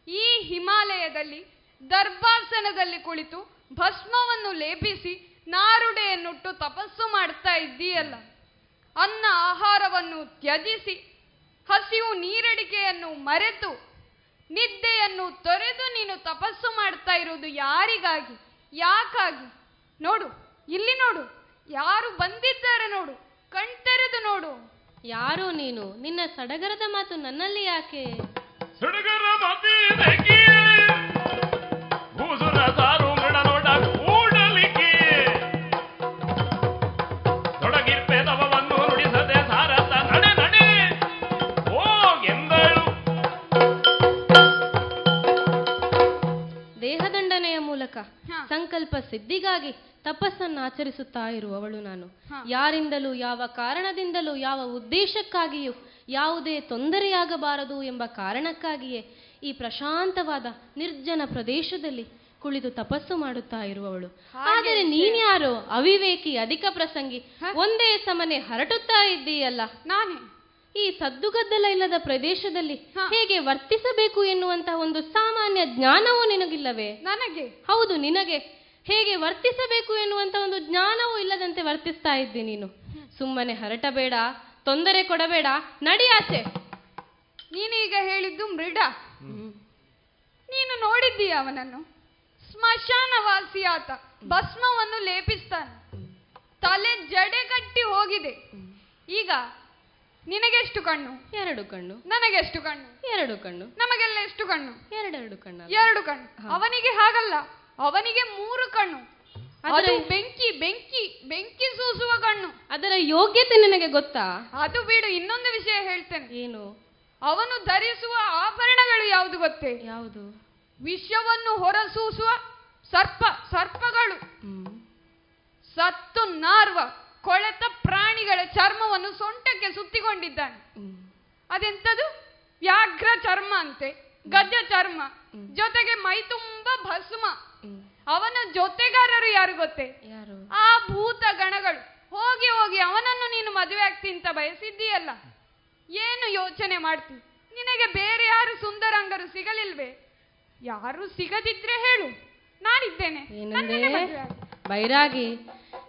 ಈ ಹಿಮಾಲಯದಲ್ಲಿ ದರ್ಬಾಸನದಲ್ಲಿ ಕುಳಿತು ಭಸ್ಮವನ್ನು ಲೇಪಿಸಿ ನಾರುಡೆಯನ್ನುಟ್ಟು ತಪಸ್ಸು ಮಾಡ್ತಾ ಇದ್ದೀಯಲ್ಲ. ಅನ್ನ ಆಹಾರವನ್ನು ತ್ಯಜಿಸಿ ಹಸಿವು ನೀರಡಿಕೆಯನ್ನು ಮರೆತು ನಿದ್ದೆಯನ್ನು ತೊರೆದು ನೀನು ತಪಸ್ಸು ಮಾಡ್ತಾ ಇರುವುದು ಯಾರಿಗಾಗಿ? ಯಾಕಾಗಿ? ನೋಡು ಇಲ್ಲಿ ನೋಡು. ಯಾರು ಬಂದಿದ್ದಾರೆ ನೋಡು. ಕಣ್ತೆರೆದು ನೋಡು. ಯಾರು ನೀನು? ನಿನ್ನ ಸಡಗರದ ಮಾತು ನನ್ನಲ್ಲಿ ಯಾಕೆ? ದೇಹದಂಡನೆಯ ಮೂಲಕ ಹಾ. ಸಂಕ ಕಾಯಕಲ್ಪ ಸಿದ್ಧಿಗಾಗಿ ತಪಸ್ಸನ್ನು ಆಚರಿಸುತ್ತಾ ಇರುವವಳು ನಾನು. ಯಾರಿಂದಲೂ ಯಾವ ಕಾರಣದಿಂದಲೂ ಯಾವ ಉದ್ದೇಶಕ್ಕಾಗಿಯೂ ಯಾವುದೇ ತೊಂದರೆಯಾಗಬಾರದು ಎಂಬ ಕಾರಣಕ್ಕಾಗಿಯೇ ಈ ಪ್ರಶಾಂತವಾದ ನಿರ್ಜನ ಪ್ರದೇಶದಲ್ಲಿ ಕುಳಿತು ತಪಸ್ಸು ಮಾಡುತ್ತಾ ಇರುವವಳು. ಆದರೆ ನೀನ್ಯಾರೋ ಅವಿವೇಕಿ ಅಧಿಕ ಪ್ರಸಂಗಿ ಒಂದೇ ಸಮನೆ ಹರಟುತ್ತಾ ಇದ್ದೀಯಲ್ಲ. ನಾನೇ. ಈ ಸದ್ದುಗದ್ದಲ ಇಲ್ಲದ ಪ್ರದೇಶದಲ್ಲಿ ಹೇಗೆ ವರ್ತಿಸಬೇಕು ಎನ್ನುವಂತಹ ಒಂದು ಸಾಮಾನ್ಯ ಜ್ಞಾನವೂ ನಿನಗಿಲ್ಲವೇ? ನನಗೆ. ಹೌದು ನಿನಗೆ. ಹೇಗೆ ವರ್ತಿಸಬೇಕು ಎನ್ನುವಂತ ಒಂದು ಜ್ಞಾನವೂ ಇಲ್ಲದಂತೆ ವರ್ತಿಸ್ತಾ ಇದ್ದಿ ನೀನು. ಸುಮ್ಮನೆ ಹರಟಬೇಡ ತೊಂದರೆ ಕೊಡಬೇಡ ನಡಿ ಆಚೆ. ನೀನೀಗ ಹೇಳಿದ್ದು ಮೃಡ. ನೀನು ನೋಡಿದ್ದೀಯ ಅವನನ್ನು? ಸ್ಮಶಾನವಾಸಿಯಾತ ಭಸ್ಮವನ್ನು ಲೇಪಿಸ್ತಾನೆ. ತಲೆ ಜಡೆಗಟ್ಟಿ ಹೋಗಿದೆ. ಈಗ ನಿನಗೆಷ್ಟು ಕಣ್ಣು? ಎರಡು ಕಣ್ಣು. ನನಗೆಷ್ಟು ಕಣ್ಣು? ಎರಡು ಕಣ್ಣು. ನಮಗೆಲ್ಲ ಎಷ್ಟು ಕಣ್ಣು? ಎರಡೆರಡು ಕಣ್ಣು ಎರಡು ಕಣ್ಣು. ಅವನಿಗೆ ಹಾಗಲ್ಲ. ಅವನಿಗೆ ಮೂರು ಕಣ್ಣು. ಅದು ಬೆಂಕಿ ಬೆಂಕಿ ಬೆಂಕಿ ಸೂಸುವ ಕಣ್ಣು. ಅದರ ಯೋಗ್ಯತೆ ನಿನಗೆ ಗೊತ್ತಾ? ಅದು ಬಿಡು ಇನ್ನೊಂದು ವಿಷಯ ಹೇಳ್ತೇನೆ. ಏನು? ಅವನು ಧರಿಸುವ ಆಭರಣಗಳು ಯಾವುದು ಗೊತ್ತೇ? ಯಾವುದು? ವಿಷವನ್ನು ಹೊರಸೂಸುವ ಸರ್ಪ ಸರ್ಪಗಳು. ಸತ್ತು ನಾರ್ವ. ಕೊಳೆತ ಪ್ರಾಣಿಗಳ ಚರ್ಮವನ್ನು ಸೊಂಟಕ್ಕೆ ಸುತ್ತಿಕೊಂಡಿದ್ದಾನೆ. ಅದೆಂತದು? ವ್ಯಾಘ್ರ ಚರ್ಮ ಅಂತೆ ಗಜ ಚರ್ಮ. ಜೊತೆಗೆ ಮೈ ತುಂಬಾ ಭಸ್ಮ. ಅವನ ಜೊತೆಗಾರರು ಯಾರು ಗೊತ್ತೇ? ಆ ಭೂತ ಗಣಗಳು. ಹೋಗಿ ಹೋಗಿ ಅವನನ್ನು ನೀನು ಮದುವೆ ಆಗ್ತಿ ಅಂತ ಬಯಸಿದ್ದೀಯಲ್ಲ. ಏನು ಯೋಚನೆ ಮಾಡ್ತಿ? ನಿನಗೆ ಬೇರೆ ಯಾರು ಸುಂದರಂಗರು ಸಿಗಲಿಲ್ವೇ? ಯಾರು ಸಿಗದಿದ್ರೆ ಹೇಳು. ನಾನಿದ್ದೇನೆ. ಬೈರಾಗಿ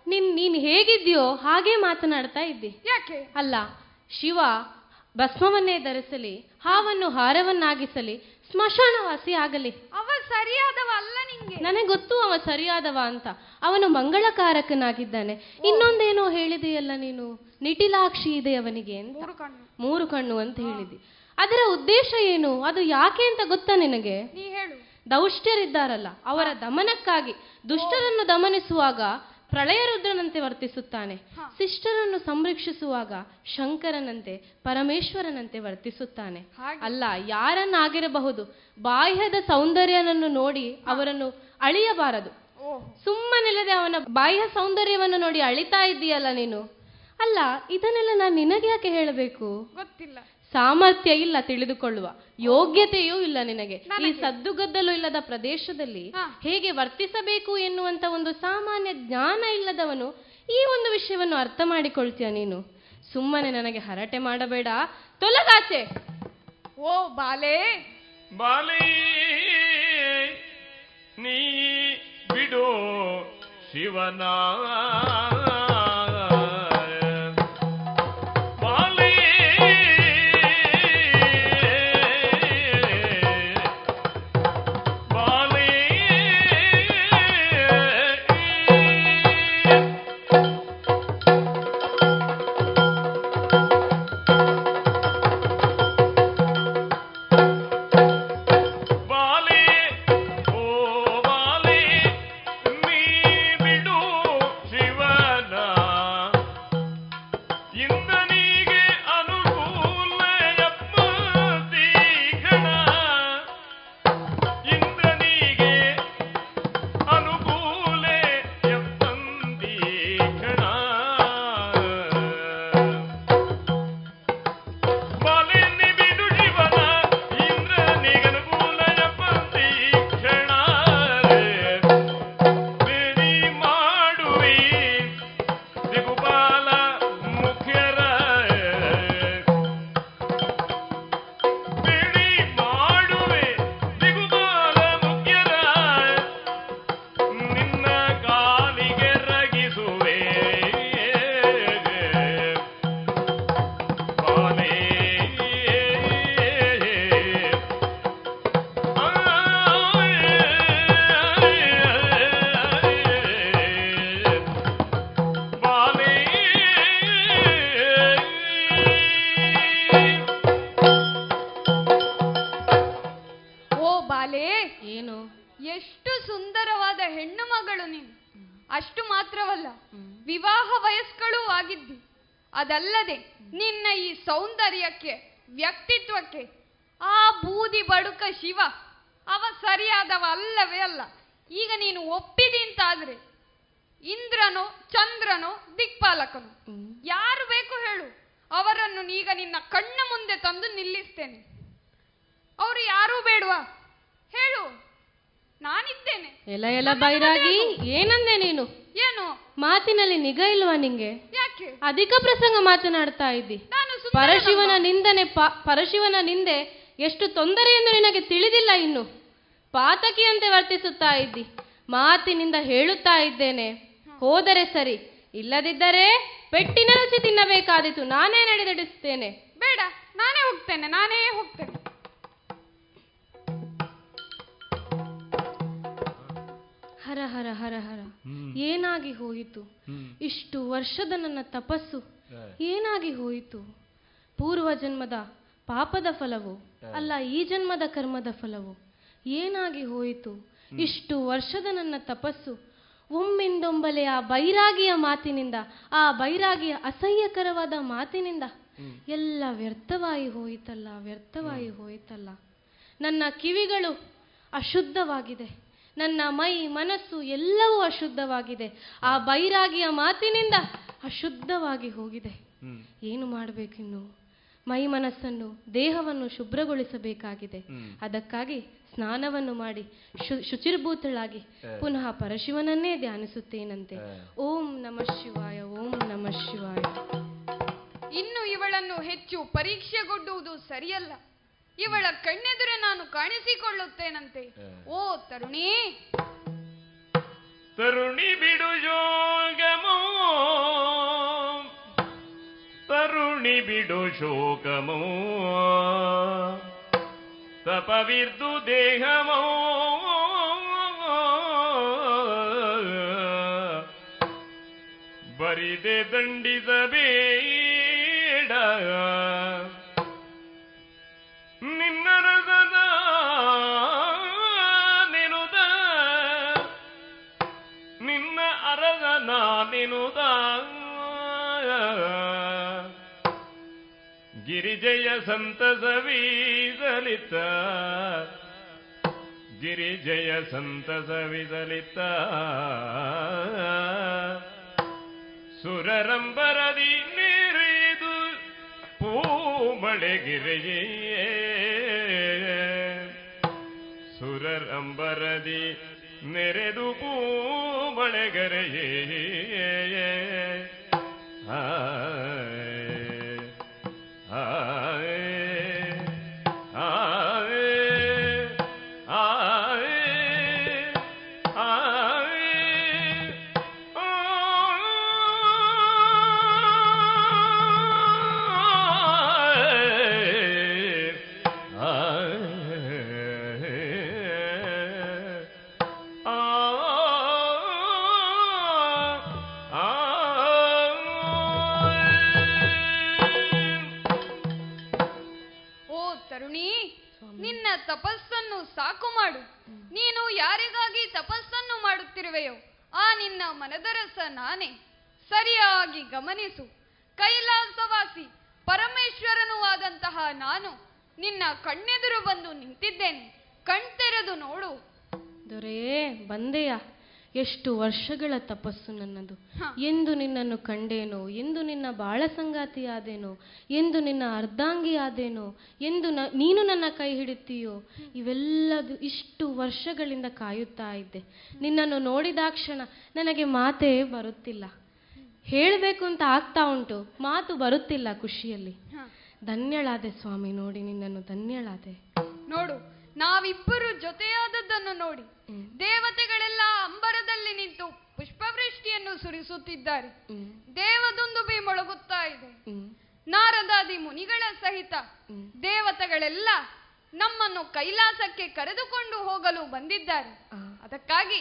ನಿನ್ ನೀನ್ ಹೇಗಿದ್ಯೋ ಹಾಗೆ ಮಾತನಾಡ್ತಾ ಇದ್ದಿ. ಯಾಕೆ? ಅಲ್ಲ ಶಿವ ಭಸ್ಮವನ್ನೇ ಧರಿಸಲಿ ಹಾವನ್ನು ಹಾರವನ್ನಾಗಿಸಲಿ ಸ್ಮಶಾನವಾಸಿ ಆಗಲಿ. ಅವ ಸರಿಯಾದವ ಅಲ್ಲ ನಿಂಗೆ. ನನಗೆ ಗೊತ್ತು ಅವ ಸರಿಯಾದವ ಅಂತ. ಅವನು ಮಂಗಳಕಾರಕನಾಗಿದ್ದಾನೆ. ಇನ್ನೊಂದೇನೋ ಹೇಳಿದೆಯಲ್ಲ ನೀನು? ನಿಟಿಲಾಕ್ಷಿ ಇದೆ ಅವನಿಗೆ ಅಂತ. ಮೂರು ಕಣ್ಣು. ಅಂತ ಹೇಳಿದಿ ಅದರ ಉದ್ದೇಶ ಏನು? ಅದು ಯಾಕೆ ಅಂತ ಗೊತ್ತಾ ನಿನಗೆ? ದೌಷ್ಟ್ಯರಿದ್ದಾರಲ್ಲ ಅವರ ದಮನಕ್ಕಾಗಿ ದುಷ್ಟರನ್ನು ದಮನಿಸುವಾಗ ಪ್ರಳಯ ರುದ್ರನಂತೆ ವರ್ತಿಸುತ್ತಾನೆ. ಸಿಸ್ಟರನ್ನು ಸಂರಕ್ಷಿಸುವಾಗ ಶಂಕರನಂತೆ ಪರಮೇಶ್ವರನಂತೆ ವರ್ತಿಸುತ್ತಾನೆ. ಅಲ್ಲ ಯಾರನ್ನಾಗಿರಬಹುದು? ಬಾಹ್ಯದ ಸೌಂದರ್ಯನನ್ನು ನೋಡಿ ಅವರನ್ನು ಅಳಿಯಬಾರದು. ಸುಮ್ಮನಿಲ್ಲದೆ ಅವನ ಬಾಹ್ಯ ಸೌಂದರ್ಯವನ್ನು ನೋಡಿ ಅಳಿತಾ ಇದ್ದೀಯಲ್ಲ ನೀನು? ಅಲ್ಲ ಇದನ್ನೆಲ್ಲ ನಾನು ನಿನಗೆ ಯಾಕೆ ಹೇಳಬೇಕು? ಗೊತ್ತಿಲ್ಲ. ಸಾಮರ್ಥ್ಯ ಇಲ್ಲ ತಿಳಿದುಕೊಳ್ಳುವ ಯೋಗ್ಯತೆಯೂ ಇಲ್ಲ ನಿನಗೆ. ಈ ಸದ್ದುಗದ್ದಲು ಇಲ್ಲದ ಪ್ರದೇಶದಲ್ಲಿ ಹೇಗೆ ವರ್ತಿಸಬೇಕು ಎನ್ನುವಂತ ಒಂದು ಸಾಮಾನ್ಯ ಜ್ಞಾನ ಇಲ್ಲದವನು ಈ ಒಂದು ವಿಷಯವನ್ನು ಅರ್ಥ ಮಾಡಿಕೊಳ್ತೀಯ ನೀನು? ಸುಮ್ಮನೆ ನನಗೆ ಹರಟೆ ಮಾಡಬೇಡ. ತೊಲಗಾಚೆ. ಓ ಬಾಲೆ. ಬಾಲೆ ನೀ ಬಿಡೋ ಶಿವನ. ತೊಂದರೆ ಎಂದು ನಿನಗೆ ತಿಳಿದಿಲ್ಲ ಇನ್ನು? ಪಾತಕಿಯಂತೆ ವರ್ತಿಸುತ್ತಾ ಇದ್ದಿ. ಮಾತಿನಿಂದ ಹೇಳುತ್ತಾ ಇದ್ದೇನೆ. ಹೋದರೆ ಸರಿ. ಇಲ್ಲದಿದ್ದರೆ ಪೆಟ್ಟಿನ ರುಚಿ ತಿನ್ನಬೇಕಾದೀತು. ನಾನೇ ನಡೆದಡಿಸುತ್ತೇನೆ. ಬೇಡ ನಾನೇ ಹೋಗ್ತೇನೆ ನಾನೇ ಹೋಗ್ತೇನೆ. ಹರ ಹರ ಹರ ಹರ. ಏನಾಗಿ ಹೋಯಿತು? ಇಷ್ಟು ವರ್ಷದ ನನ್ನ ತಪಸ್ಸು ಏನಾಗಿ ಹೋಯಿತು? ಪೂರ್ವ ಜನ್ಮದ ಪಾಪದ ಫಲವು ಅಲ್ಲ ಈ ಜನ್ಮದ ಕರ್ಮದ ಫಲವು ಏನಾಗಿ ಹೋಯಿತು? ಇಷ್ಟು ವರ್ಷದ ನನ್ನ ತಪಸ್ಸು. ಒಮ್ಮಿಂದೊಂಬಲೆ ಆ ಬೈರಾಗಿಯ ಮಾತಿನಿಂದ ಆ ಬೈರಾಗಿಯ ಅಸಹ್ಯಕರವಾದ ಮಾತಿನಿಂದ ಎಲ್ಲ ವ್ಯರ್ಥವಾಗಿ ಹೋಯಿತಲ್ಲ ವ್ಯರ್ಥವಾಗಿ ಹೋಯಿತಲ್ಲ. ನನ್ನ ಕಿವಿಗಳು ಅಶುದ್ಧವಾಗಿದೆ. ನನ್ನ ಮೈ ಮನಸ್ಸು ಎಲ್ಲವೂ ಅಶುದ್ಧವಾಗಿದೆ. ಆ ಬೈರಾಗಿಯ ಮಾತಿನಿಂದ ಅಶುದ್ಧವಾಗಿ ಹೋಗಿದೆ. ಏನು ಮಾಡಬೇಕಿನ್ನು? ಮೈ ಮನಸ್ಸನ್ನು ದೇಹವನ್ನು ಶುಭ್ರಗೊಳಿಸಬೇಕಾಗಿದೆ. ಅದಕ್ಕಾಗಿ ಸ್ನಾನವನ್ನು ಮಾಡಿ ಶು- ಶುಚಿರ್ಭೂತಳಾಗಿ ಪುನಃ ಪರಶಿವನನ್ನೇ ಧ್ಯಾನಿಸುತ್ತೇನಂತೆ. ಓಂ ನಮಃ ಶಿವಾಯ ಓಂ ನಮಃ ಶಿವಾಯ. ಇನ್ನು ಇವಳನ್ನು ಹೆಚ್ಚು ಪರೀಕ್ಷೆಗೊಡ್ಡುವುದು ಸರಿಯಲ್ಲ. ಇವಳ ಕಣ್ಣೆದುರೆ ನಾನು ಕಾಣಿಸಿಕೊಳ್ಳುತ್ತೇನಂತೆ. ಓ ತರುಣಿ. ತರುಣಿ ಬಿಡು ಯೋಗಮೋ. ತರುಣಿ ಬಿಡು ಶೋಕಮೋ. ತಪವಿರ್ದು ದೇಹಮೋ. ಬರಿದೆ ದಂಡಿಸಬೇಡ. ಗಿರಿಜಯ ಸಂತಸ ಸಲಿತ ಗಿರಿಜಯ ಸಂತಸ ಸಲಿತ ಸುರರಂಬರದಿ ನೀರಿದು பூமழகிரியே ಸುರರಂಬರದಿ ನೆರೆದು ಪೂಮಳೆ ಗರೆಯೇ ಆ ಗಮನಿಸು. ಕೈಲಾಸವಾಸಿ ಪರಮೇಶ್ವರನೂ ಆದಂತಹ ನಾನು ನಿನ್ನ ಕಣ್ಣೆದುರು ಬಂದು ನಿಂತಿದ್ದೇನೆ. ಕಣ್ತೆರೆದು ನೋಡು. ದೊರೆ ಬಂದೆಯ? ಎಷ್ಟು ವರ್ಷಗಳ ತಪಸ್ಸು ನನ್ನದು. ಎಂದು ನಿನ್ನನ್ನು ಕಂಡೇನೋ? ಎಂದು ನಿನ್ನ ಬಾಳ ಸಂಗಾತಿಯಾದೇನೋ ಎಂದು ನಿನ್ನ ಅರ್ಧಾಂಗಿಯಾದೇನೋ? ಎಂದು ನ- ನೀನು ನನ್ನ ಕೈ ಹಿಡಿತೀಯೋ? ಇವೆಲ್ಲದು ಇಷ್ಟು ವರ್ಷಗಳಿಂದ ಕಾಯುತ್ತಾ ಇದ್ದೆ. ನಿನ್ನನ್ನು ನೋಡಿದಾಕ್ಷಣ ನನಗೆ ಮಾತೇ ಬರುತ್ತಿಲ್ಲ. ಹೇಳಬೇಕು ಅಂತ ಆಗ್ತಾ ಉಂಟು. ಮಾತು ಬರುತ್ತಿಲ್ಲ ಖುಷಿಯಲ್ಲಿ. ಧನ್ಯಳಾದೆ ಸ್ವಾಮಿ ನೋಡಿ ನಿನ್ನನ್ನು ಧನ್ಯಳಾದೆ. ನೋಡು ನಾವಿಬ್ಬರು ಜೊತೆಯಾದದ್ದನ್ನು ನೋಡಿ. ದೇವತೆಗಳೆಲ್ಲ ಅಂಬರದಲ್ಲಿ ನಿಂತು ಪುಷ್ಪವೃಷ್ಟಿಯನ್ನು ಸುರಿಸುತ್ತಿದ್ದಾರೆ. ದೇವದುಂದುಬಿ ಮೊಳಗುತ್ತಾ ಇದೆ. ನಾರದಾದಿ ಮುನಿಗಳ ಸಹಿತ ದೇವತೆಗಳೆಲ್ಲ ನಮ್ಮನ್ನು ಕೈಲಾಸಕ್ಕೆ ಕರೆದುಕೊಂಡು ಹೋಗಲು ಬಂದಿದ್ದಾರೆ. ಅದಕ್ಕಾಗಿ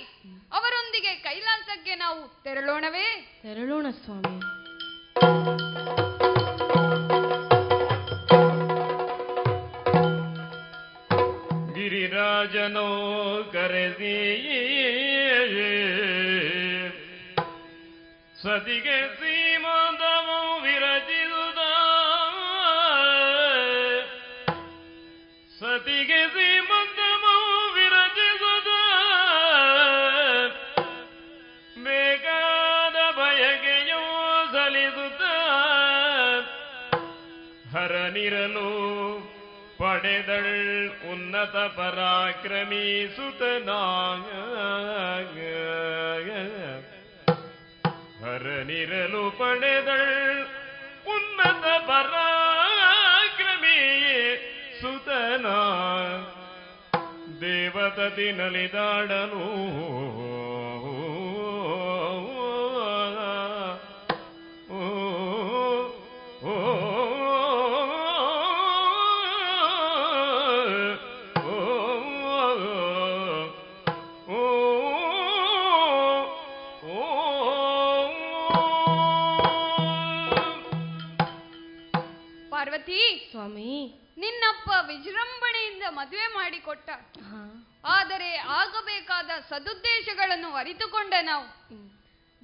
ಅವರೊಂದಿಗೆ ಕೈಲಾಸಕ್ಕೆ ನಾವು ತೆರಳೋಣವೇ? ತೆರಳೋಣ ಸ್ವಾಮಿ. ಗಿರಿರಾಜನೋ ಕರೆದೀ ಸತಿಗೆ ಹರನಿರಲು ಪಡೆದಳ್ ಉನ್ನತ ಪರಾಕ್ರಮಿ ಸುತನಾಗ ಹರನಿರಲು ಪಡೆದಳ್ ಉನ್ನತ ಪರಾಕ್ರಮಿ ಸುತನ. ದೇವತತಿ ನಲಿದಾಡನು ಸ್ವಾಮಿ. ನಿನ್ನಪ್ಪ ವಿಜೃಂಭಣೆಯಿಂದ ಮದುವೆ ಮಾಡಿಕೊಟ್ಟ. ಆದರೆ ಆಗಬೇಕಾದ ಸದುದ್ದೇಶಗಳನ್ನು ಅರಿತುಕೊಂಡ ನಾವು.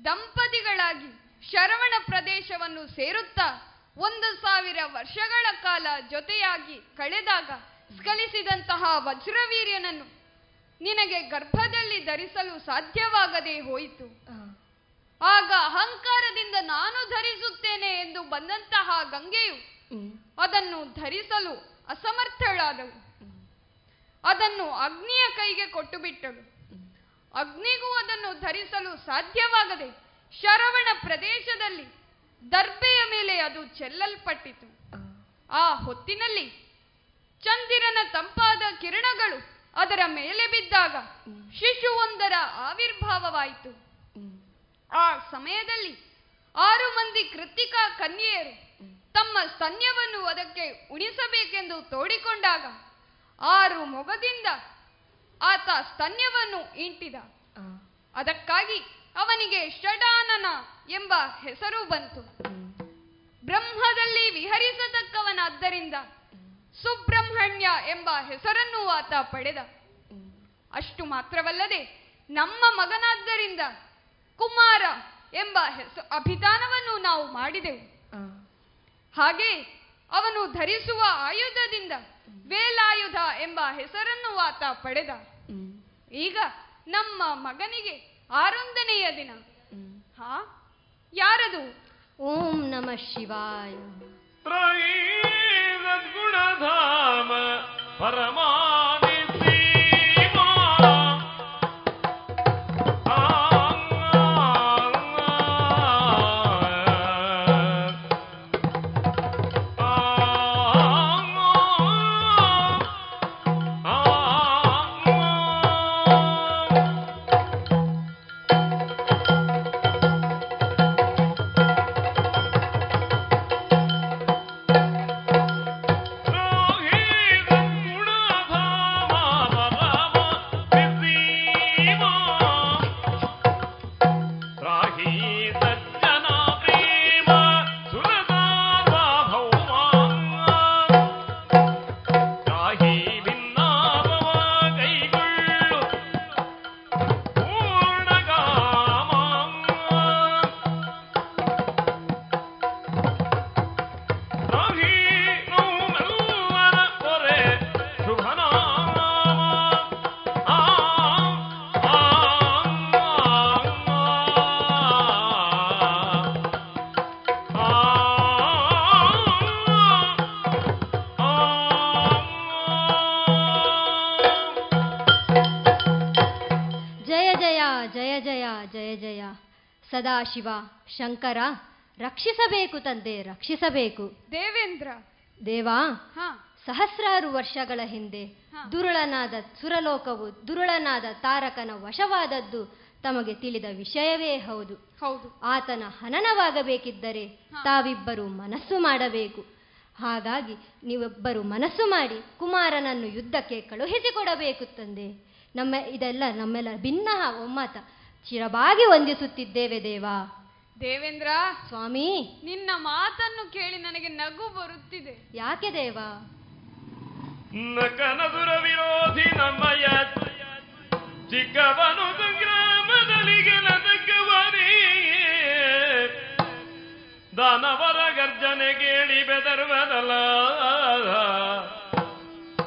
ದಂಪತಿಗಳಾಗಿ ಶರವಣ ಪ್ರದೇಶವನ್ನು ಸೇರುತ್ತಾ ಒಂದು ಸಾವಿರ ವರ್ಷಗಳ ಕಾಲ ಜೊತೆಯಾಗಿ ಕಳೆದಾಗ ಸ್ಕಲಿಸಿದಂತಹ ವಜ್ರವೀರ್ಯನನ್ನು ನಿನಗೆ ಗರ್ಭದಲ್ಲಿ ಧರಿಸಲು ಸಾಧ್ಯವಾಗದೆ ಹೋಯಿತು. ಆಗ ಅಹಂಕಾರದಿಂದ ನಾನು ಧರಿಸುತ್ತೇನೆ ಎಂದು ಬಂದಂತಹ ಗಂಗೆಯು ಅದನ್ನು ಧರಿಸಲು ಅಸಮರ್ಥಳಾದಳು. ಅದನ್ನು ಅಗ್ನಿಯ ಕೈಗೆ ಕೊಟ್ಟು ಬಿಟ್ಟಳು ಅಗ್ನಿಗೂ ಅದನ್ನು ಧರಿಸಲು ಸಾಧ್ಯವಾಗದೆ ಶರವಣ ಪ್ರದೇಶದಲ್ಲಿ ದರ್ಬೆಯ ಮೇಲೆ ಅದು ಚೆಲ್ಲಲ್ಪಟ್ಟಿತು. ಆ ಹೊತ್ತಿನಲ್ಲಿ ಚಂದಿರನ ತಂಪಾದ ಕಿರಣಗಳು ಅದರ ಮೇಲೆ ಬಿದ್ದಾಗ ಶಿಶುವೊಂದರ ಆವಿರ್ಭಾವವಾಯಿತು. ಆ ಸಮಯದಲ್ಲಿ ಆರು ಮಂದಿ ಕೃತಿಕಾ ಕನ್ಯೆಯರು ತಮ್ಮ ಸ್ತನ್ಯವನ್ನು ಅದಕ್ಕೆ ಉಣಿಸಬೇಕೆಂದು ತೋಡಿಕೊಂಡಾಗ ಆರು ಮೊಗದಿಂದ ಆತ ಸ್ತನ್ಯವನ್ನು ಇಂಟಿದ ಅದಕ್ಕಾಗಿ ಅವನಿಗೆ ಷಡಾನನ ಎಂಬ ಹೆಸರು ಬಂತು. ಬ್ರಹ್ಮದಲ್ಲಿ ವಿಹರಿಸತಕ್ಕವನಾದ್ದರಿಂದ ಸುಬ್ರಹ್ಮಣ್ಯ ಎಂಬ ಹೆಸರನ್ನು ಆತ ಪಡೆದ. ಅಷ್ಟು ಮಾತ್ರವಲ್ಲದೆ ನಮ್ಮ ಮಗನಾದ್ದರಿಂದ ಕುಮಾರ ಎಂಬ ಹೆಸ ಅಭಿಧಾನವನ್ನು ನಾವು ಮಾಡಿದೆವು. ಹಾಗೆ ಅವನು ಧರಿಸುವ ಆಯುಧದಿಂದ ವೇಲಾಯುಧ ಎಂಬ ಹೆಸರನ್ನು ಆತ ಪಡೆದ. ಈಗ ನಮ್ಮ ಮಗನಿಗೆ ಆರೊಂದನೆಯ ದಿನ. ಹಾ? ಯಾರದು? ಓಂ ನಮ ಶಿವಾಯ. ಗುಣಧಾಮ ಪರಮಾದಿ ಸದಾಶಿವ ಶಂಕರ ರಕ್ಷಿಸಬೇಕು ತಂದೆ ರಕ್ಷಿಸಬೇಕು. ದೇವೇಂದ್ರ. ದೇವಾ ಸಹಸ್ರಾರು ವರ್ಷಗಳ ಹಿಂದೆ ದುರುಳನಾದ ಸುರಲೋಕವು ದುರುಳನಾದ ತಾರಕನ ವಶವಾದದ್ದು ತಮಗೆ ತಿಳಿದ ವಿಷಯವೇ ಹೌದು. ಹೌದು. ಆತನ ಹನನವಾಗಬೇಕಿದ್ದರೆ ತಾವಿಬ್ಬರು ಮನಸ್ಸು ಮಾಡಬೇಕು. ಹಾಗಾಗಿ ನೀವಿಬ್ಬರು ಮನಸ್ಸು ಮಾಡಿ ಕುಮಾರನನ್ನು ಯುದ್ಧಕ್ಕೆ ಕಳುಹಿಸಿಕೊಡಬೇಕು ತಂದೆ. ನಮ್ಮ ಇದೆಲ್ಲ ನಮ್ಮೆಲ್ಲ ಭಿನ್ನ ಒಮ್ಮತ. ಚಿರವಾಗಿ ವಂದಿಸುತ್ತಿದ್ದೇವೆ ದೇವ. ದೇವೇಂದ್ರ ಸ್ವಾಮಿ. ನಿನ್ನ ಮಾತನ್ನು ಕೇಳಿ ನನಗೆ ನಗು ಬರುತ್ತಿದೆ. ಯಾಕೆ ದೇವ? ಕನದುರ ವಿರೋಧಿ ನಮ್ಮಯ ಚಿಕ್ಕವನು ಗ್ರಾಮದಲ್ಲಿಗೆ ಗೆಲದಕ್ಕವನೇ ದಾನವರ ಗರ್ಜನೆ ಕೇಳಿ ಬೆದರುವದಲ್ಲ.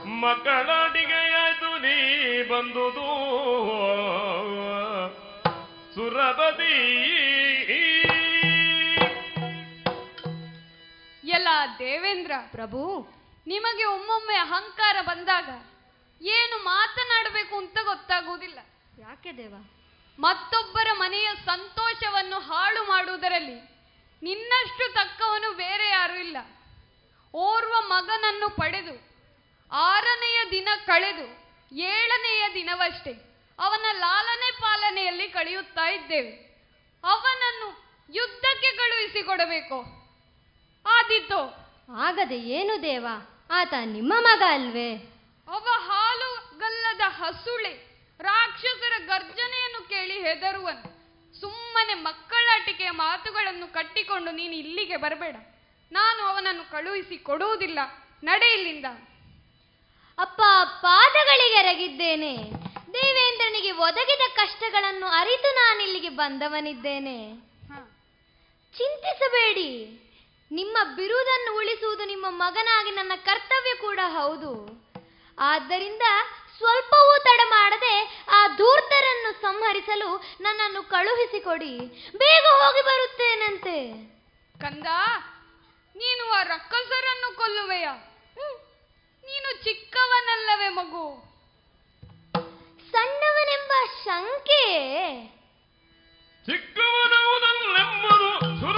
ಮಕ್ಕಳಾಟಿಗೆಯಾಯ್ತು ನೀ ಬಂದುದು. ಸುರಪತಿ ಎಲ್ಲ ದೇವೇಂದ್ರ ಪ್ರಭು ನಿಮಗೆ ಒಮ್ಮೊಮ್ಮೆ ಅಹಂಕಾರ ಬಂದಾಗ ಏನು ಮಾತನಾಡಬೇಕು ಅಂತ ಗೊತ್ತಾಗುವುದಿಲ್ಲ. ಯಾಕೆ ದೇವ? ಮತ್ತೊಬ್ಬರ ಮನೆಯ ಸಂತೋಷವನ್ನು ಹಾಳು ಮಾಡುವುದರಲ್ಲಿ ನಿನ್ನಷ್ಟು ತಕ್ಕವನು ಬೇರೆ ಯಾರೂ ಇಲ್ಲ. ಓರ್ವ ಮಗನನ್ನು ಪಡೆದು ಆರನೆಯ ದಿನ ಕಳೆದು ಏಳನೆಯ ದಿನವಷ್ಟೇ ಅವನ ಲಾಲನೆ ಪಾಲನೆಯಲ್ಲಿ ಕಳೆಯುತ್ತಾ ಇದ್ದೇವೆ. ಅವನನ್ನು ಯುದ್ಧಕ್ಕೆ ಕಳುಹಿಸಿಕೊಡಬೇಕು. ಆದಿತ್ತು ಆಗದೆ ಏನು ದೇವ? ಆತ ನಿಮ್ಮ ಮಗ ಅಲ್ವೇ? ಅವ ಹಾಲುಗಲ್ಲದ ಹಸುಳೆ ರಾಕ್ಷಸರ ಗರ್ಜನೆಯನ್ನು ಕೇಳಿ ಹೆದರುವನು. ಸುಮ್ಮನೆ ಮಕ್ಕಳಾಟಿಕೆಯ ಮಾತುಗಳನ್ನು ಕಟ್ಟಿಕೊಂಡು ನೀನು ಇಲ್ಲಿಗೆ ಬರಬೇಡ. ನಾನು ಅವನನ್ನು ಕಳುಹಿಸಿ ಕೊಡುವುದಿಲ್ಲ. ನಡೆ ಇಲ್ಲಿಂದ. ಅಪ್ಪ ಪಾದಗಳಿಗೆ ಎರಗಿದ್ದೇನೆ. ದೇವೇಂದ್ರನಿಗೆ ಒದಗಿದ ಕಷ್ಟಗಳನ್ನು ಅರಿತು ನಾನಿಲ್ಲಿಗೆ ಬಂದವನಿದ್ದೇನೆ. ಚಿಂತಿಸಬೇಡಿ. ನಿಮ್ಮ ಬಿರುದನ್ನು ಉಳಿಸುವುದು ನಿಮ್ಮ ಮಗನಾಗಿ ನನ್ನ ಕರ್ತವ್ಯ ಕೂಡ ಹೌದು. ಆದ್ದರಿಂದ ಸ್ವಲ್ಪವೂ ತಡ ಮಾಡದೆ ಆ ಧೂರ್ತರನ್ನು ಸಂಹರಿಸಲು ನನ್ನನ್ನು ಕಳುಹಿಸಿಕೊಡಿ. ಬೇಗ ಹೋಗಿ ಬರುತ್ತೇನಂತೆ. ಕಂದ ನೀನು ಆ ರಕ್ಕಸರನ್ನು ಕೊಲ್ಲುವೆಯ? ನೀನು ಚಿಕ್ಕವನಲ್ಲವೇ ಮಗು. ಸಣ್ಣವನೆಂಬ ಶಂಕೆ. ಚಿಕ್ಕವನವುದಲ್ಲೆಂಬುದು ಸುರ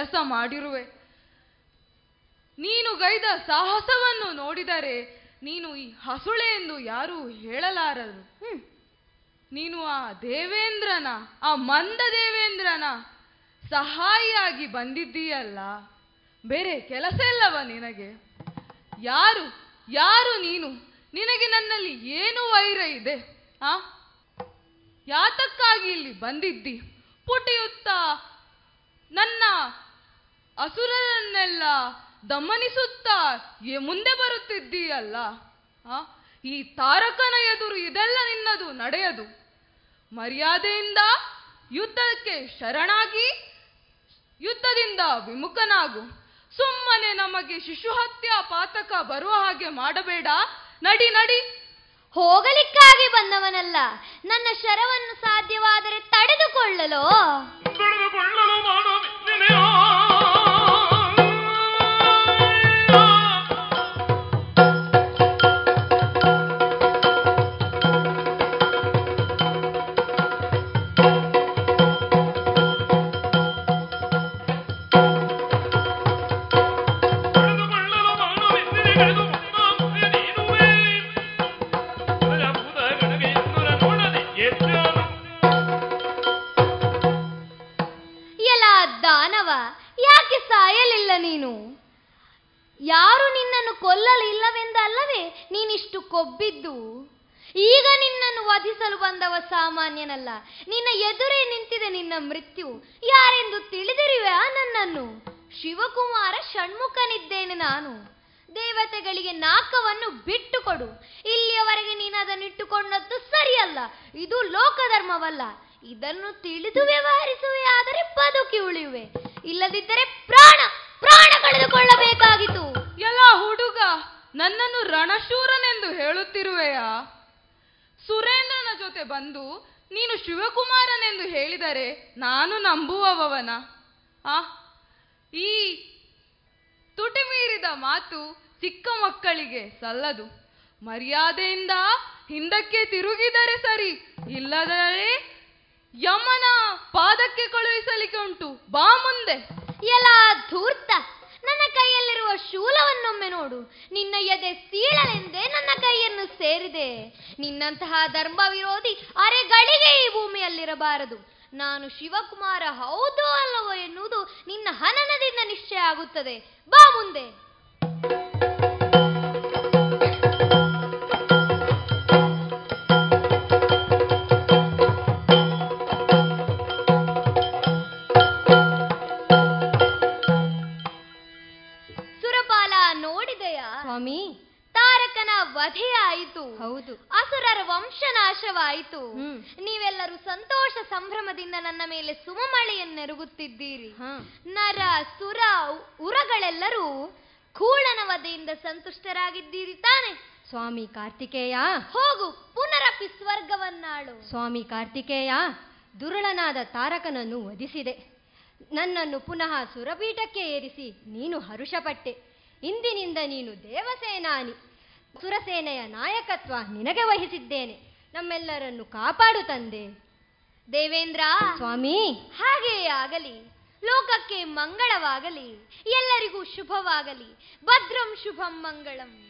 ಕೆಲಸ ಮಾಡಿರುವೆ. ನೀನು ಗೈದ ಸಾಹಸವನ್ನು ನೋಡಿದರೆ ನೀನು ಈ ಹಸುಳೆ ಎಂದು ಯಾರೂ ಹೇಳಲಾರರು. ನೀನು ಆ ದೇವೇಂದ್ರನ ಆ ಮಂದ ದೇವೇಂದ್ರನ ಸಹಾಯಿಯಾಗಿ ಬಂದಿದ್ದೀಯಲ್ಲ. ಬೇರೆ ಕೆಲಸ ಇಲ್ಲವ ನಿನಗೆ. ಯಾರು ಯಾರು ನೀನು? ನಿನಗೆ ನನ್ನಲ್ಲಿ ಏನು ವೈರ ಇದೆ? ಆ? ಯಾತಕ್ಕಾಗಿ ಇಲ್ಲಿ ಬಂದಿದ್ದಿ? ಪುಟಿಯುತ್ತಾ ನನ್ನ ಅಸುರರನ್ನೆಲ್ಲ ದಮನಿಸುತ್ತಾ ಮುಂದೆ ಬರುತ್ತಿದ್ದೀಯಲ್ಲ? ಆ ಈ ತಾರಕನ ಎದುರು ಇದೆಲ್ಲ ನಿನ್ನದು ನಡೆಯದು. ಮರ್ಯಾದೆಯಿಂದ ಯುದ್ಧಕ್ಕೆ ಶರಣಾಗಿ ಯುದ್ಧದಿಂದ ವಿಮುಖನಾಗು. ಸುಮ್ಮನೆ ನಮಗೆ ಶಿಶು ಹತ್ಯಾ ಪಾತಕ ಬರುವ ಹಾಗೆ ಮಾಡಬೇಡ. ನಡಿ ನಡಿ. ಹೋಗಲಿಕ್ಕಾಗಿ ಬಂದವನಲ್ಲ ನನ್ನ ಶರವನ್ನು ಸಾಧ್ಯವಾದರೆ ತಡೆದುಕೊಳ್ಳಲು? ಇದನ್ನು ತಿಳಿದು ವ್ಯವಹರಿಸುವೆ ಆದರೆ ಬದುಕಿ ಉಳಿಯುವೆ. ಇಲ್ಲದಿದ್ದರೆ ಪ್ರಾಣ ಪ್ರಾಣ ಕಳೆದುಕೊಳ್ಳಬೇಕಾಗಿತ್ತು. ಎಲ್ಲ ಹುಡುಗ, ನನ್ನನ್ನು ರಣಶೂರನೆಂದು ಹೇಳುತ್ತಿರುವೆಯಾ? ಸುರೇಂದ್ರನ ಜೊತೆ ಬಂದು ನೀನು ಶಿವಕುಮಾರನೆಂದು ಹೇಳಿದರೆ ನಾನು ನಂಬುವವನ? ಆ, ಈ ತುಟಿ ಮೀರಿದ ಮಾತು ಚಿಕ್ಕ ಮಕ್ಕಳಿಗೆ ಸಲ್ಲದು. ಮರ್ಯಾದೆಯಿಂದ ಹಿಂದಕ್ಕೆ ತಿರುಗಿದರೆ ಸರಿ, ಇಲ್ಲದರೆ ಯಮನ ಪಾದಕ್ಕೆ ಕಳುಹಿಸಲಿಕ್ಕೆ ಉಂಟು. ಬಾ ಮುಂದೆ. ಎಲ್ಲ ಧೂರ್ತ, ನನ್ನ ಕೈಯಲ್ಲಿರುವ ಶೂಲವನ್ನೊಮ್ಮೆ ನೋಡು. ನಿನ್ನ ಎದೆ ಸೀಳಲೆಂದೇ ನನ್ನ ಕೈಯನ್ನು ಸೇರಿದೆ. ನಿನ್ನಂತಹ ಧರ್ಮ ವಿರೋಧಿ ಅರೆಗಳಿಗೆ ಈ ಭೂಮಿಯಲ್ಲಿರಬಾರದು. ನಾನು ಶಿವಕುಮಾರ ಹೌದೋ ಅಲ್ಲವೋ ಎನ್ನುವುದು ನಿನ್ನ ಹನನದಿಂದ ನಿಶ್ಚಯ ಆಗುತ್ತದೆ. ಬಾ ಮುಂದೆ. ಸ್ವಾಮಿ ಕಾರ್ತಿಕೇಯ. ಹೋಗು ಪುನರಪಿ ಸ್ವರ್ಗವನ್ನಾಳು. ಸ್ವಾಮಿ ಕಾರ್ತಿಕೇಯ ದುರುಳನಾದ ತಾರಕನನ್ನು ವಧಿಸಿದೆ. ನನ್ನನ್ನು ಪುನಃ ಸುರಪೀಠಕ್ಕೆ ಏರಿಸಿ ನೀನು ಹರುಷಪಟ್ಟೆ. ಇಂದಿನಿಂದ ನೀನು ದೇವಸೇನಾನಿ. ಸುರಸೇನೆಯ ನಾಯಕತ್ವ ನಿನಗೆ ವಹಿಸಿದ್ದೇನೆ. ನಮ್ಮೆಲ್ಲರನ್ನು ಕಾಪಾಡು ತಂದೆ. ದೇವೇಂದ್ರ! ಸ್ವಾಮಿ! ಹಾಗೆಯೇ ಆಗಲಿ ಲೋಕಕ್ಕೆ ಮಂಗಳವಾಗಲಿ ಎಲ್ಲರಿಗೂ ಶುಭವಾಗಲಿ. ಭದ್ರಂ ಶುಭಂ ಮಂಗಳಂ.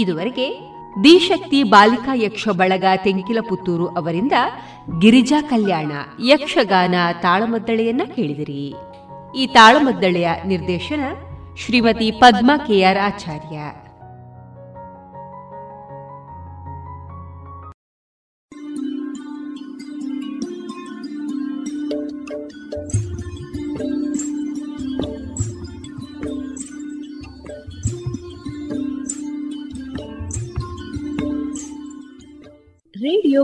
ಇದುವರೆಗೆ ದಿಶಕ್ತಿ ಬಾಲಿಕಾ ಯಕ್ಷ ಬಳಗ ತೆಂಕಿಲ ಪುತ್ತೂರು ಅವರಿಂದ ಗಿರಿಜಾ ಕಲ್ಯಾಣ ಯಕ್ಷಗಾನ ತಾಳಮದ್ದಳೆಯನ್ನ ಕೇಳಿದಿರಿ. ಈ ತಾಳಮದ್ದಳೆಯ ನಿರ್ದೇಶನ ಶ್ರೀಮತಿ ಪದ್ಮಾ ಕೆಆರ್ ಆಚಾರ್ಯ.